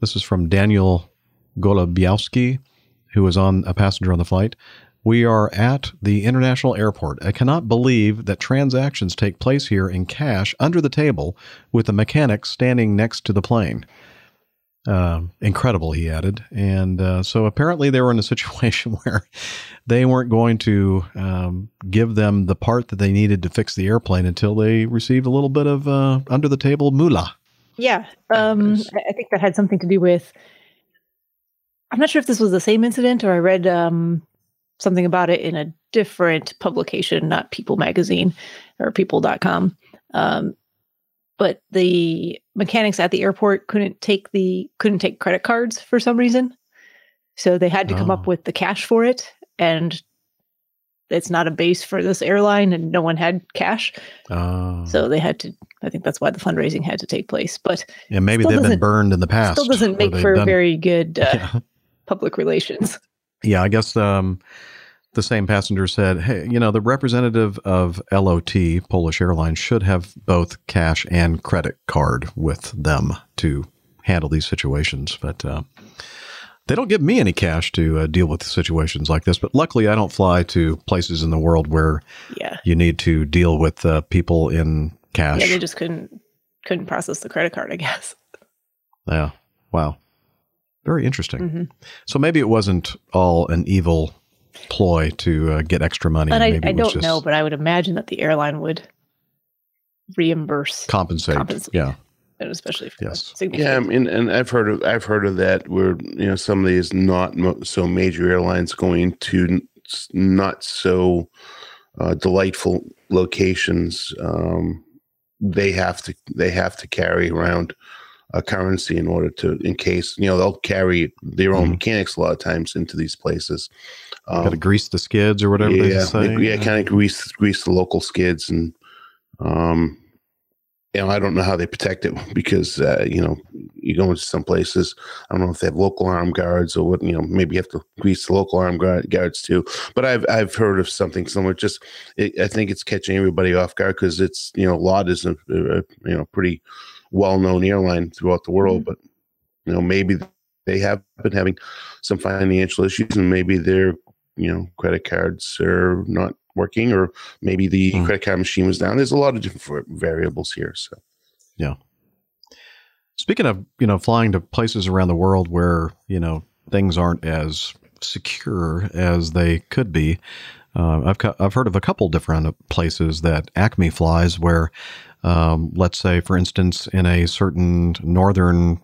this is from Daniel Golobiowski, who was on a passenger on the flight. We are at the international airport. I cannot believe that transactions take place here in cash under the table with the mechanic standing next to the plane. Uh, incredible, he added. And uh, so apparently they were in a situation where they weren't going to um, give them the part that they needed to fix the airplane until they received a little bit of uh, under the table moolah. Yeah, um, I I think that had something to do with. I'm not sure if this was the same incident or I read um, something about it in a different publication, not People Magazine or People.com. Um, but the mechanics at the airport couldn't take the couldn't take credit cards for some reason, so they had to come up Oh. with the cash for it, and it's not a base for this airline, and no one had cash, Uh, so they had to. I think that's why the fundraising had to take place, but and maybe they've been burned in the past. Still doesn't make for done- very good uh, Yeah. public relations. Yeah, I guess um, the same passenger said, "Hey, you know, the representative of LOT Polish Airlines should have both cash and credit card with them to handle these situations, but uh, they don't give me any cash to uh, deal with situations like this. But luckily, I don't fly to places in the world where Yeah. you need to deal with uh, people in cash. Yeah, they just couldn't couldn't process the credit card, I guess. Yeah. Wow. Very interesting. Mhm. So maybe it wasn't all an evil ploy to uh, get extra money. And I, maybe I it don't just know, but I would imagine that the airline would reimburse, compensate. compensate. Yeah. and especially for Yes. Yeah, I mean, and I've heard of I've heard of that where you know some of these not mo- so major airlines going to n- s- not so uh, delightful locations. Um, they have to they have to carry around a currency in order to in case you know they'll carry their own mechanics a lot of times into these places. Um, Got to grease the skids or whatever yeah, they say. yeah, kind of grease grease the local skids and um you know, I don't know how they protect it because uh, you know you go into some places. I don't know if they have local armed guards or what. You know, maybe you have to grease the local armed guard, guards too. But I've I've heard of something similar. Just it, I think it's catching everybody off guard because it's you know LOT is a, a you know pretty well known airline throughout the world, but you know maybe they have been having some financial issues and maybe their you know credit cards are not working or maybe the credit card machine was down. There's a lot of different variables here so. Yeah. Speaking of, you know, flying to places around the world where, you know, things aren't as secure as they could be, uh, I've, co- I've heard of a couple different places that Acme flies where, um, let's say, for instance, in a certain northern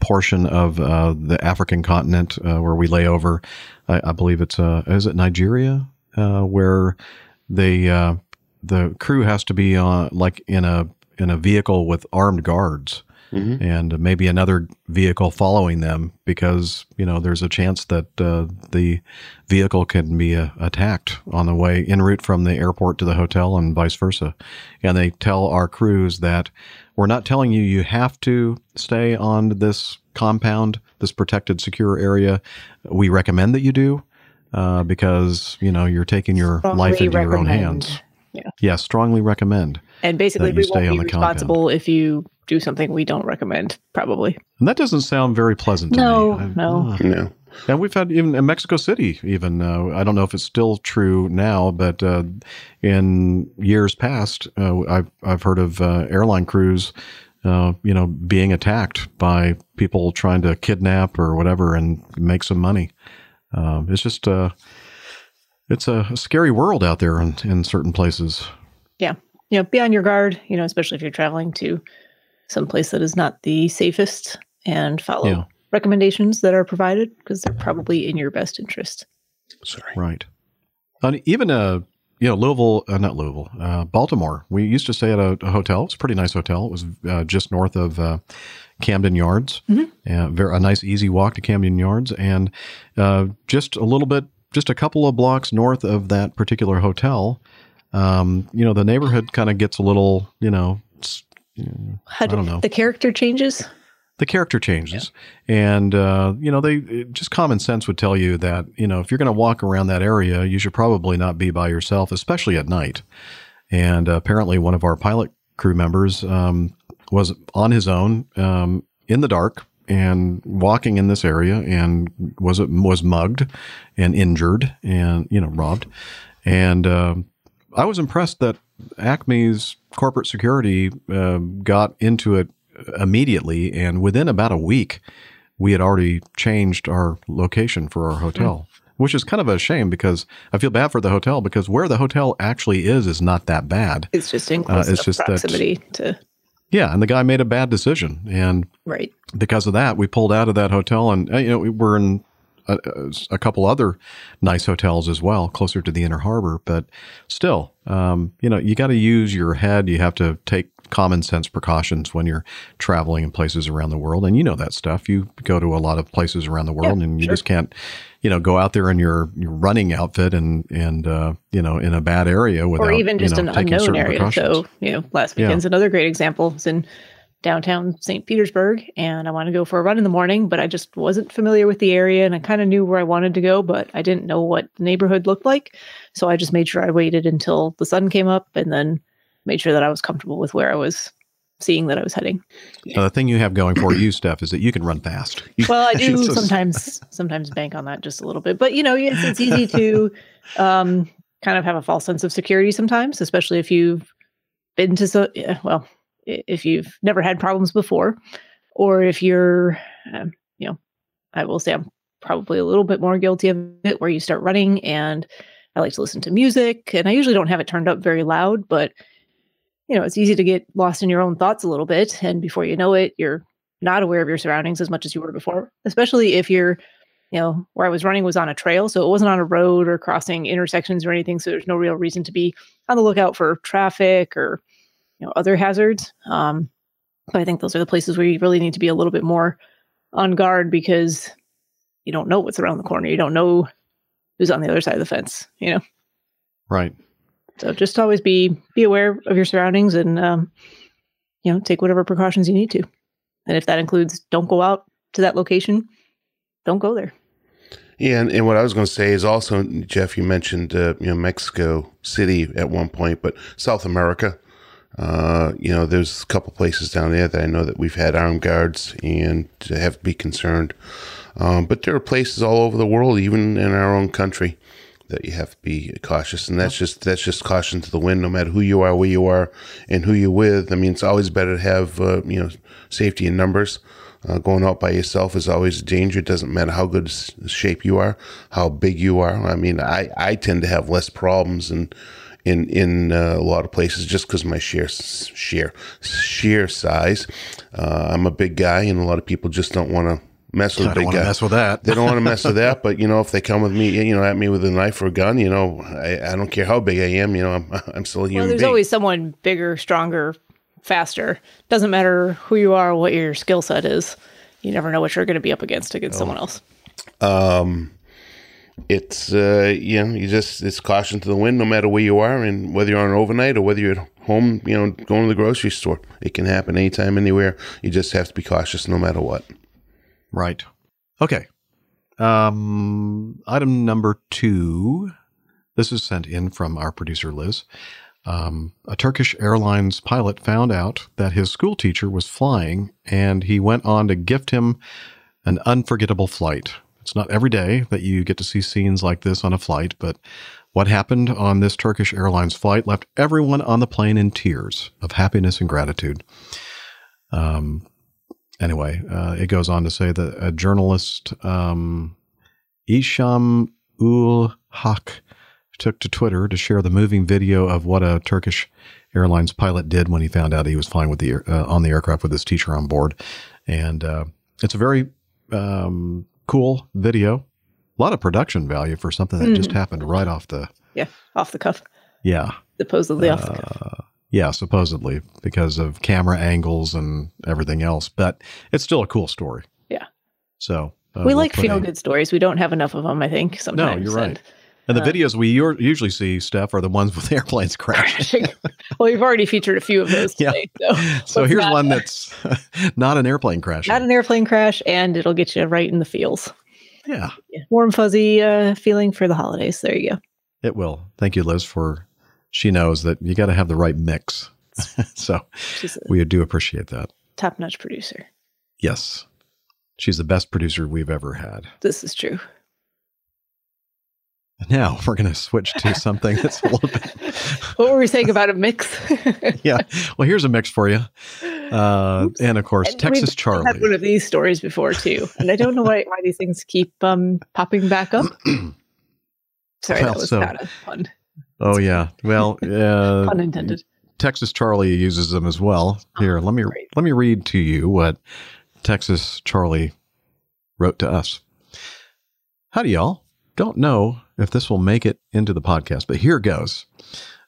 portion of uh, the African continent uh, where we lay over, I, I believe it's, uh, is it Nigeria? Uh, where they, uh, the crew has to be on like in a in a vehicle with armed guards. And maybe another vehicle following them because you know there's a chance that uh, the vehicle can be uh, attacked on the way en route from the airport to the hotel and vice versa. And they tell our crews that We're not telling you you have to stay on this compound, this protected, secure area. We recommend that you do uh, because you know you're taking your Strongly life into your own hands. Yeah. Yeah, strongly recommend. And basically, that we stay won't on be the compound. responsible if you do something we don't recommend, probably. And that doesn't sound very pleasant to No, me. I- no. No. And we've had even in Mexico City, even uh, I don't know if it's still true now, but uh, in years past, uh, I've I've heard of uh, airline crews, uh, you know, being attacked by people trying to kidnap or whatever and make some money. Um, it's just uh, it's a, a scary world out there in, in certain places. Yeah. You know, be on your guard, you know, especially if you're traveling to some place that is not the safest and follow Yeah. Recommendations that are provided because they're probably in your best interest. Sorry. Right. And even uh, you know, Louisville, uh, not Louisville, uh, Baltimore. We used to stay at a, a hotel. It's a pretty nice hotel. It was uh, just north of uh, Camden Yards. Uh, very, a nice, easy walk to Camden Yards, and uh, just a little bit, just a couple of blocks north of that particular hotel. Um, you know, the neighborhood kind of gets a little, you know, s- How I don't know The character changes. The character changes. And uh, you know they just common sense would tell you that you know if you're going to walk around that area you should probably not be by yourself especially at night. And uh, apparently one of our pilot crew members um, was on his own um, in the dark and walking in this area and was was mugged and injured and you know robbed. And um I was impressed that Acme's corporate security uh, got into it immediately, and within about a week, we had already changed our location for our hotel, which is kind of a shame because I feel bad for the hotel because where the hotel actually is is not that bad. It's just in Uh, it's enough just that- proximity to Yeah, and the guy made a bad decision, and right. because of that, we pulled out of that hotel, and uh, you know we were in a, a couple other nice hotels as well, closer to the inner harbor. But still, um, you know, you got to use your head. You have to take common sense precautions when you're traveling in places around the world, and you know that stuff. You go to a lot of places around the world, Yeah, and you sure. just can't, you know, go out there in your, your running outfit and and uh, you know in a bad area without or even just you know, an unknown area. So, you know, last Yeah. weekend's another great example. It's in downtown St. Petersburg, and I want to go for a run in the morning, but I just wasn't familiar with the area, and I kind of knew where I wanted to go, but I didn't know what the neighborhood looked like. So I just made sure I waited until the sun came up, and then made sure that I was comfortable with where I was seeing that I was heading. The thing you have going for you, Steph, is that you can run fast. Well, I do sometimes sometimes bank on that just a little bit, but you know, it's, it's easy to um, kind of have a false sense of security sometimes, especially if you've been to so well, if you've never had problems before, or if you're, um, you know, I will say I'm probably a little bit more guilty of it, where you start running and I like to listen to music, and I usually don't have it turned up very loud, but you know, it's easy to get lost in your own thoughts a little bit. And before you know it, you're not aware of your surroundings as much as you were before, especially if you're, you know, where I was running was on a trail. So it wasn't on a road or crossing intersections or anything. So there's no real reason to be on the lookout for traffic or, you know, other hazards. Um, but I think those are the places where you really need to be a little bit more on guard because you don't know what's around the corner. You don't know who's on the other side of the fence, you know? Right. So just always be be aware of your surroundings and um, you know take whatever precautions you need to. And if that includes don't go out to that location, don't go there. Yeah, and, and what I was going to say is also, Jeff, you mentioned uh, you know Mexico City at one point, but South America, uh, you know, there's a couple places down there that I know that we've had armed guards and have to be concerned. Um, but there are places all over the world, even in our own country, that you have to be cautious, and that's just that's just caution to the wind. No matter who you are, where you are, and who you're with. I mean, it's always better to have uh, you know safety in numbers. Uh, going out by yourself is always a danger. It doesn't matter how good shape you are, how big you are. I mean, I, I tend to have less problems in in in uh, a lot of places just because my sheer sheer sheer size. Uh, I'm a big guy, and a lot of people just don't want to mess with I a don't big wanna mess with that. They don't want to mess with that. But you know, if they come with me, you know, at me with a knife or a gun, you know, I, I don't care how big I am. You know, I'm I'm still a human Well, there's being. always someone bigger, stronger, faster. Doesn't matter who you are, what your skill set is. You never know what you're going to be up against against someone else. Um, it's uh, you know you just it's caution to the wind no matter where you are and whether you're on an overnight or whether you're at home you know going to the grocery store it can happen anytime anywhere you just have to be cautious no matter what Right. Okay. Um, item number two. This is sent in from our producer Liz. Um, a Turkish Airlines pilot found out that his school teacher was flying, and he went on to gift him an unforgettable flight. It's not every day that you get to see scenes like this on a flight, but what happened on this Turkish Airlines flight left everyone on the plane in tears of happiness and gratitude. Um, anyway, uh, it goes on to say that a journalist, um, Isham ul Haq, took to Twitter to share the moving video of what a Turkish Airlines pilot did when he found out he was flying with the uh, on the aircraft with his teacher on board, and uh, it's a very um, cool video. A lot of production value for something that just Mhm. happened right off the Yeah, off the cuff, yeah supposedly off the cuff. Yeah, supposedly because of camera angles and everything else. But it's still a cool story. Yeah. So uh, we we'll like feel good stories. We don't have enough of them, I think. Sometimes. No, you're right. And, And the uh, videos we usually see, Steph, are the ones with airplanes crashing. well, we've already featured a few of those Yeah. So, so here's one that's not an airplane crash. not an airplane crash, and it'll get you right in the feels. yeah, Yeah. Warm, fuzzy uh, feeling for the holidays. There you go. it will. Thank you, Liz, for she knows that you got to have the right mix. so we do appreciate that. top notch producer. Yes. She's the best producer we've ever had. This is true. Now we're going to switch to something that's a little bit What were we saying about a mix? yeah. Well, here's a mix for you. Uh, and of course, Texas We've Charlie. had one of these stories before too, and I don't know why why these things keep um popping back up. Sorry, Well, that was so- not a pun. Oh yeah. Well, uh, Pun intended. Texas Charlie uses them as well. Here, let me let me read to you what Texas Charlie wrote to us. Howdy, y'all. Don't know if this will make it into the podcast, but here goes.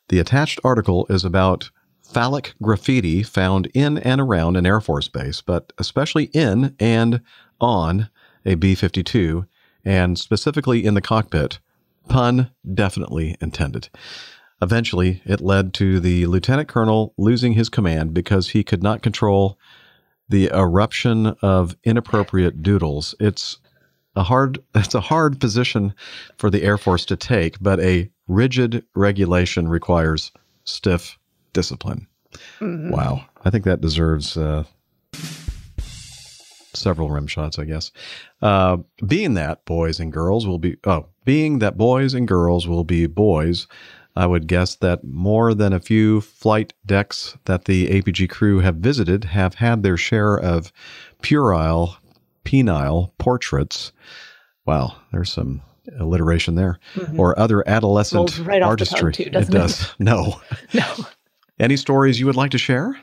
The attached article is about phallic graffiti found in and around an Air Force base, but especially in and on a B 52, and specifically in the cockpit. Pun definitely intended. Eventually, it led to the lieutenant colonel losing his command because he could not control the eruption of inappropriate doodles. It's a hard it's a hard position for the Air Force to take, but a rigid regulation requires stiff discipline. Mhm. Wow. I think that deserves uh, several rim shots, I guess. Uh, being that boys and girls will be, oh, being that boys and girls will be boys, I would guess that more than a few flight decks that the APG crew have visited have had their share of puerile, penile portraits. Wow, there's some alliteration there. Mhm. Or other adolescent right off the tongue, artistry. too, it it? does. No. No. Any stories you would like to share?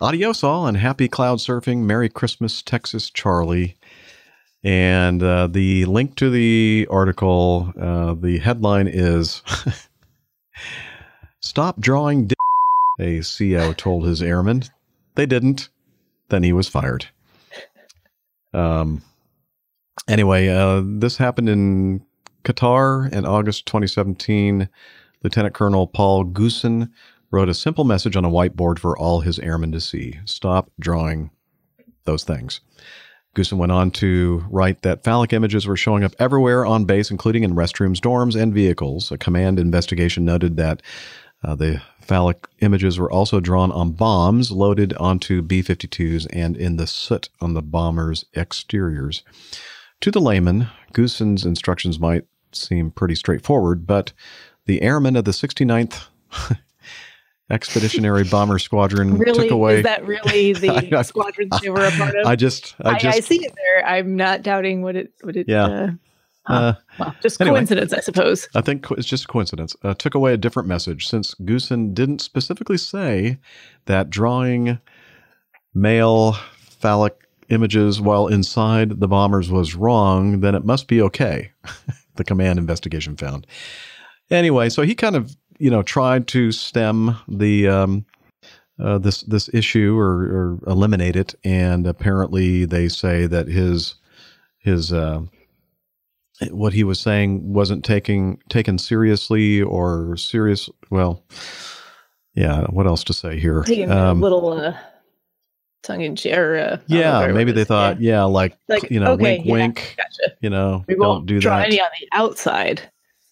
Adios all and happy cloud surfing. Merry Christmas, Texas Charlie. And uh, the link to the article, uh, the headline is Stop drawing d-, a CO told his airmen. They didn't. Then he was fired. Um, anyway, uh, this happened in Qatar in August 2017. Lieutenant Colonel Paul Goosen wrote a simple message on a whiteboard for all his airmen to see. Stop drawing those things. Goosen went on to write that phallic images were showing up everywhere on base, including in restrooms, dorms, and vehicles. A command investigation noted that uh, the phallic images were also drawn on bombs loaded onto B 52s and in the soot on the bombers' exteriors. To the layman, Goosen's instructions might seem pretty straightforward, but the airmen of the 69th Expeditionary Bomber Squadron Really, took away. is that really the I- I- squadron they were a part of? I just, I I, just, I see it there. I'm not doubting what it what it. Yeah. Uh, uh, well, just Anyway. coincidence, I suppose. I think it's just coincidence. Uh, took away a different message since Goosen didn't specifically say that drawing male phallic images while inside the bombers was wrong, then it must be okay. the command investigation found. Anyway, so he kind of you know tried to stem the um, uh, this this issue or, or eliminate it, and apparently they say that his his uh, what he was saying wasn't taking taken seriously or serious. Well, yeah. What else to say here? Um, a little uh, tongue in cheek. Uh, I don't know yeah, maybe they this. thought, yeah, like, Like, you know, okay, wink, yeah, wink. gotcha. You know, We don't won't do draw that. any on the outside.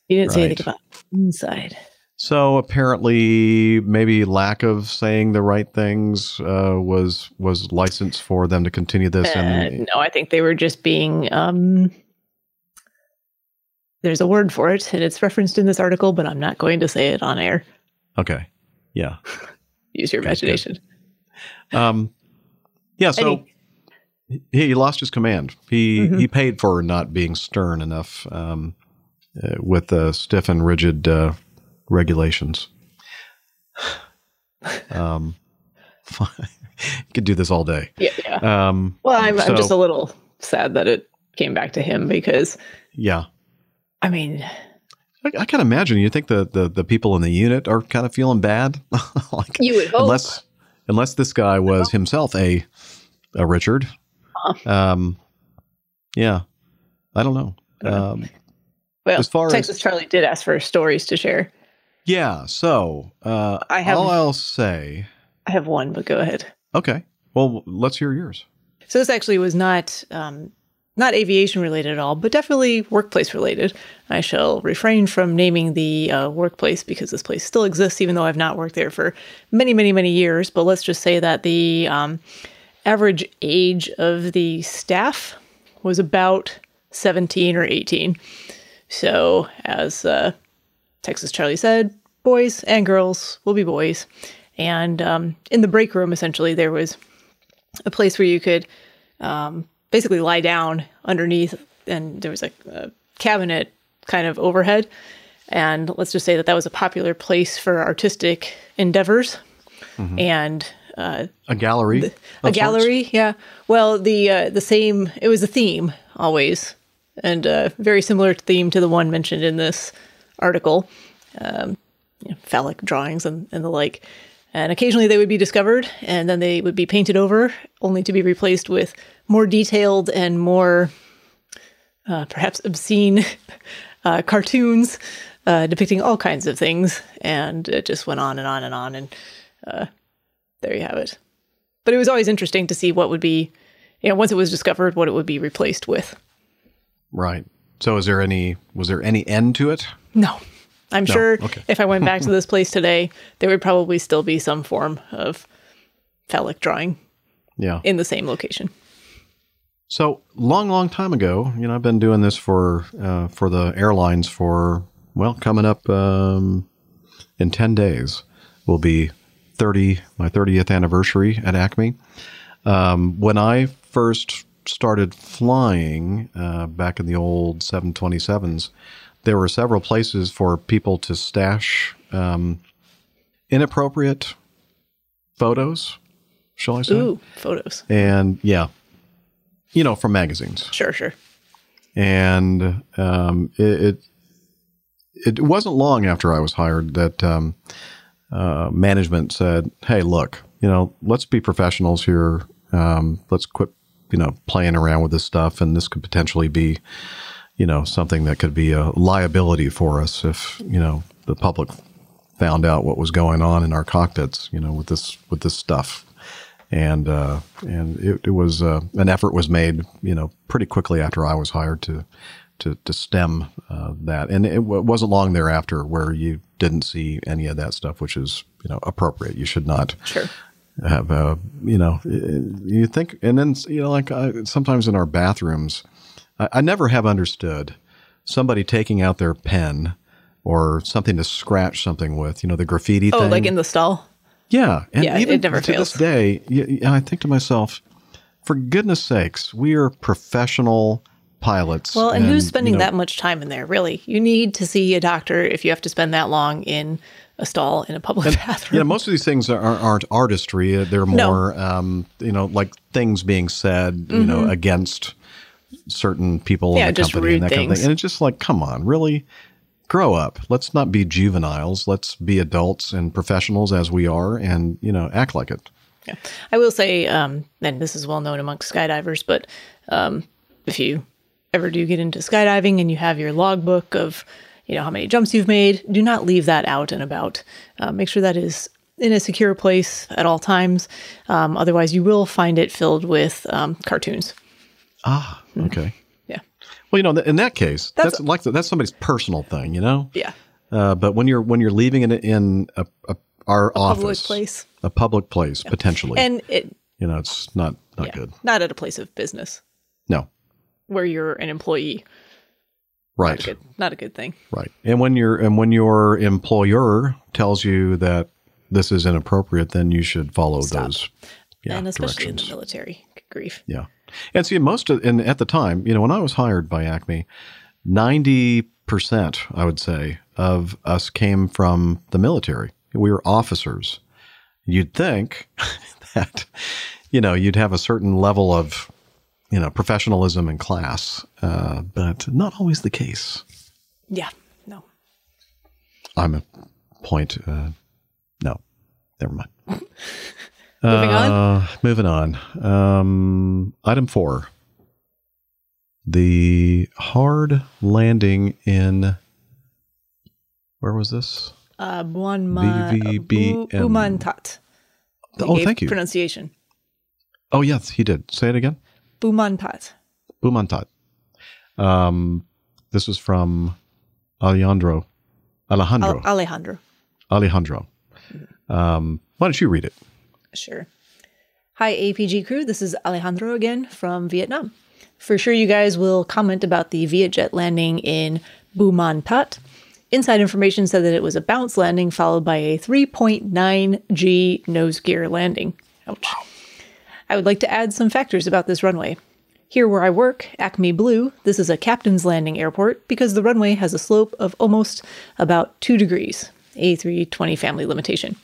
You didn't say anything about inside. So apparently, maybe lack of saying the right things uh, was was license for them to continue this. Uh, And no, I think they were just being. Um, there's a word for it, and it's referenced in this article, but I'm not going to say it on air. okay, yeah, Use your imagination. um, yeah. So Any- he, he lost his command. He Mhm. he paid for not being stern enough um, uh, with a stiff and rigid uh, regulations. um, you could do this all day. Yeah, yeah. Um, Well, I'm, I'm just a little sad that it came back to him because, yeah. I mean, I, I can imagine. You think the, the the people in the unit are kind of feeling bad, like you would hope. unless unless this guy was himself a a Richard. Uh-huh. Um, yeah, I don't know. Um, well, as far as- Charlie did ask for stories to share. Yeah. So uh, I have- all I'll say. I have one, but go ahead. Okay. Well, let's hear yours. So this actually was not um, not aviation related at all, but definitely workplace related. I shall refrain from naming the uh, workplace because this place still exists, even though I've not worked there for many, many, many years. But let's just say that the um, average age of the staff was about 17 or 18. So, as uh, Texas Charlie said, boys and girls will be boys. And um, in the break room, essentially, there was a place where you could um, basically lie down underneath, and there was like a cabinet kind of overhead. And let's just say that that was a popular place for artistic endeavors. Mhm. And uh, A gallery. a of sorts? gallery, yeah. Well, the uh, the same. It was a theme always, and uh, very similar theme to the one mentioned in this article. Um, you know, phallic drawings and, and the like. And occasionally they would be discovered, and then they would be painted over, only to be replaced with more detailed and more uh, perhaps obscene uh, cartoons uh, depicting all kinds of things. And it just went on and on and on. And uh, there you have it. But it was always interesting to see what would be, you know, once it was discovered, what it would be replaced with. Right. So, is there any was there any end to it? No. I'm No, sure okay. if I went back to this place today, there would probably still be some form of phallic drawing Yeah. in the same location. So long, long time ago, you know, I've been doing this for uh, for the airlines for well, coming up um, in ten days will be thirty my thirtieth anniversary at Acme. Um, when I first started flying uh, back in the old seven twenty sevens, there were several places for people to stash um, inappropriate photos. Shall I say? Ooh, photos. And yeah, you know, from magazines. Sure, sure. And um, it, it it wasn't long after I was hired that um, uh, management said, "Hey, look, you know, let's be professionals here. Um, let's quit, you know, playing around with this stuff, and this could potentially be, you know, something that could be a liability for us if you know the public found out what was going on in our cockpits, you know, with this with this stuff." and uh, and it, it was uh, an effort was made, you know, pretty quickly after I was hired to to to stem uh, that, and it w- wasn't long thereafter where you didn't see any of that stuff, which is you know appropriate. You should not Sure. have uh, you know you think, and then you know like uh, sometimes in our bathrooms, I, I never have understood somebody taking out their pen or something to scratch something with, you know, the graffiti Oh, thing. like in the stall? Yeah, and Yeah, even it never to fails. this day, I think to myself, for goodness sakes, we are professional pilots. Well, and, who's you spending know, that much time in there, really? You need to see a doctor if you have to spend that long in a stall in a public bathroom. You know, most of these things are, aren't artistry. They're No. more, um, you know, like things being said, you know, Mhm. against certain people Yeah, in the company and that kind of thing. And it's just like, come on, really? Grow up. Let's not be juveniles. Let's be adults and professionals as we are and, you know, act like it. I will say, um, and this is well known amongst skydivers, but um, if you ever do get into skydiving and you have your logbook of, you know, how many jumps you've made, do not leave that out and about. Uh, make sure that is in a secure place at all times. Um, otherwise, you will find it filled with um, cartoons. Ah, okay. Yeah. Well, you know, in that case, That's- that's, like that's somebody's personal thing, you know. Yeah. Uh, but when you're when you're leaving it in a, a our office, Public place. a public place potentially, And it you know, it's not not good. not at a place of business No, where you're an employee. right, Good, not a good thing. right. And when your and when your employer tells you that this is inappropriate, then you should follow those. Yeah, and especially in the military. Grief. Yeah. And see, most of, and at the time, you know, when I was hired by Acme, 90%, I would say, of us came from the military. We were officers. You'd think that, you know, you'd have a certain level of, you know, professionalism and class, uh, but not always the case. Yeah. No. I'm a point. Uh, no, never mind. Moving on? Uh, Moving on. Um, item four. The hard landing in. Where was this? Uh, Buanma, BVBM. Bu- Bumantat. They Oh, thank you. Pronunciation. Oh, yes, he did. Say it again. Bumantat. Bumantat. Um, this was from Alejandro. Alejandro. Al- Alejandro. Alejandro. Um, why don't you read it? Sure. Hi, APG crew. This is Alejandro again from Vietnam. For sure, you guys will comment about the Vietjet landing in Buman Pat. Inside information said that it was a bounce landing followed by a 3.9 G nose gear landing. Ouch. I would like to add some factors about this runway. Here where I work, Acme Blue, this is a captain's landing airport because the runway has a slope of almost about 2 degrees, A320 family limitation.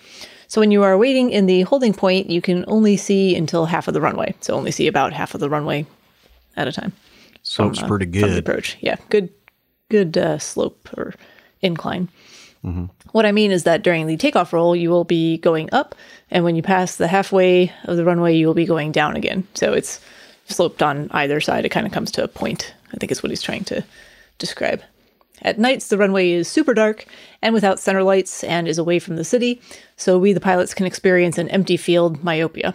So when you are waiting in the holding point, you can only see until half of the runway. So only see about half of the runway at a time. Slope's from, uh, pretty From the good. approach. Yeah, good good uh, slope or incline. Mm-hmm. What I mean is that during the takeoff roll, you will be going up, and when you pass the halfway of the runway, you will be going down again. So it's sloped on either side. It kind of comes to a point. I think is what he's trying to describe. At nights, the runway is super dark and without center lights and is away from the city, so we, the pilots, can experience an empty field myopia.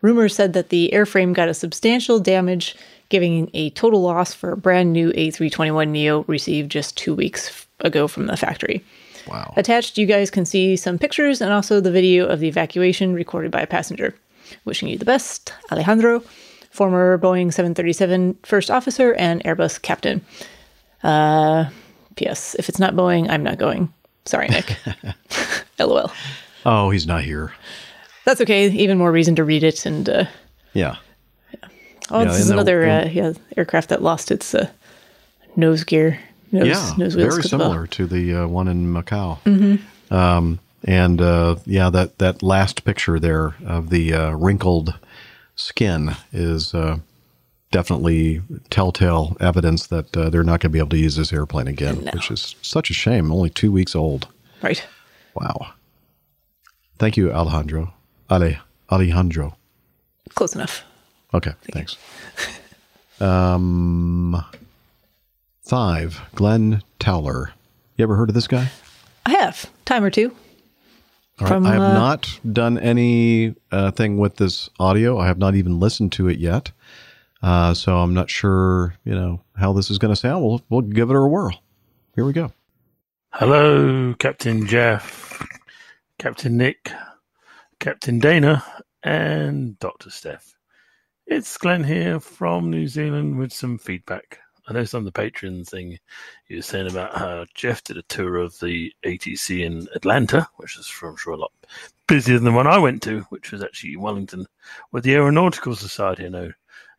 Rumors said that the airframe got a substantial damage, giving a total loss for a brand new A321neo received just two weeks ago from the factory. Wow. Attached, you guys can see some pictures and also the video of the evacuation recorded by a passenger. Wishing you the best, Alejandro, former Boeing 737 first officer and Airbus captain. Uh, P.S. If it's not Boeing, I'm not going. Sorry, Nick. LOL. Oh, he's not here. That's okay. Even more reason to read it. And uh, Yeah. oh, Yeah, this is in the- another uh, yeah aircraft that lost its uh, nose gear. Nose, yeah, nose very well. similar to the uh, one in Macau. Mhm. Um, and uh, yeah, that that last picture there of the uh, wrinkled skin is uh, definitely telltale evidence that uh, they're not going to be able to use this airplane again, which is such a shame. Only two weeks old. Right. Wow. Thank you, Alejandro. Ale, Alejandro. Close enough. Okay, thanks. Um, five, Glenn Towler. You ever heard of this guy? I have time or two. All right. From, I have uh, not done any uh, thing with this audio. I have not even listened to it yet. Uh, so I'm not sure, you know, how this is going to sound. We'll, we'll give it a whirl. Here we go. Hello, Captain Jeff, Captain Nick, Captain Dana, and Dr. Steph. It's Glenn here from New Zealand with some feedback. I noticed on the Patreon thing you were saying about how Jeff did a tour of the ATC in Atlanta, which is I'm sure a lot busier than the one I went to, which was actually Wellington with the Aeronautical Society. I know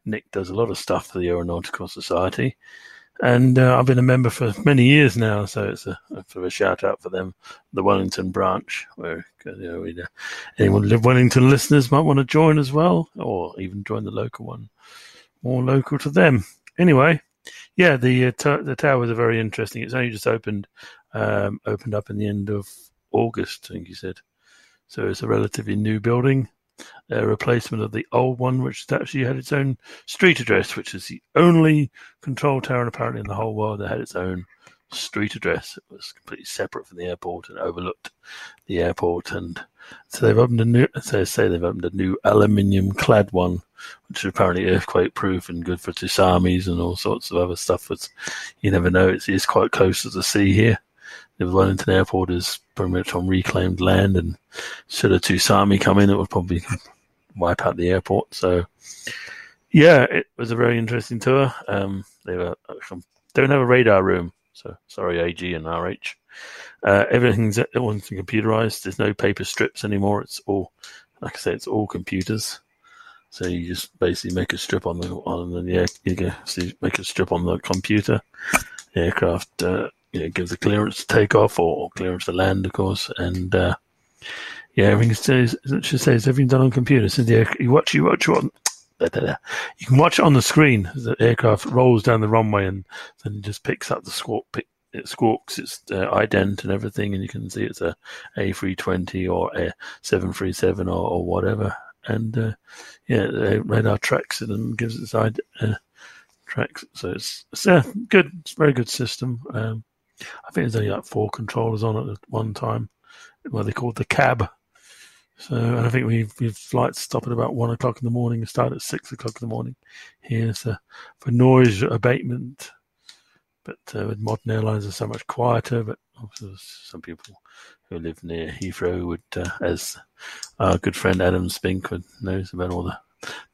Nick does a lot of stuff for the Aeronautical Society and uh, I've been a member for many years now, so it's a, a sort of a shout out for them, the Wellington branch, where you know we, uh, anyone live Wellington listeners might want to join as well, or even join the local one, more local to them. Anyway, yeah, the uh, t- the towers are very interesting. It's only just opened, um, opened up in the end of August, I think you said. So it's a relatively new building. A replacement of the old one, which actually had its own street address, which is the only control tower apparently in the whole world that had its own street address. It was completely separate from the airport and overlooked the airport. And so they've opened a new, they say, they've opened a new aluminium clad one, which is apparently earthquake proof and good for tsunamis and all sorts of other stuff. But you never know. It's, it's quite close to the sea here. The Wellington Airport is pretty much on reclaimed land, and should a tsunami come in, it would probably wipe out the airport. So, yeah, it was a very interesting tour. Um, they were, don't have a radar room, so sorry, AG and RH. Uh, everything's everyone's computerized. There's no paper strips anymore. It's all, like I said, it's all computers. So you just basically make a strip on the on the yeah, you go, so you make a strip on the computer. Aircraft uh, know, gives a clearance to take off or clearance to land, of course, and uh, yeah, everything says it should say it's everything done on computer. So the air, you watch you watch on. You can watch it on the screen as the aircraft rolls down the runway and then just picks up the squawk, pick, it squawks its uh, ident and everything, and you can see it's a A320 or a 737 or, or whatever. And uh, yeah, the radar tracks it and gives its id uh, tracks. So it's, it's yeah, good. It's a very good system. Um, I think there's only like four controllers on at one time. Well, they call the cab. So, and I think we we flights stop at about one o'clock in the morning and start at six o'clock in the morning here. So, for noise abatement, but uh, with modern airlines, are so much quieter. But some people who live near Heathrow would, uh, as our good friend Adam Spink would knows about all the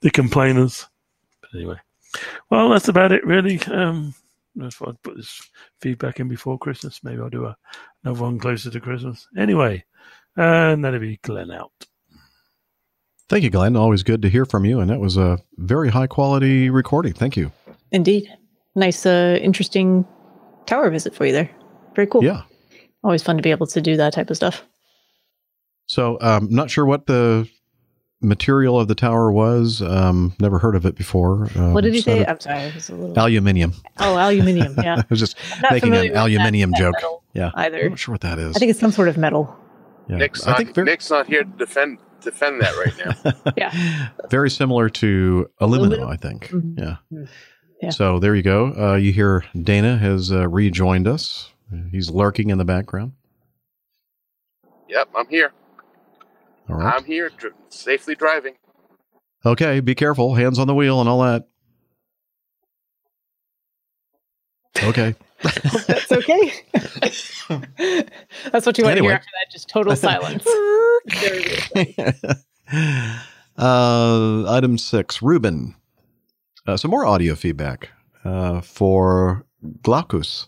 the complainers. But anyway, well, that's about it, really. Um, I thought I'd put this feedback in before Christmas. Maybe I'll do a, another one closer to Christmas. Anyway, and that'll be Glenn out. Thank you, Glenn. Always good to hear from you. And that was a very high quality recording. Thank you. Indeed. Nice, uh, interesting tower visit for you there. Very cool. Yeah. Always fun to be able to do that type of stuff. So, I'm um, not sure what the material of the tower was. Um, never heard of it before. Um, what did he say? I'm sorry. It a little... Aluminium. Oh, aluminium. Yeah. I was just making an aluminium joke. Yeah. Either. I'm not sure what that is. I think it's some sort of metal. Yeah. Nick's, I not, think very, Nick's not here to defend defend that right now. yeah. very similar to aluminum, I think. Mhm. Yeah. Yeah. So there you go. Uh, you hear Dana has uh, rejoined us. He's lurking in the background. yep, I'm here. All right. I'm here, dr- safely driving. Okay, be careful. Hands on the wheel and all that. Okay. That's okay. That's what you want to hear after that. Just total silence. uh, item six, Ruben. Uh, some more audio feedback uh, for Glaucus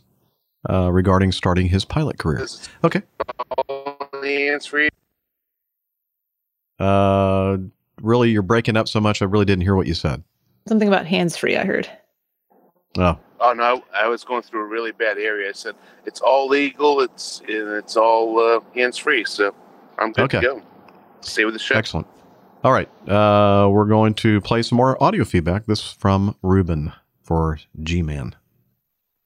uh, regarding starting his pilot career. Okay. Only hands-free. Uh, really, you're breaking up so much. I really didn't hear what you said. Something about hands free, I heard. Oh, Oh no, I was going through a really bad area. I said it's all legal. It's it's all uh, hands-free. So I'm good Okay. to go. Stay with the show. excellent. All right. Uh, we're going to play some more audio feedback. This is from Ruben for G Man.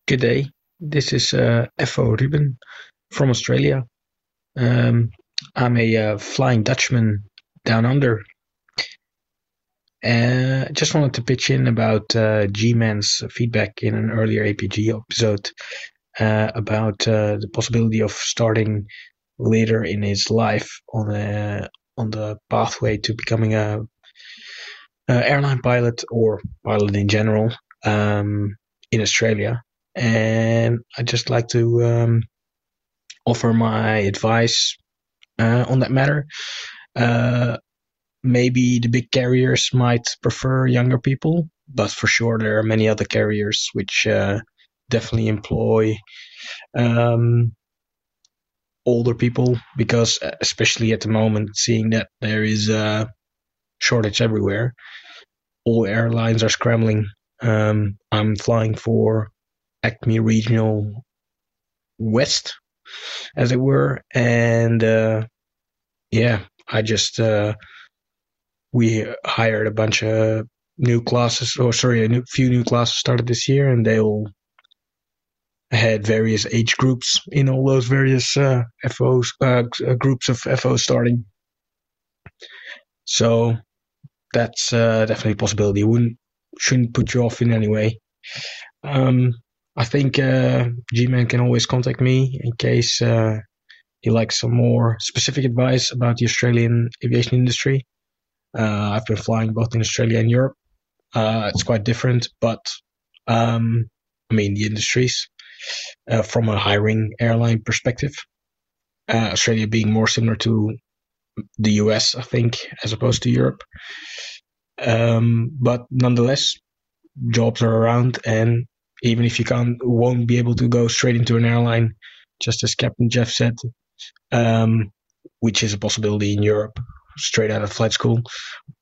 Good day. This is uh, FO Ruben from Australia. Um, I'm a uh, Flying Dutchman down under. Uh, just wanted to pitch in about uh, G-Man's feedback in an earlier APG episode uh, about uh, the possibility of starting later in his life on a, on the pathway to becoming a, a airline pilot or pilot in general um, in Australia. And I'd just like to um, offer my advice uh, on that matter. Uh, maybe the big carriers might prefer younger people, but for sure there are many other carriers which uh, definitely employ um, older people because, uh, especially at the moment, seeing that there is a shortage everywhere, all airlines are scrambling. Um, I'm flying for Acme Regional West, as it were, and uh, yeah, I just uh, we hired a bunch of new classes, or sorry, a new, few new classes started this year, and they all had various age groups in all those various uh, FOs uh, groups of FOs starting. So that's uh, definitely a possibility. Wouldn't shouldn't put you off in any way. Um, I think uh, G-Man can always contact me in case uh, he likes some more specific advice about the Australian aviation industry. Uh, I've been flying both in Australia and Europe. Uh, it's quite different, but um, I mean the industries uh, from a hiring airline perspective. Uh, Australia being more similar to the US, I think, as opposed to Europe. Um, but nonetheless, jobs are around, and even if you can't, won't be able to go straight into an airline, just as Captain Jeff said, um, which is a possibility in Europe, straight out of flight school,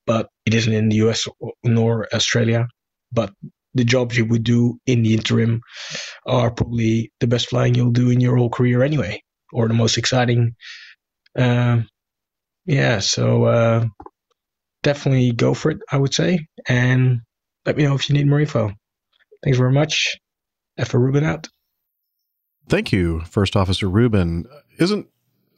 but it isn't in the US nor Australia. But the jobs you would do in the interim are probably the best flying you'll do in your whole career anyway, or the most exciting. Um, yeah, so uh, definitely go for it, I would say. And let me know if you need more info. Thanks very much. F Ruben out. Thank you, First Officer Ruben. Isn't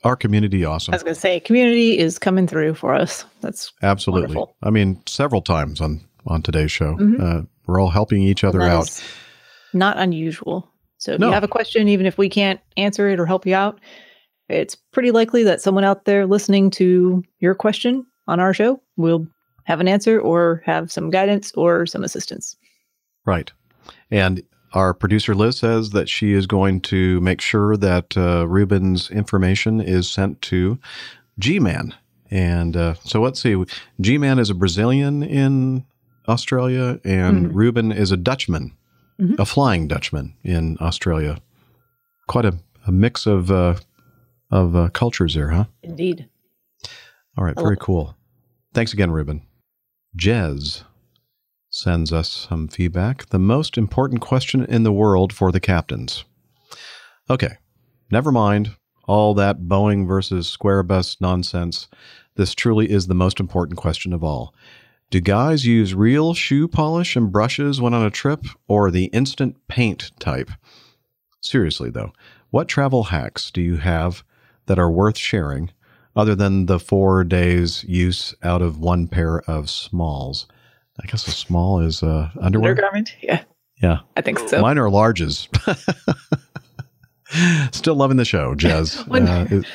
our community awesome? I was going to say, community is coming through for us. That's Absolutely. wonderful. I mean, several times on on today's show, Mhm. uh, we're all helping each other out. Not unusual. So if No. you have a question, even if we can't answer it or help you out, it's pretty likely that someone out there listening to your question on our show will have an answer or have some guidance or some assistance. Right. And our producer Liz says that she is going to make sure that uh, Ruben's information is sent to G Man. And uh, so let's see. G Man is a Brazilian in Australia, and Mhm. Ruben is a Dutchman, Mhm. a flying Dutchman in Australia. Quite a, a mix of uh, of uh, cultures there, huh? Indeed. All right, very it. cool. Thanks again, Ruben. Jez sends us some feedback. The most important question in the world for the captains. Okay, never mind all that Boeing versus Squarebus nonsense. This truly is the most important question of all. Do guys use real shoe polish and brushes when on a trip or the instant paint type? Seriously, though, what travel hacks do you have that are worth sharing other than the four days use out of one pair of smalls? I guess a small is uh, underwear. Undergarment? Yeah, Yeah. I think so. Mine are larges. Still loving the show, Jez. When- Uh, it-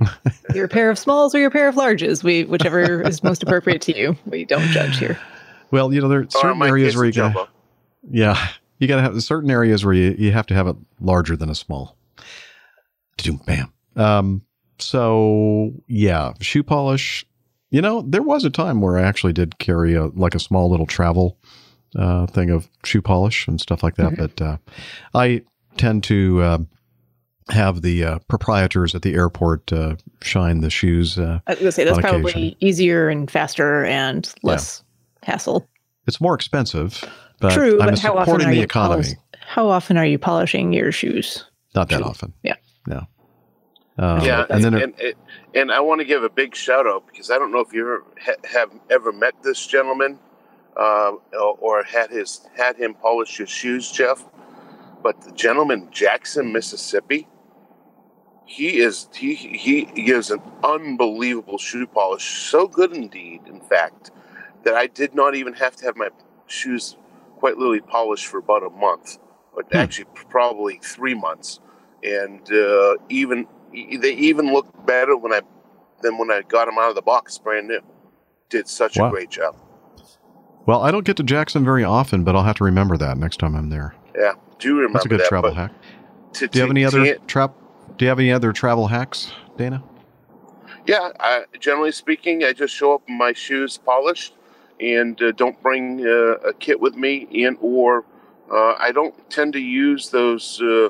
your pair of smalls or your pair of larges, we whichever is most appropriate to you. We don't judge here. well, you know, there are certain my areas where you got jumbo. yeah, you got to have certain areas where you, you have to have it larger than a small. Doom, bam. Um, so yeah, shoe polish. You know, there was a time where I actually did carry a like a small little travel uh, thing of shoe polish and stuff like that. But uh, I tend to uh, have the uh, proprietors at the airport uh, shine the shoes. Uh, I was going to say that's probably occasion. easier and faster and less hassle. It's more expensive, but True, I'm but how often are the you economy. polish- how often are you polishing your shoes? Not that often. Yeah. No. Um, yeah, and then and, and, and I want to give a big shout out because I don't know if you ever ha- have ever met this gentleman uh, or, had his had him polish your shoes, Jeff. But the gentleman Jackson, Mississippi, he is he he gives an unbelievable shoe polish, so good indeed, in fact, that I did not even have to have my shoes quite literally polished for about a month, but actually probably three months, and uh, even they even look better when I than when I got them out of the box brand new. Did such Wow. a great job. well, I don't get to Jackson very often, but I'll have to remember that next time I'm there. Yeah, do remember That's a good that. travel hack. to- Do you have any other trap? Do you have any other travel hacks, Dana? Yeah, I, generally speaking, I just show up in my shoes polished, and uh, don't bring uh, a kit with me. And or uh, I don't tend to use those uh,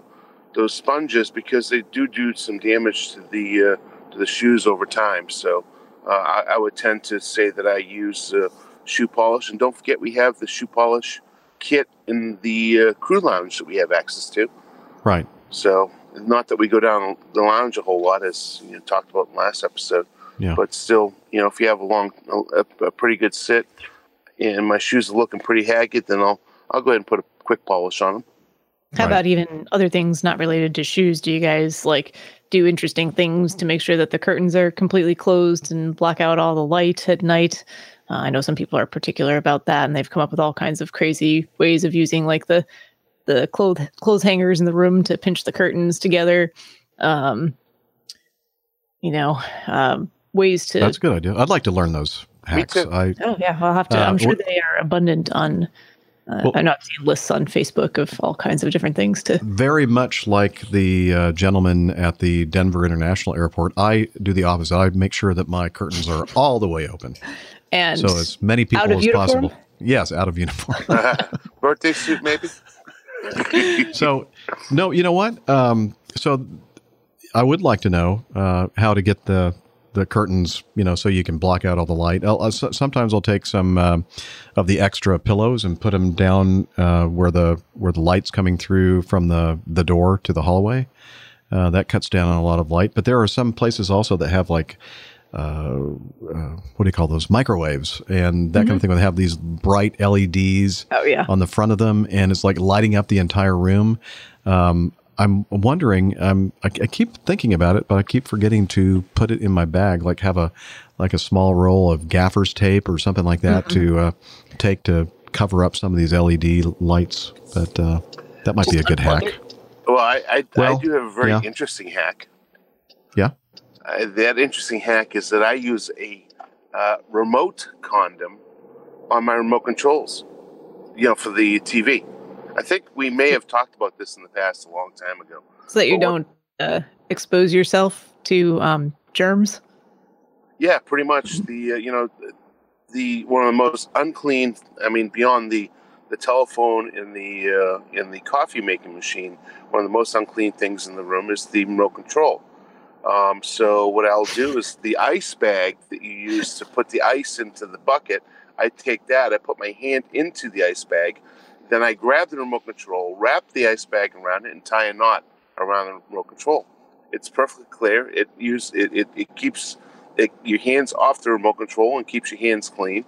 those sponges because they do do some damage to the uh, to the shoes over time. So uh, I, I would tend to say that I use uh, shoe polish. And don't forget, we have the shoe polish kit in the uh, crew lounge that we have access to. Right. So, not that we go down the lounge a whole lot, as you talked about in the last episode, Yeah. but still, you know, if you have a long, a, a pretty good sit, and my shoes are looking pretty haggard, then I'll I'll go ahead and put a quick polish on them. How Right. about even other things not related to shoes? Do you guys like do interesting things to make sure that the curtains are completely closed and block out all the light at night? Uh, I know some people are particular about that, and they've come up with all kinds of crazy ways of using like the the clothes clothes hangers in the room to pinch the curtains together. Um, you know, um, ways to. That's a good idea. I'd like to learn those hacks. I Oh yeah, I'll have to. Uh, I'm sure wh- they are abundant on. Uh, Well- I know I've seen lists on Facebook of all kinds of different things to. very much like the uh, gentleman at the Denver International Airport. I do the opposite. I make sure that my curtains are all the way open, And so as many people out of as uniform? possible. Yes, out of uniform. Birthday suit, maybe. so no you know what um so i would like to know uh how to get the the curtains you know so you can block out all the light. I'll, I'll, sometimes i'll take some um of the extra pillows and put them down uh where the where the light's coming through from the the door to the hallway. Uh, that cuts down on a lot of light. But there are some places also that have like uh, uh, what do you call those? Microwaves. And that kind of thing where they have these bright LEDs Oh, yeah. on the front of them and it's like lighting up the entire room. Um, I'm wondering. Um, I, I keep thinking about it, but I keep forgetting to put it in my bag. Like have a like a small roll of gaffer's tape or something like that to uh, take to cover up some of these LED lights. But uh, that might be a good hack. Well, I I, Well, I do have a very yeah. interesting hack. Yeah. Uh, that interesting hack is that I use a uh, remote condom on my remote controls. You know, for the TV. I think we may have talked about this in the past a long time ago. so that you But don't uh, expose yourself to um, germs. Yeah, pretty much. The uh, you know the- the one of the most unclean. I mean, beyond the the telephone in the uh, in the coffee making machine, one of the most unclean things in the room is the remote control. Um, so what I'll do is the ice bag that you use to put the ice into the bucket. I take that. I put my hand into the ice bag. Then I grab the remote control, wrap the ice bag around it, and tie a knot around the remote control. It's perfectly clear. It use it, it, it keeps it, your hands off the remote control and keeps your hands clean.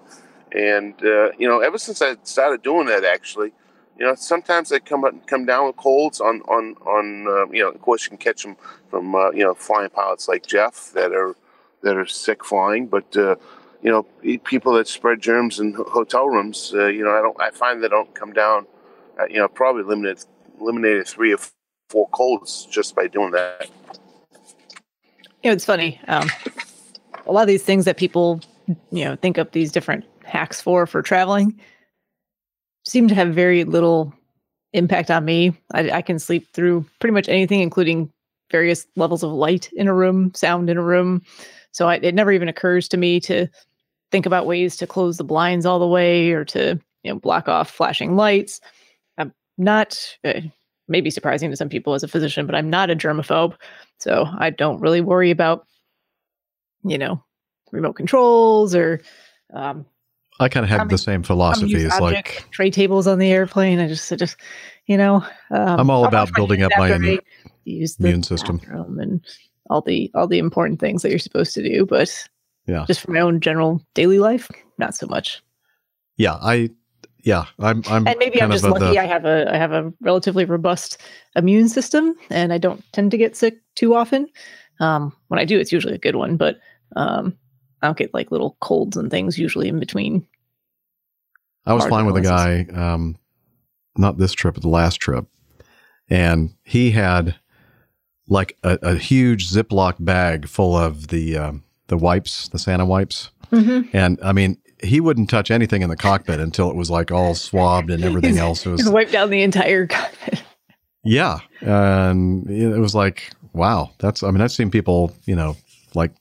And uh, you know, ever since I started doing that, actually, you know, sometimes I come up, come down with colds on on on. Uh, you know, of course, you can catch them from uh, you know flying pilots like Jeff that are that are sick flying, but. You know, people that spread germs in hotel rooms. Uh, you know, I don't. I find they don't come down. Uh, you know, probably eliminated eliminated three or four colds just by doing that. You know, it's funny. Um, a lot of these things that people, you know, think up these different hacks for for traveling seem to have very little impact on me. I, I can sleep through pretty much anything, including various levels of light in a room, sound in a room. So I, it never even occurs to me to think about ways to close the blinds all the way or to you know block off flashing lights. I'm not. Uh, maybe surprising to some people as a physician, but I'm not a germaphobe, so I don't really worry about you know remote controls or um, I kind of have the same philosophy. It's like tray tables on the airplane. I just, I just, you know, um, I'm all about building up my immune- immune system. and all the all the important things that you're supposed to do. But Yeah. just for my own general daily life, not so much. Yeah, I yeah, I'm I'm and maybe I'm just lucky. the- I have a I have a relatively robust immune system, and I don't tend to get sick too often. Um, when I do, it's usually a good one, but um, I don't get like little colds and things usually in between. I was flying with a guy, um, not this trip, but the last trip, and he had like a, a huge Ziploc bag full of the um, the wipes, the Santa wipes, Mhm. and I mean, he wouldn't touch anything in the cockpit until it was like all swabbed and everything He's- else. It was wiped down the entire cockpit. yeah, and it was like wow, that's I mean, I've seen people, you know, like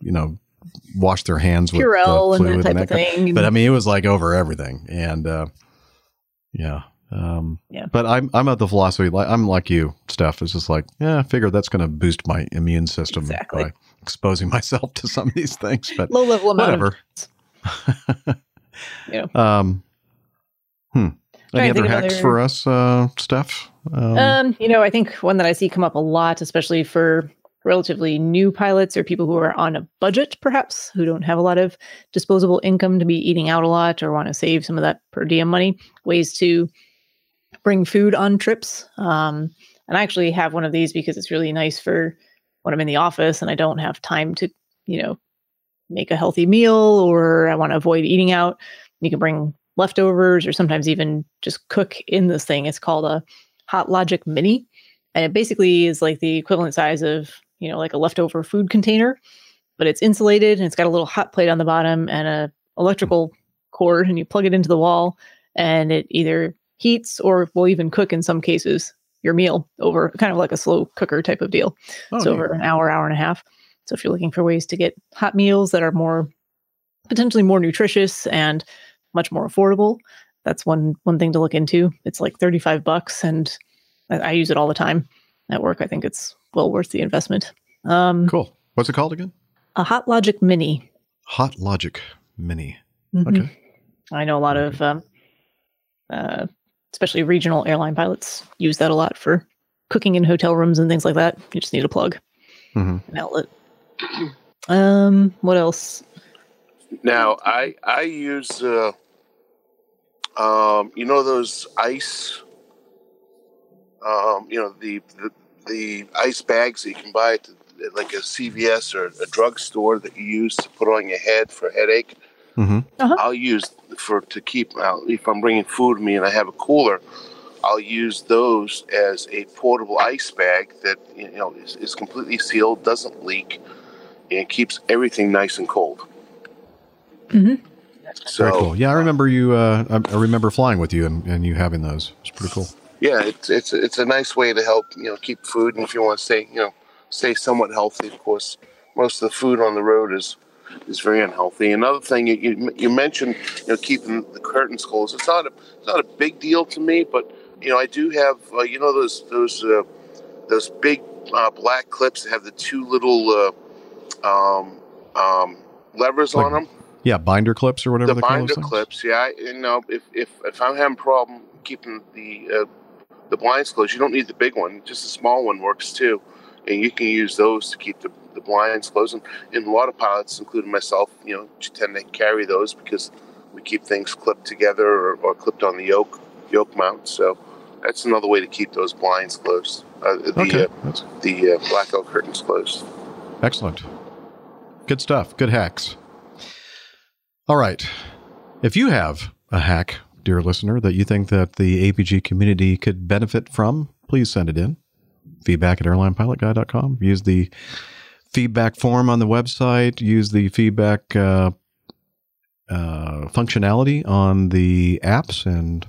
you know, wash their hands with Purell the and that type and of that kind- thing. But I mean, it was like over everything, and uh, yeah. Um, Yeah. But I'm I'm of the philosophy like I'm like you, Steph. It's just like yeah, I figure that's going to boost my immune system Exactly. by exposing myself to some of these things. But Low level amount whatever. you know. Um, hmm. Any other hacks other- for us, uh, Steph? Um, Um, you know, I think one that I see come up a lot, especially for relatively new pilots or people who are on a budget, perhaps, who don't have a lot of disposable income to be eating out a lot or want to save some of that per diem money, ways to bring food on trips. Um, and I actually have one of these because it's really nice for when I'm in the office and I don't have time to, you know, make a healthy meal or I want to avoid eating out. You can bring leftovers or sometimes even just cook in this thing. It's called a Hot Logic Mini. And it basically is like the equivalent size of, you know, like a leftover food container, but it's insulated and it's got a little hot plate on the bottom and a electrical cord and you plug it into the wall and it either heats or will even cook in some cases your meal over kind of like a slow cooker type of deal. Oh, so neat. over an hour, hour and a half. So if you're looking for ways to get hot meals that are more potentially more nutritious and much more affordable, that's one one thing to look into. It's like 35 bucks and I, I use it all the time at work. I think it's well worth the investment. Um Cool. What's it called again? a Hot Logic Mini. Hot Logic Mini. Mhm. Okay. I know a lot of um, uh, especially regional airline pilots use that a lot for cooking in hotel rooms and things like that. You just need a plug, Mhm. an outlet. Um, what else? Now, I I use uh, um, you know those ice, um, you know the, the the ice bags that you can buy at, the, like a CVS or a drugstore that you use to put on your head for a headache. Mm-hmm. I'll use for to keep uh, if I'm bringing food with me and I have a cooler. I'll use those as a portable ice bag that you know is, is completely sealed, doesn't leak, and keeps everything nice and cold. Mm-hmm. So Very cool. Yeah, I remember you. Uh, I I remember flying with you and, and you having those. It's pretty cool. yeah, it's it's it's a nice way to help you know keep food, and if you want to stay you know stay somewhat healthy, of course, most of the food on the road is is very unhealthy. Another thing you you, you mentioned you know keeping the curtains closed. It's not a it's not a big deal to me, but you know I do have uh, you know those those uh, those big uh, black clips that have the two little uh, um, um, levers on them. Yeah, binder clips or whatever the binder clips. Yeah, I, you know, if if if I'm having a problem keeping the uh, the blinds closed, you don't need the big one. Just a small one works too, and you can use those to keep the, the blinds closed. And, and a lot of pilots, including myself, you know, tend to carry those because we keep things clipped together or, or clipped on the yoke yoke mount. So that's another way to keep those blinds closed. Uh, the Okay, uh, the uh, blackout curtains closed. Excellent. Good stuff. Good hacks. All right. If you have a hack, dear listener, that you think that the APG community could benefit from, please send it in. Feedback at airlinepilotguy.com. Use the feedback form on the website. Use the feedback uh, uh, functionality on the apps and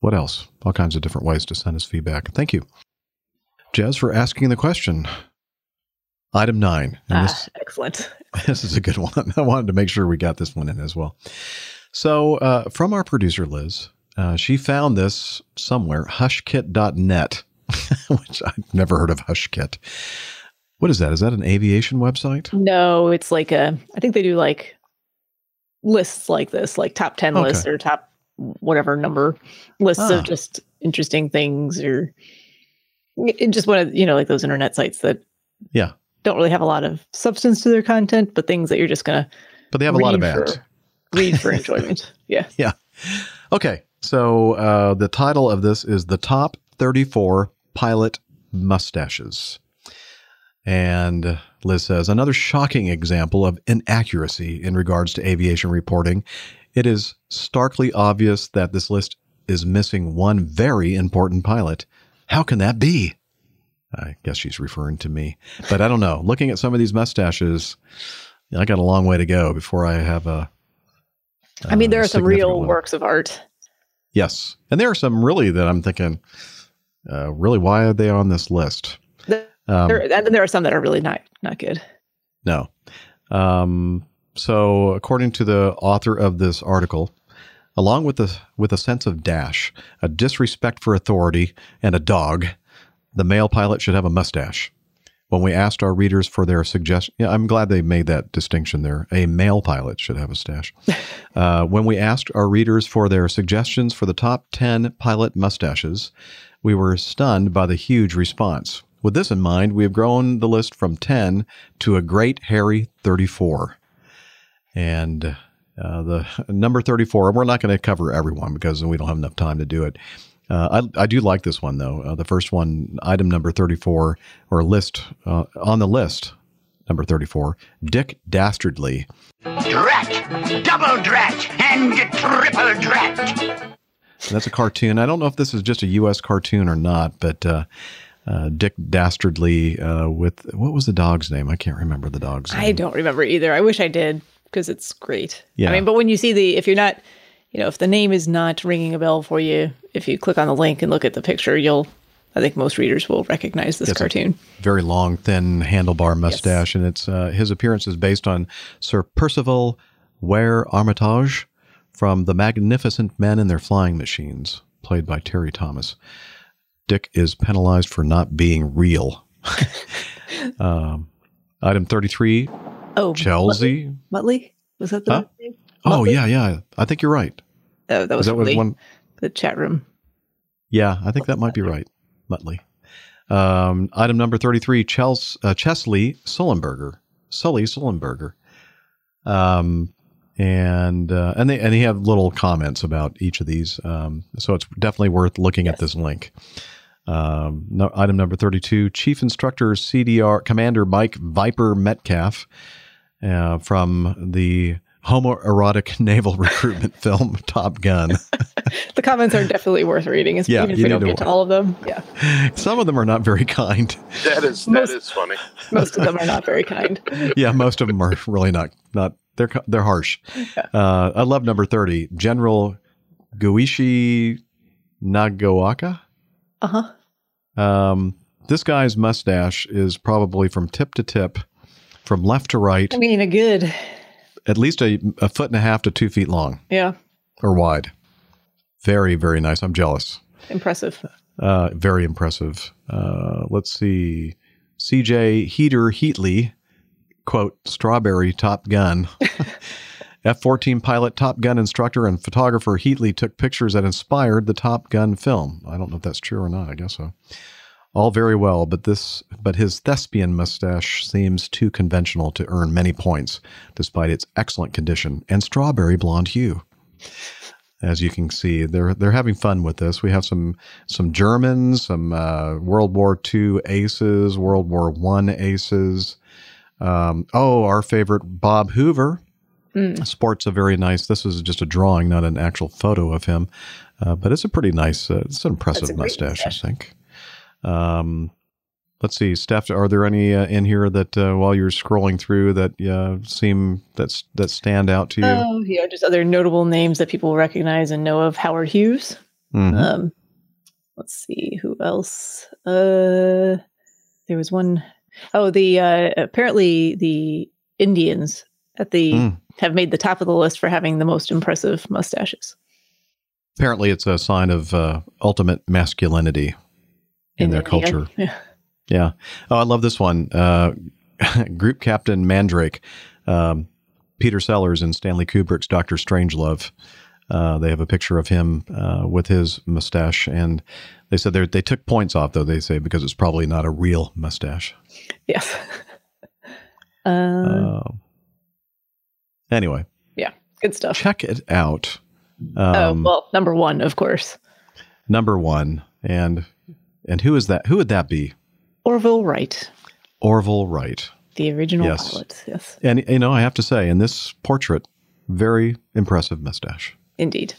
what else? All kinds of different ways to send us feedback. Thank you, Jez, for asking the question. Item nine. And Ah, this, excellent. this is a good one. I wanted to make sure we got this one in as well. So, uh, from our producer, Liz, uh, she found this somewhere, hushkit.net, which I've never heard of Hushkit. What is that? Is that an aviation website? No, it's like a. I think they do like lists like this, like top ten Okay. lists or top whatever number lists Ah. of just interesting things or just one of you know like those internet sites that Yeah. don't really have a lot of substance to their content, but things that you're just gonna But they have a lot of read for- ads. read for enjoyment. Yeah. Yeah. Okay. So uh, the title of this is The Top 34 Pilot Mustaches. And Liz says, another shocking example of inaccuracy in regards to aviation reporting. It is starkly obvious that this list is missing one very important pilot. How can that be? I guess she's referring to me. But I don't know. Looking at some of these mustaches, I got a long way to go before I have a. I mean, there are some real one. works of art. Yes. And there are some really that I'm thinking, uh, really, why are they on this list? Um, there, and then there are some that are really not not good. no. Um, so, according to the author of this article, along with the with a sense of dash, a disrespect for authority, and a dog, the male pilot should have a mustache. When we asked our readers for their suggestion, yeah, I'm glad they made that distinction there. A male pilot should have a stash. uh, when we asked our readers for their suggestions for the top 10 pilot mustaches, we were stunned by the huge response. With this in mind, we have grown the list from 10 to a great hairy 34. And uh, the number 34, we're not going to cover everyone because we don't have enough time to do it. Uh, I, I do like this one though. Uh, the first one, item number thirty-four, or list uh, on the list, number thirty-four. Dick Dastardly. Drat! Double drat! And triple drat! And that's a cartoon. I don't know if this is just a U.S. cartoon or not, but uh, Dick Dastardly uh, with what was the dog's name? I can't remember the dog's name. I don't remember either. I wish I did because it's great. Yeah. I mean, but when you see the, if you're not, you know, if the name is not ringing a bell for you, if you click on the link and look at the picture, you'll, I think most readers will recognize this It's cartoon. very long, thin handlebar mustache, and it's uh, his appearance is based on Sir Percival Ware Armitage from The Magnificent Men and Their Flying Machines, played by Terry Thomas. Dick is penalized for not being real. um, item thirty-three. Oh, Chelsea. Muttley? Was that the Huh? name? Oh yeah, yeah. I think you're right. Oh, that was that the, one? the chat room. Yeah, I think that might be right. Muttley. Um, item number 33, Chels, uh, Chesley Sullenberger. Sully Sullenberger. Um, and uh, and they and they have little comments about each of these. Um, so it's definitely worth looking at this link. Um, no, item number 32, Chief Instructor CDR Commander Mike Viper Metcalf uh, from the homoerotic naval recruitment film Top Gun. The comments are definitely worth reading, even Yeah, if you we don't need to get to all of them. Yeah, Some of them are not very kind. That is that is funny. most of them are not very kind. yeah, most of them are really not not they're they're harsh. Uh, I love number thirty, General Goichi Nagaoka. Uh huh. Um, this guy's mustache is probably from tip to tip, from left to right, I mean, a good, at least a, a foot and a half to two feet long yeah, or wide. Very very nice. I'm jealous. impressive. Uh, very impressive. Uh, let's see. CJ Heater Heatley, quote, strawberry Top Gun. F 14 pilot, Top Gun instructor, and photographer Heatley took pictures that inspired the Top Gun film. I don't know if that's true or not. I guess so. All very well, but this, but his thespian mustache seems too conventional to earn many points, despite its excellent condition and strawberry blonde hue as you can see, they're they're having fun with this. We have some some Germans, some uh, World War II aces, World War One aces. Um, oh, our favorite Bob Hoover Mm. sports a very nice. This is just a drawing, not an actual photo of him, uh, but it's a pretty nice. Uh, it's an impressive That's a great mustache, mustache. I think. Um, let's see, Steph. Are there any uh, in here that uh, while you're scrolling through that uh, seem that's that stand out to you? Oh, yeah, just other notable names that people recognize and know of. Howard Hughes. Mhm. Um, let's see who else. Uh, there was one oh the uh, apparently the Indians at the Mm. have made the top of the list for having the most impressive mustaches. Apparently, it's a sign of uh, ultimate masculinity in, their India. culture. Yeah. Yeah. Oh, I love this one. Uh, Group Captain Mandrake, um, Peter Sellers, and Stanley Kubrick's Doctor Strangelove. Uh, they have a picture of him uh, with his mustache, and they said they they took points off though. They say because it's probably not a real mustache. Yes. uh, Uh, anyway, yeah, good stuff. check it out. oh Um, well, number one, of course, number one, and and who is that? Who would that be? Orville Wright, Orville Wright. the original Yes. pilot. Yes, And you know, I have to say, in this portrait, very impressive mustache. indeed.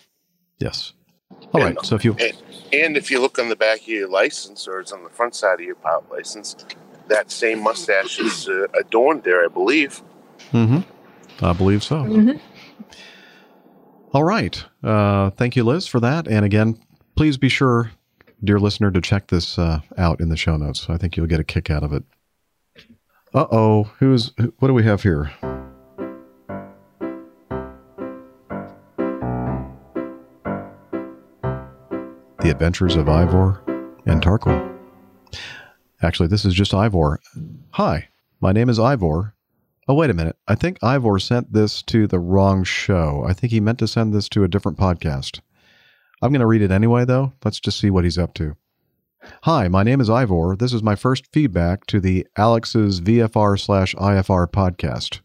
Yes. All right. So if you And, and if you look on the back of your license, or it's on the front side of your pilot license, that same mustache is uh, adorned there, I believe. hmm I believe so. Mhm. All right. Uh, thank you, Liz, for that. And again, please be sure, dear listener, to check this uh, out in the show notes. I think you'll get a kick out of it. Uh oh. Who's what do we have here? The Adventures of Ivor and Tarquin. Actually, this is just Ivor. Hi, my name is Ivor. Oh, wait a minute. I think Ivor sent this to the wrong show. I think he meant to send this to a different podcast. I'm going to read it anyway, though. Let's just see what he's up to. Hi, my name is Ivor. This is my first feedback to the Alex's VFR slash IFR podcast.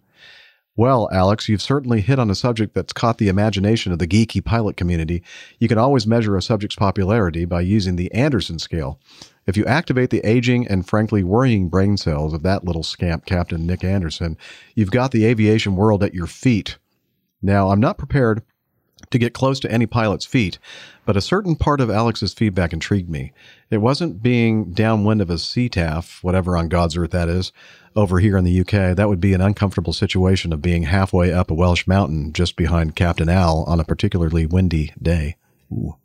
Well, Alex, you've certainly hit on a subject that's caught the imagination of the geeky pilot community. You can always measure a subject's popularity by using the Anderson scale. If you activate the aging and frankly worrying brain cells of that little scamp, Captain Nick Anderson, you've got the aviation world at your feet. Now, I'm not prepared to get close to any pilot's feet, but a certain part of Alex's feedback intrigued me. It wasn't being downwind of a CTAF, whatever on God's earth that is, over here in the UK. That would be an uncomfortable situation of being halfway up a Welsh mountain just behind Captain Al on a particularly windy day. Ooh.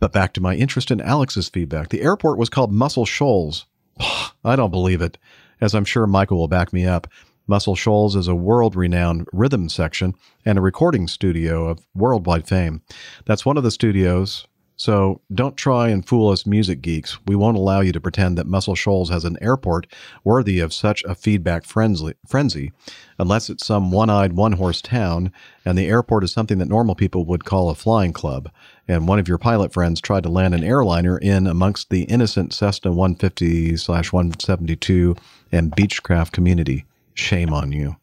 But back to my interest in Alex's feedback. The airport was called Muscle Shoals. I don't believe it, as I'm sure Michael will back me up. Muscle Shoals is a world renowned rhythm section and a recording studio of worldwide fame. That's one of the studios. So don't try and fool us music geeks. We won't allow you to pretend that Muscle Shoals has an airport worthy of such a feedback frenzy, unless it's some one eyed, one horse town, and the airport is something that normal people would call a flying club. And one of your pilot friends tried to land an airliner in amongst the innocent Cessna 150 slash 172 and Beechcraft community. Shame on you.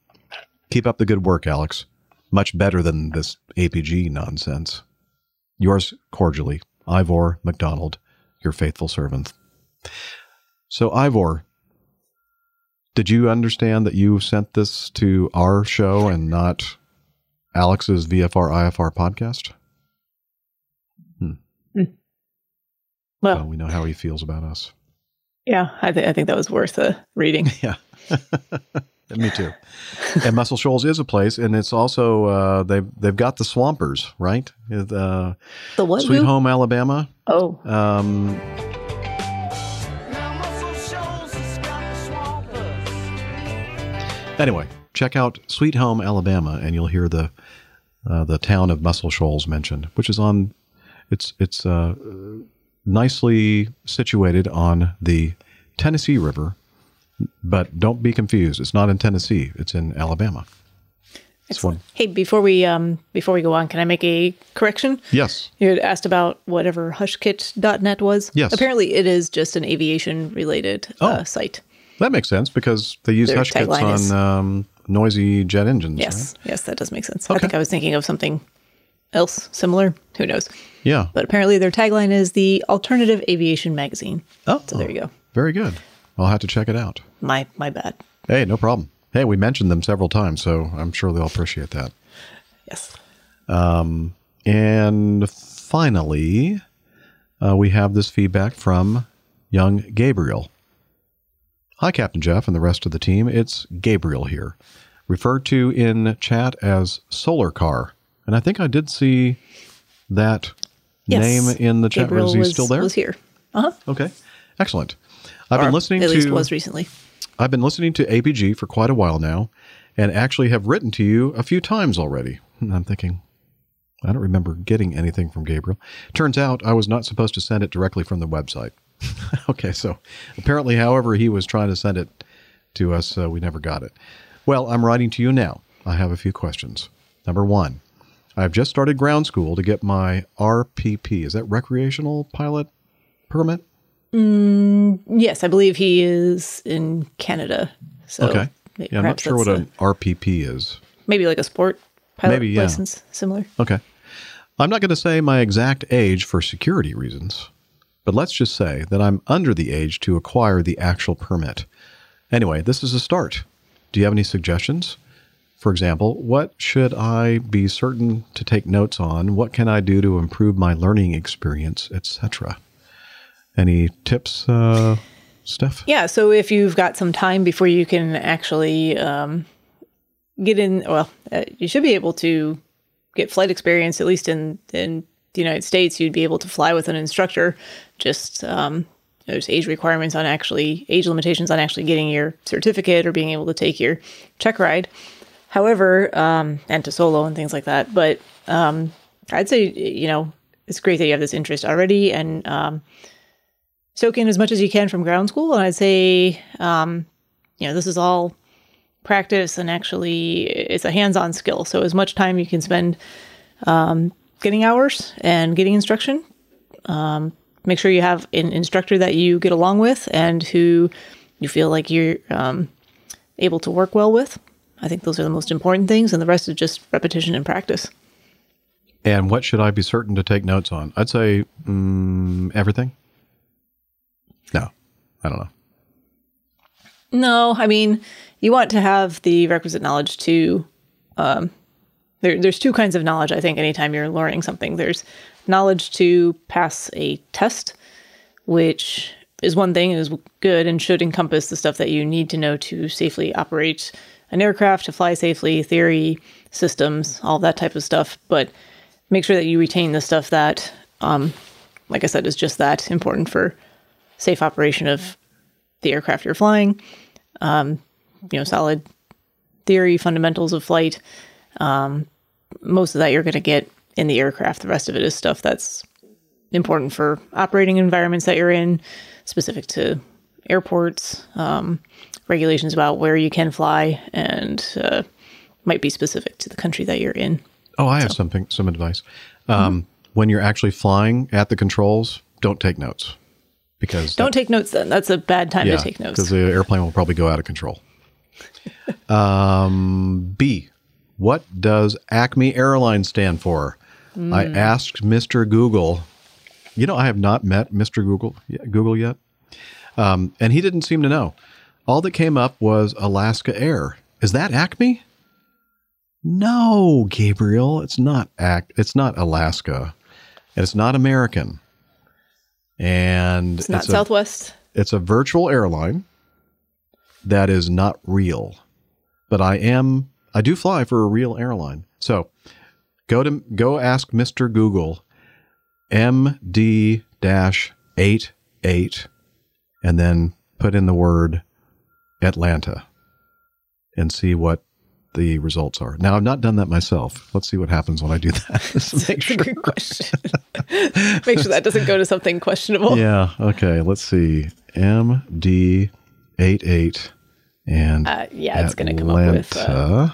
Keep up the good work, Alex. Much better than this APG nonsense. Yours cordially, Ivor McDonald, your faithful servant. So, Ivor, did you understand that you sent this to our show and not Alex's VFR IFR podcast? Hmm. Hmm. Well, Well, we know how he feels about us. yeah, I, th- I think that was worth a reading. Yeah. Me too. And Muscle Shoals is a place, and it's also uh, they've they've got the Swampers, right? Uh, The what? Sweet who? Home Alabama. Oh, Um, Muscle Shoals and the Swampers. anyway, check out Sweet Home Alabama, and you'll hear the uh, the town of Muscle Shoals mentioned, which is on it's it's uh, nicely situated on the Tennessee River. But don't be confused; it's not in Tennessee; it's in Alabama. One. hey, before we um before we go on, can I make a correction? Yes. You had asked about whatever hushkit.net was. Yes. Apparently, it is just an aviation related uh, Oh. site. That makes sense because they use Their hush kits tagline on is- um, noisy jet engines. Yes, yes, that does make sense. Okay. I think I was thinking of something else similar. Who knows? Yeah. But apparently, their tagline is the Alternative Aviation Magazine. Oh, So there you go. Very good. I'll have to check it out. My my bad. Hey, no problem. Hey, we mentioned them several times, so I'm sure they'll appreciate that. Yes. Um, and finally, uh, we have this feedback from young Gabriel. Hi, Captain Jeff and the rest of the team. It's Gabriel here, referred to in chat as Solar Car. And I think I did see that Yes. name in the chat. Gabriel Is he was, still there? Was here. Uh huh. Okay, excellent. I've been listening at to least was recently. I've been listening to APG for quite a while now, and actually have written to you a few times already. And I'm thinking, I don't remember getting anything from Gabriel. Turns out I was not supposed to send it directly from the website. okay, so apparently, however, he was trying to send it to us, uh, we never got it. Well, I'm writing to you now. I have a few questions. Number one, I've just started ground school to get my RPP. Is that recreational pilot permit? Mm, yes, I believe he is in Canada. So okay. Yeah, I'm not sure what that's an RPP is. maybe like a sport pilot Maybe, yeah. license, similar. Okay. I'm not going to say my exact age for security reasons, but let's just say that I'm under the age to acquire the actual permit. Anyway, this is a start. Do you have any suggestions? For example, what should I be certain to take notes on? What can I do to improve my learning experience, etc.? Any tips, uh, Steph? Yeah, so if you've got some time before you can actually um, get in, well, uh, you should be able to get flight experience, at least in, in the United States. You'd be able to fly with an instructor. Just um, there's age requirements on actually, age limitations on actually getting your certificate or being able to take your check ride. However, um, and to solo and things like that. But um, I'd say, you know, it's great that you have this interest already and um, soak in as much as you can from ground school. And I'd say, um, you know, this is all practice and actually it's a hands on skill. So, as much time you can spend um, getting hours and getting instruction, um, make sure you have an instructor that you get along with and who you feel like you're um, able to work well with. I think those are the most important things, and the rest is just repetition and practice. And what should I be certain to take notes on? I'd say mm, everything. No, I don't know. No, I mean, you want to have the requisite knowledge to. Um, there, there's two kinds of knowledge, I think, anytime you're learning something. There's knowledge to pass a test, which is one thing, is good, and should encompass the stuff that you need to know to safely operate an aircraft, to fly safely, theory, systems, all that type of stuff. But make sure that you retain the stuff that, um, like I said, is just that important for safe operation of the aircraft you're flying. Um, you know, solid theory, fundamentals of flight. Um, most of that you're going to get in the aircraft. The rest of it is stuff that's important for operating environments that you're in, specific to airports, um, regulations about where you can fly, and uh, might be specific to the country that you're in. Oh, I have something, some advice. Um, When you're actually flying at the controls, don't take notes because Don't take notes then. That's a bad time to take notes. because the airplane will probably go out of control. um, B. What does Acme Airlines stand for? I Mm. asked Mr. Google. You know, I have not met Mr. Google Google yet, um, and he didn't seem to know. All that came up was Alaska Air. Is that Acme? No, Gabriel, it's not Ac- It's not Alaska, and it's not American. And It's not a- Southwest. it's a virtual airline that is not real. But I am I do fly for a real airline. So go to go ask Mr. Google MD dash eight eight and then put in the word Atlanta and see what the results are. Now I've not done that myself. Let's see what happens when I do that. Just make That's a good question. Make sure that doesn't go to something questionable. yeah. Okay. Let's see. MD eight eight and Uh, yeah, it's gonna come up with, uh,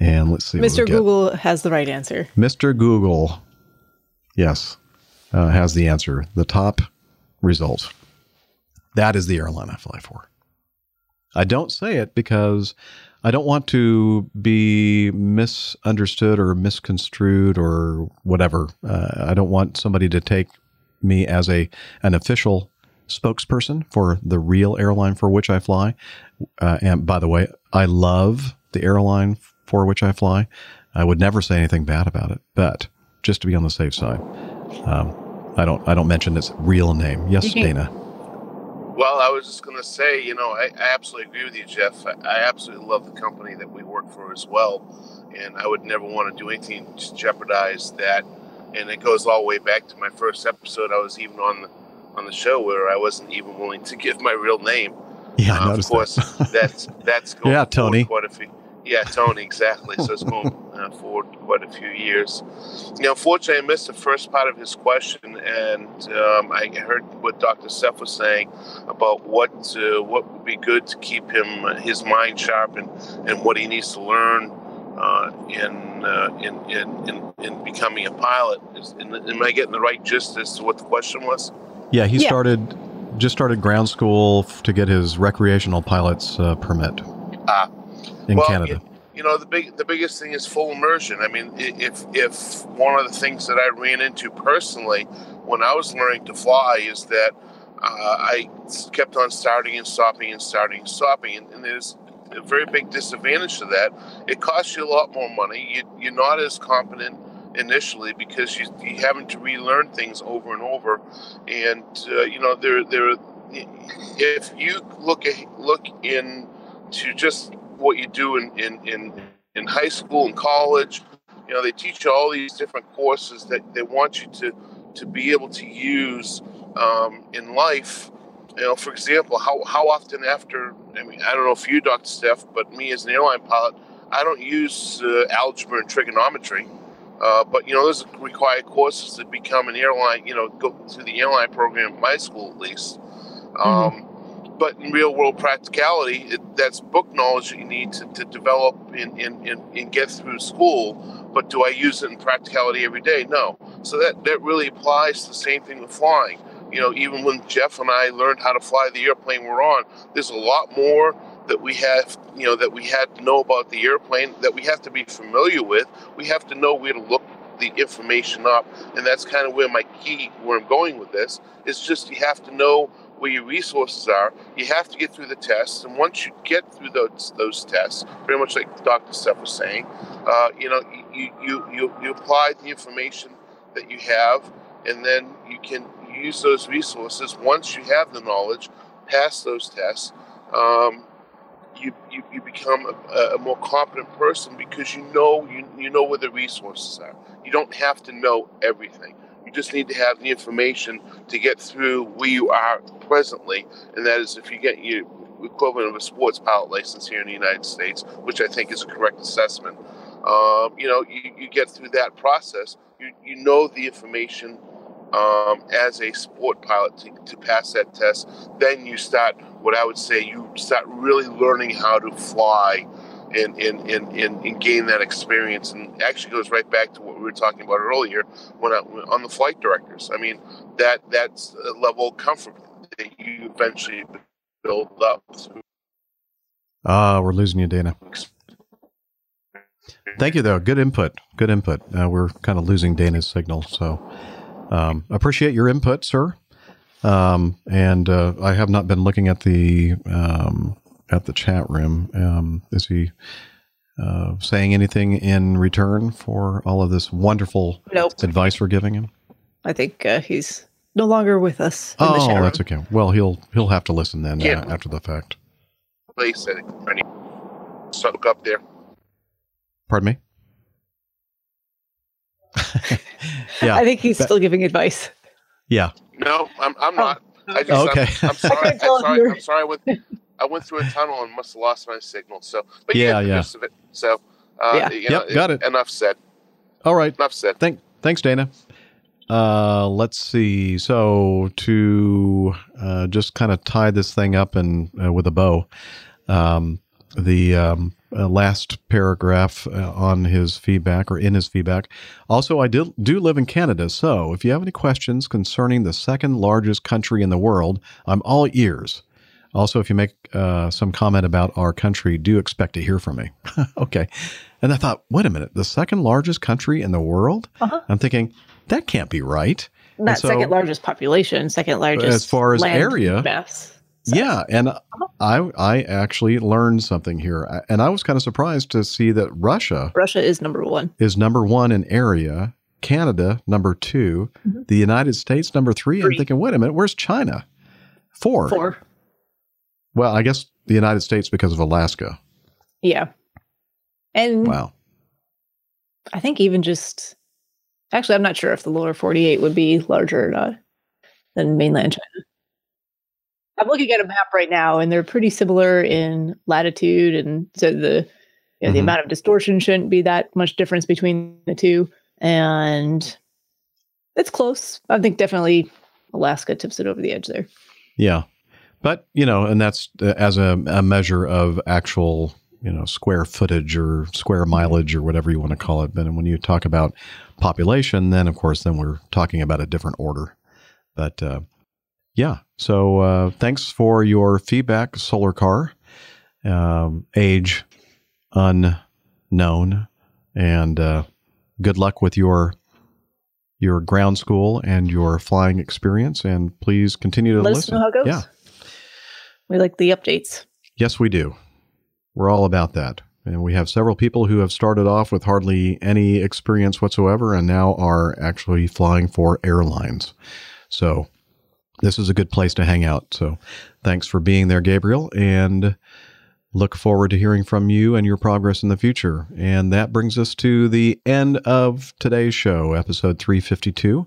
and let's see. what we Mr. get. Google has the right answer. Mr. Google, yes, uh, has the answer. The top result. That is the airline I fly for. I don't say it because I don't want to be misunderstood or misconstrued or whatever. Uh, I don't want somebody to take me as a an official spokesperson for the real airline for which I fly. Uh, and by the way, I love the airline for which I fly. I would never say anything bad about it, but just to be on the safe side, um, I don't. I don't mention its real name. Yes, Dana. Well, I was just going to say, you know, I, I absolutely agree with you, Jeff. I, I absolutely love the company that we work for as well. And I would never want to do anything to jeopardize that. And it goes all the way back to my first episode. I was even on the, on the show where I wasn't even willing to give my real name. Yeah, I Uh, of course, that. that's that's going Yeah, Tony. Quite a few, yeah, Tony, exactly. So it's going uh, forward quite a few years. You know, unfortunately, I missed the first part of his question, and um, I heard what Dr. Steph was saying about what uh, what would be good to keep him uh, his mind sharp and, and what he needs to learn uh, in, uh, in, in in in becoming a pilot. Is, am I getting the right gist as to what the question was? Yeah, he Yeah. started just started ground school to get his recreational pilot's uh, permit Ah, in well, Canada. you know the big the biggest thing is full immersion. I mean if if one of the things that i ran into personally when i was learning to fly is that uh, i kept on starting and stopping and starting and stopping and, and there's a very big disadvantage to that. It costs you a lot more money. You, you're not as competent initially because you, you're having to relearn things over and over. And uh, you know there there if you look at, look in to just what you do in, in, in, in high school and college. You know, they teach you all these different courses that they want you to, to be able to use um, in life. You know, for example, how, how often after, I mean, I don't know if you, Dr. Steph, but me as an airline pilot, I don't use uh, algebra and trigonometry. Uh, but, you know, those are required courses to become an airline, you know, go through the airline program my school at least. Um, but in real world practicality, it, that's book knowledge that you need to, to develop and, get through school. But do I use it in practicality every day? No. So that, that really applies to the same thing with flying. You know, even when Jeff and I learned how to fly the airplane we're on, there's a lot more that we have, you know, that we had to know about the airplane, that we have to be familiar with. We have to know where to look the information up, and that's kind of where my key, where I'm going with this, is just you have to know where your resources are. You have to get through the tests, and once you get through those those tests, pretty much like Dr. Steph was saying, uh, you know, you, you you you apply the information that you have, and then you can use those resources once you have the knowledge, pass those tests. Um, you, you, you become a, a more competent person because you know you, you know where the resources are. You don't have to know everything. You just need to have the information to get through where you are presently, and that is if you get your equivalent of a sports pilot license here in the United States, which I think is a correct assessment. Um, you know, you, you get through that process. You, you know the information um, as a sport pilot to, to pass that test. Then you start, what I would say, you start really learning how to fly and, and, and, and, and gain that experience. And actually goes right back to what we were talking about earlier when I, on the flight directors. I mean, that that's a level of comfort that you eventually build up through. Ah, we're losing you, Dana. Thank you, though. Good input. Good input. Uh, we're kind of losing Dana's signal, so um, appreciate your input, sir. Um, and uh, I have not been looking at the um, at the chat room. Um, is he uh, saying anything in return for all of this wonderful Nope. advice we're giving him? I think uh, he's no longer with us. In Oh, chat that's okay. Well, he'll he'll have to listen then Yeah. uh, after the fact. place at any soak up there. Pardon me. yeah. I think he's That- still giving advice. Yeah. No, I'm, I'm not. I just, Oh, Okay. I'm, I'm sorry. couldn't I'm sorry. I'm sorry. I went, I went through a tunnel and must have lost my signal. So, but you Yeah, yeah. gist of it. So, uh, Yeah. you know, Yep, got it. Enough said. All right. Enough said. Thank, thanks, Dana. Uh, let's see. So to uh, just kind of tie this thing up and uh, with a bow, um, the um, uh, last paragraph uh, on his feedback or in his feedback. Also, I do, do live in Canada, so if you have any questions concerning the second largest country in the world, I'm all ears. Also, if you make uh, some comment about our country, do expect to hear from me. okay. And I thought, wait a minute, the second largest country in the world? Uh-huh. I'm thinking, that can't be right. Not so- second largest population, second largest As far as area, mass. Yeah, and I I actually learned something here, and I was kind of surprised to see that Russia Russia is number one. is number one in area, Canada number 2 Mhm. the United States number three. I'm thinking, wait a minute, where's China? Four. Four. Well, I guess the United States because of Alaska. Yeah. And Wow. I think even just actually, I'm not sure if the lower 48 would be larger or not than mainland China. I'm looking at a map right now, and they're pretty similar in latitude, and so the you know, the Mhm. amount of distortion shouldn't be that much difference between the two, and it's close. I think definitely Alaska tips it over the edge there. Yeah. But, you know, and that's uh, as a, a measure of actual, you know, square footage or square mileage or whatever you want to call it. But when you talk about population, then of course, then we're talking about a different order. But, uh, yeah. So, uh, thanks for your feedback, Solar Car. Um, age unknown. And, uh, good luck with your your ground school and your flying experience and please continue to Let us know how it goes. Yeah. We like the updates. Yes, we do. We're all about that. And we have several people who have started off with hardly any experience whatsoever and now are actually flying for airlines. So this is a good place to hang out. So thanks for being there, Gabriel, and look forward to hearing from you and your progress in the future. And that brings us to the end of today's show, episode 352.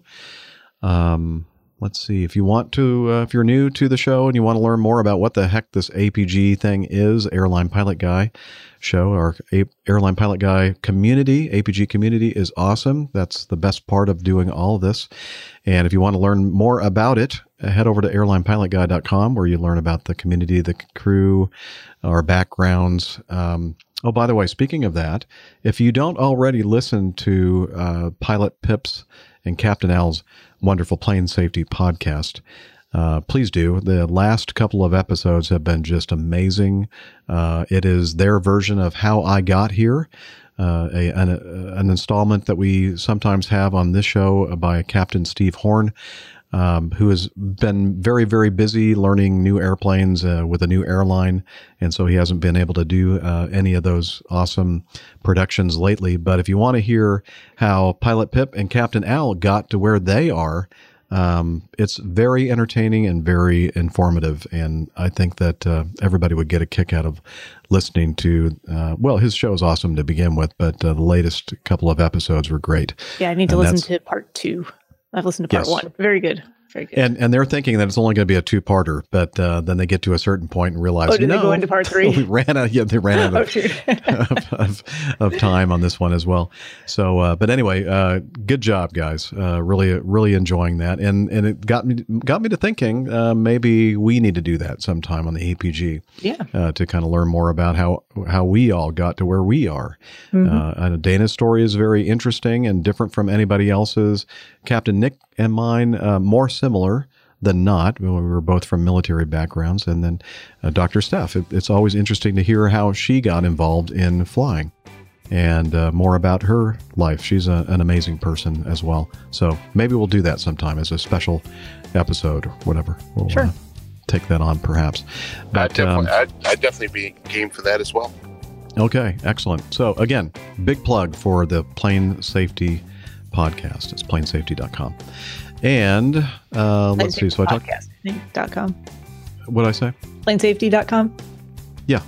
Um, let's see if you want to uh, if you're new to the show and you want to learn more about what the heck this apg thing is airline pilot guy show our A- airline pilot guy community apg community is awesome. That's the best part of doing all this. And if you want to learn more about it head over to airlinepilotguy.com where you learn about the community the crew our backgrounds. Um, oh by the way speaking of that if you don't already listen to uh, pilot pips and captain al's wonderful plane safety podcast uh, please do. The last couple of episodes have been just amazing. Uh, it is their version of how I got here. Uh, a, an, an installment that we sometimes have on this show by Captain Steve Horn, um, who has been very, very busy learning new airplanes uh, with a new airline. And so he hasn't been able to do uh, any of those awesome productions lately. But if you want to hear how Pilot Pip and Captain Al got to where they are, um, it's very entertaining and very informative, and I think that uh, everybody would get a kick out of listening to. Uh, well, his show is awesome to begin with, but uh, the latest couple of episodes were great. Yeah, I need to And listen to part two. I've listened to part Yes. one. Very good. Very good. And and they're thinking that it's only going to be a two parter, but uh, then they get to a certain point and realize, Oh, did they go into part three? we ran out. Yeah, they ran out Oh, of, shoot. of, of, of time on this one as well. So, uh, but anyway, uh, good job, guys. Uh, really, really enjoying that, and and it got me got me to thinking uh, maybe we need to do that sometime on the APG. Yeah. Uh, to kind of learn more about how how we all got to where we are. Mhm. Uh, Dana's story is very interesting and different from anybody else's. Captain Nick and mine uh, more similar than not. We were both from military backgrounds, and then uh, Dr. Steph. It, it's always interesting to hear how she got involved in flying. And uh, more about her life. She's a, an amazing person as well. So maybe we'll do that sometime as a special episode or whatever. We'll Sure. uh, take that on perhaps. But I'd definitely, um, I'd, I'd definitely be game for that as well. Okay, excellent. So again, big plug for the Plane Safety podcast. It's planesafety.com. And uh, let's see. So I talked. Podcast.com. What did I say? Planesafety.com. Yeah.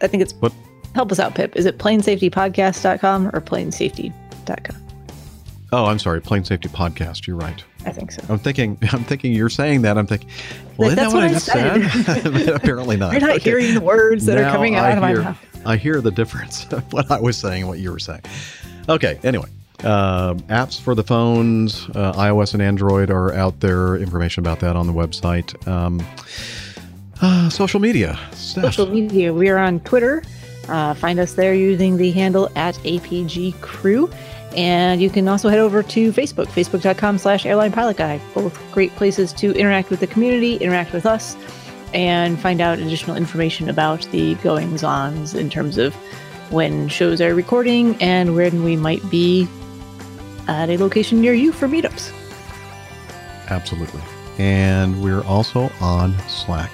I think it's What? help us out, Pip. Is it planesafetypodcast.com or planesafety.com? Oh, I'm sorry. Plane Safety Podcast. You're right. I think so. I'm thinking. I'm thinking. You're saying that. I'm thinking. Well, Like, isn't that that's what, I what I just said? Apparently not. You're not Okay. hearing the words that are coming out I of my mouth. I hear the difference of what I was saying and what you were saying. Okay, anyway. Uh, apps for the phones, uh, iOS and Android are out there. Information about that on the website. Um, uh, social media. Steph. Social media. We are on Twitter. Uh, find us there using the handle at APG Crew. And you can also head over to Facebook, facebook.com slash airline pilot guy. Both great places to interact with the community, interact with us, and find out additional information about the goings ons in terms of when shows are recording and when we might be at a location near you for meetups. Absolutely. And we're also on Slack.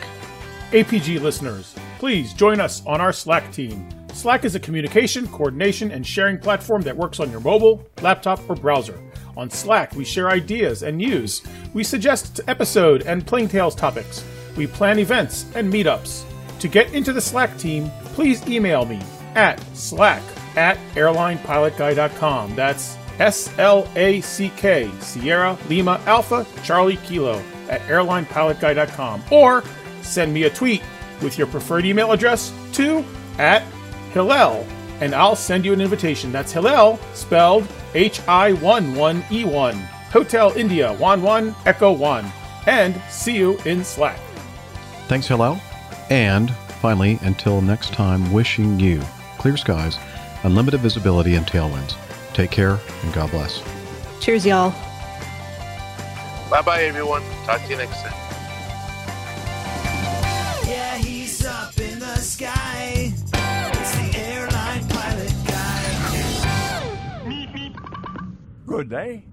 APG listeners, please join us on our Slack team. Slack is a communication, coordination, and sharing platform that works on your mobile, laptop, or browser. On Slack, we share ideas and news. We suggest episode and Plain Tales topics. We plan events and meetups. To get into the Slack team, please email me at slack at airlinepilotguy.com. That's S L A C K, Sierra Lima Alpha Charlie Kilo at airlinepilotguy.com. Or send me a tweet with your preferred email address to at Hillel, and I'll send you an invitation. That's Hillel, spelled H I 1 1 E 1. Hotel India 1 1 Echo 1. And see you in Slack. Thanks, Hillel. And finally, until next time, wishing you clear skies, unlimited visibility, and tailwinds. Take care and God bless. Cheers, y'all. Bye bye, everyone. Talk to you next time. Yeah, he's up in the sky. It's the airline pilot guy. Good day.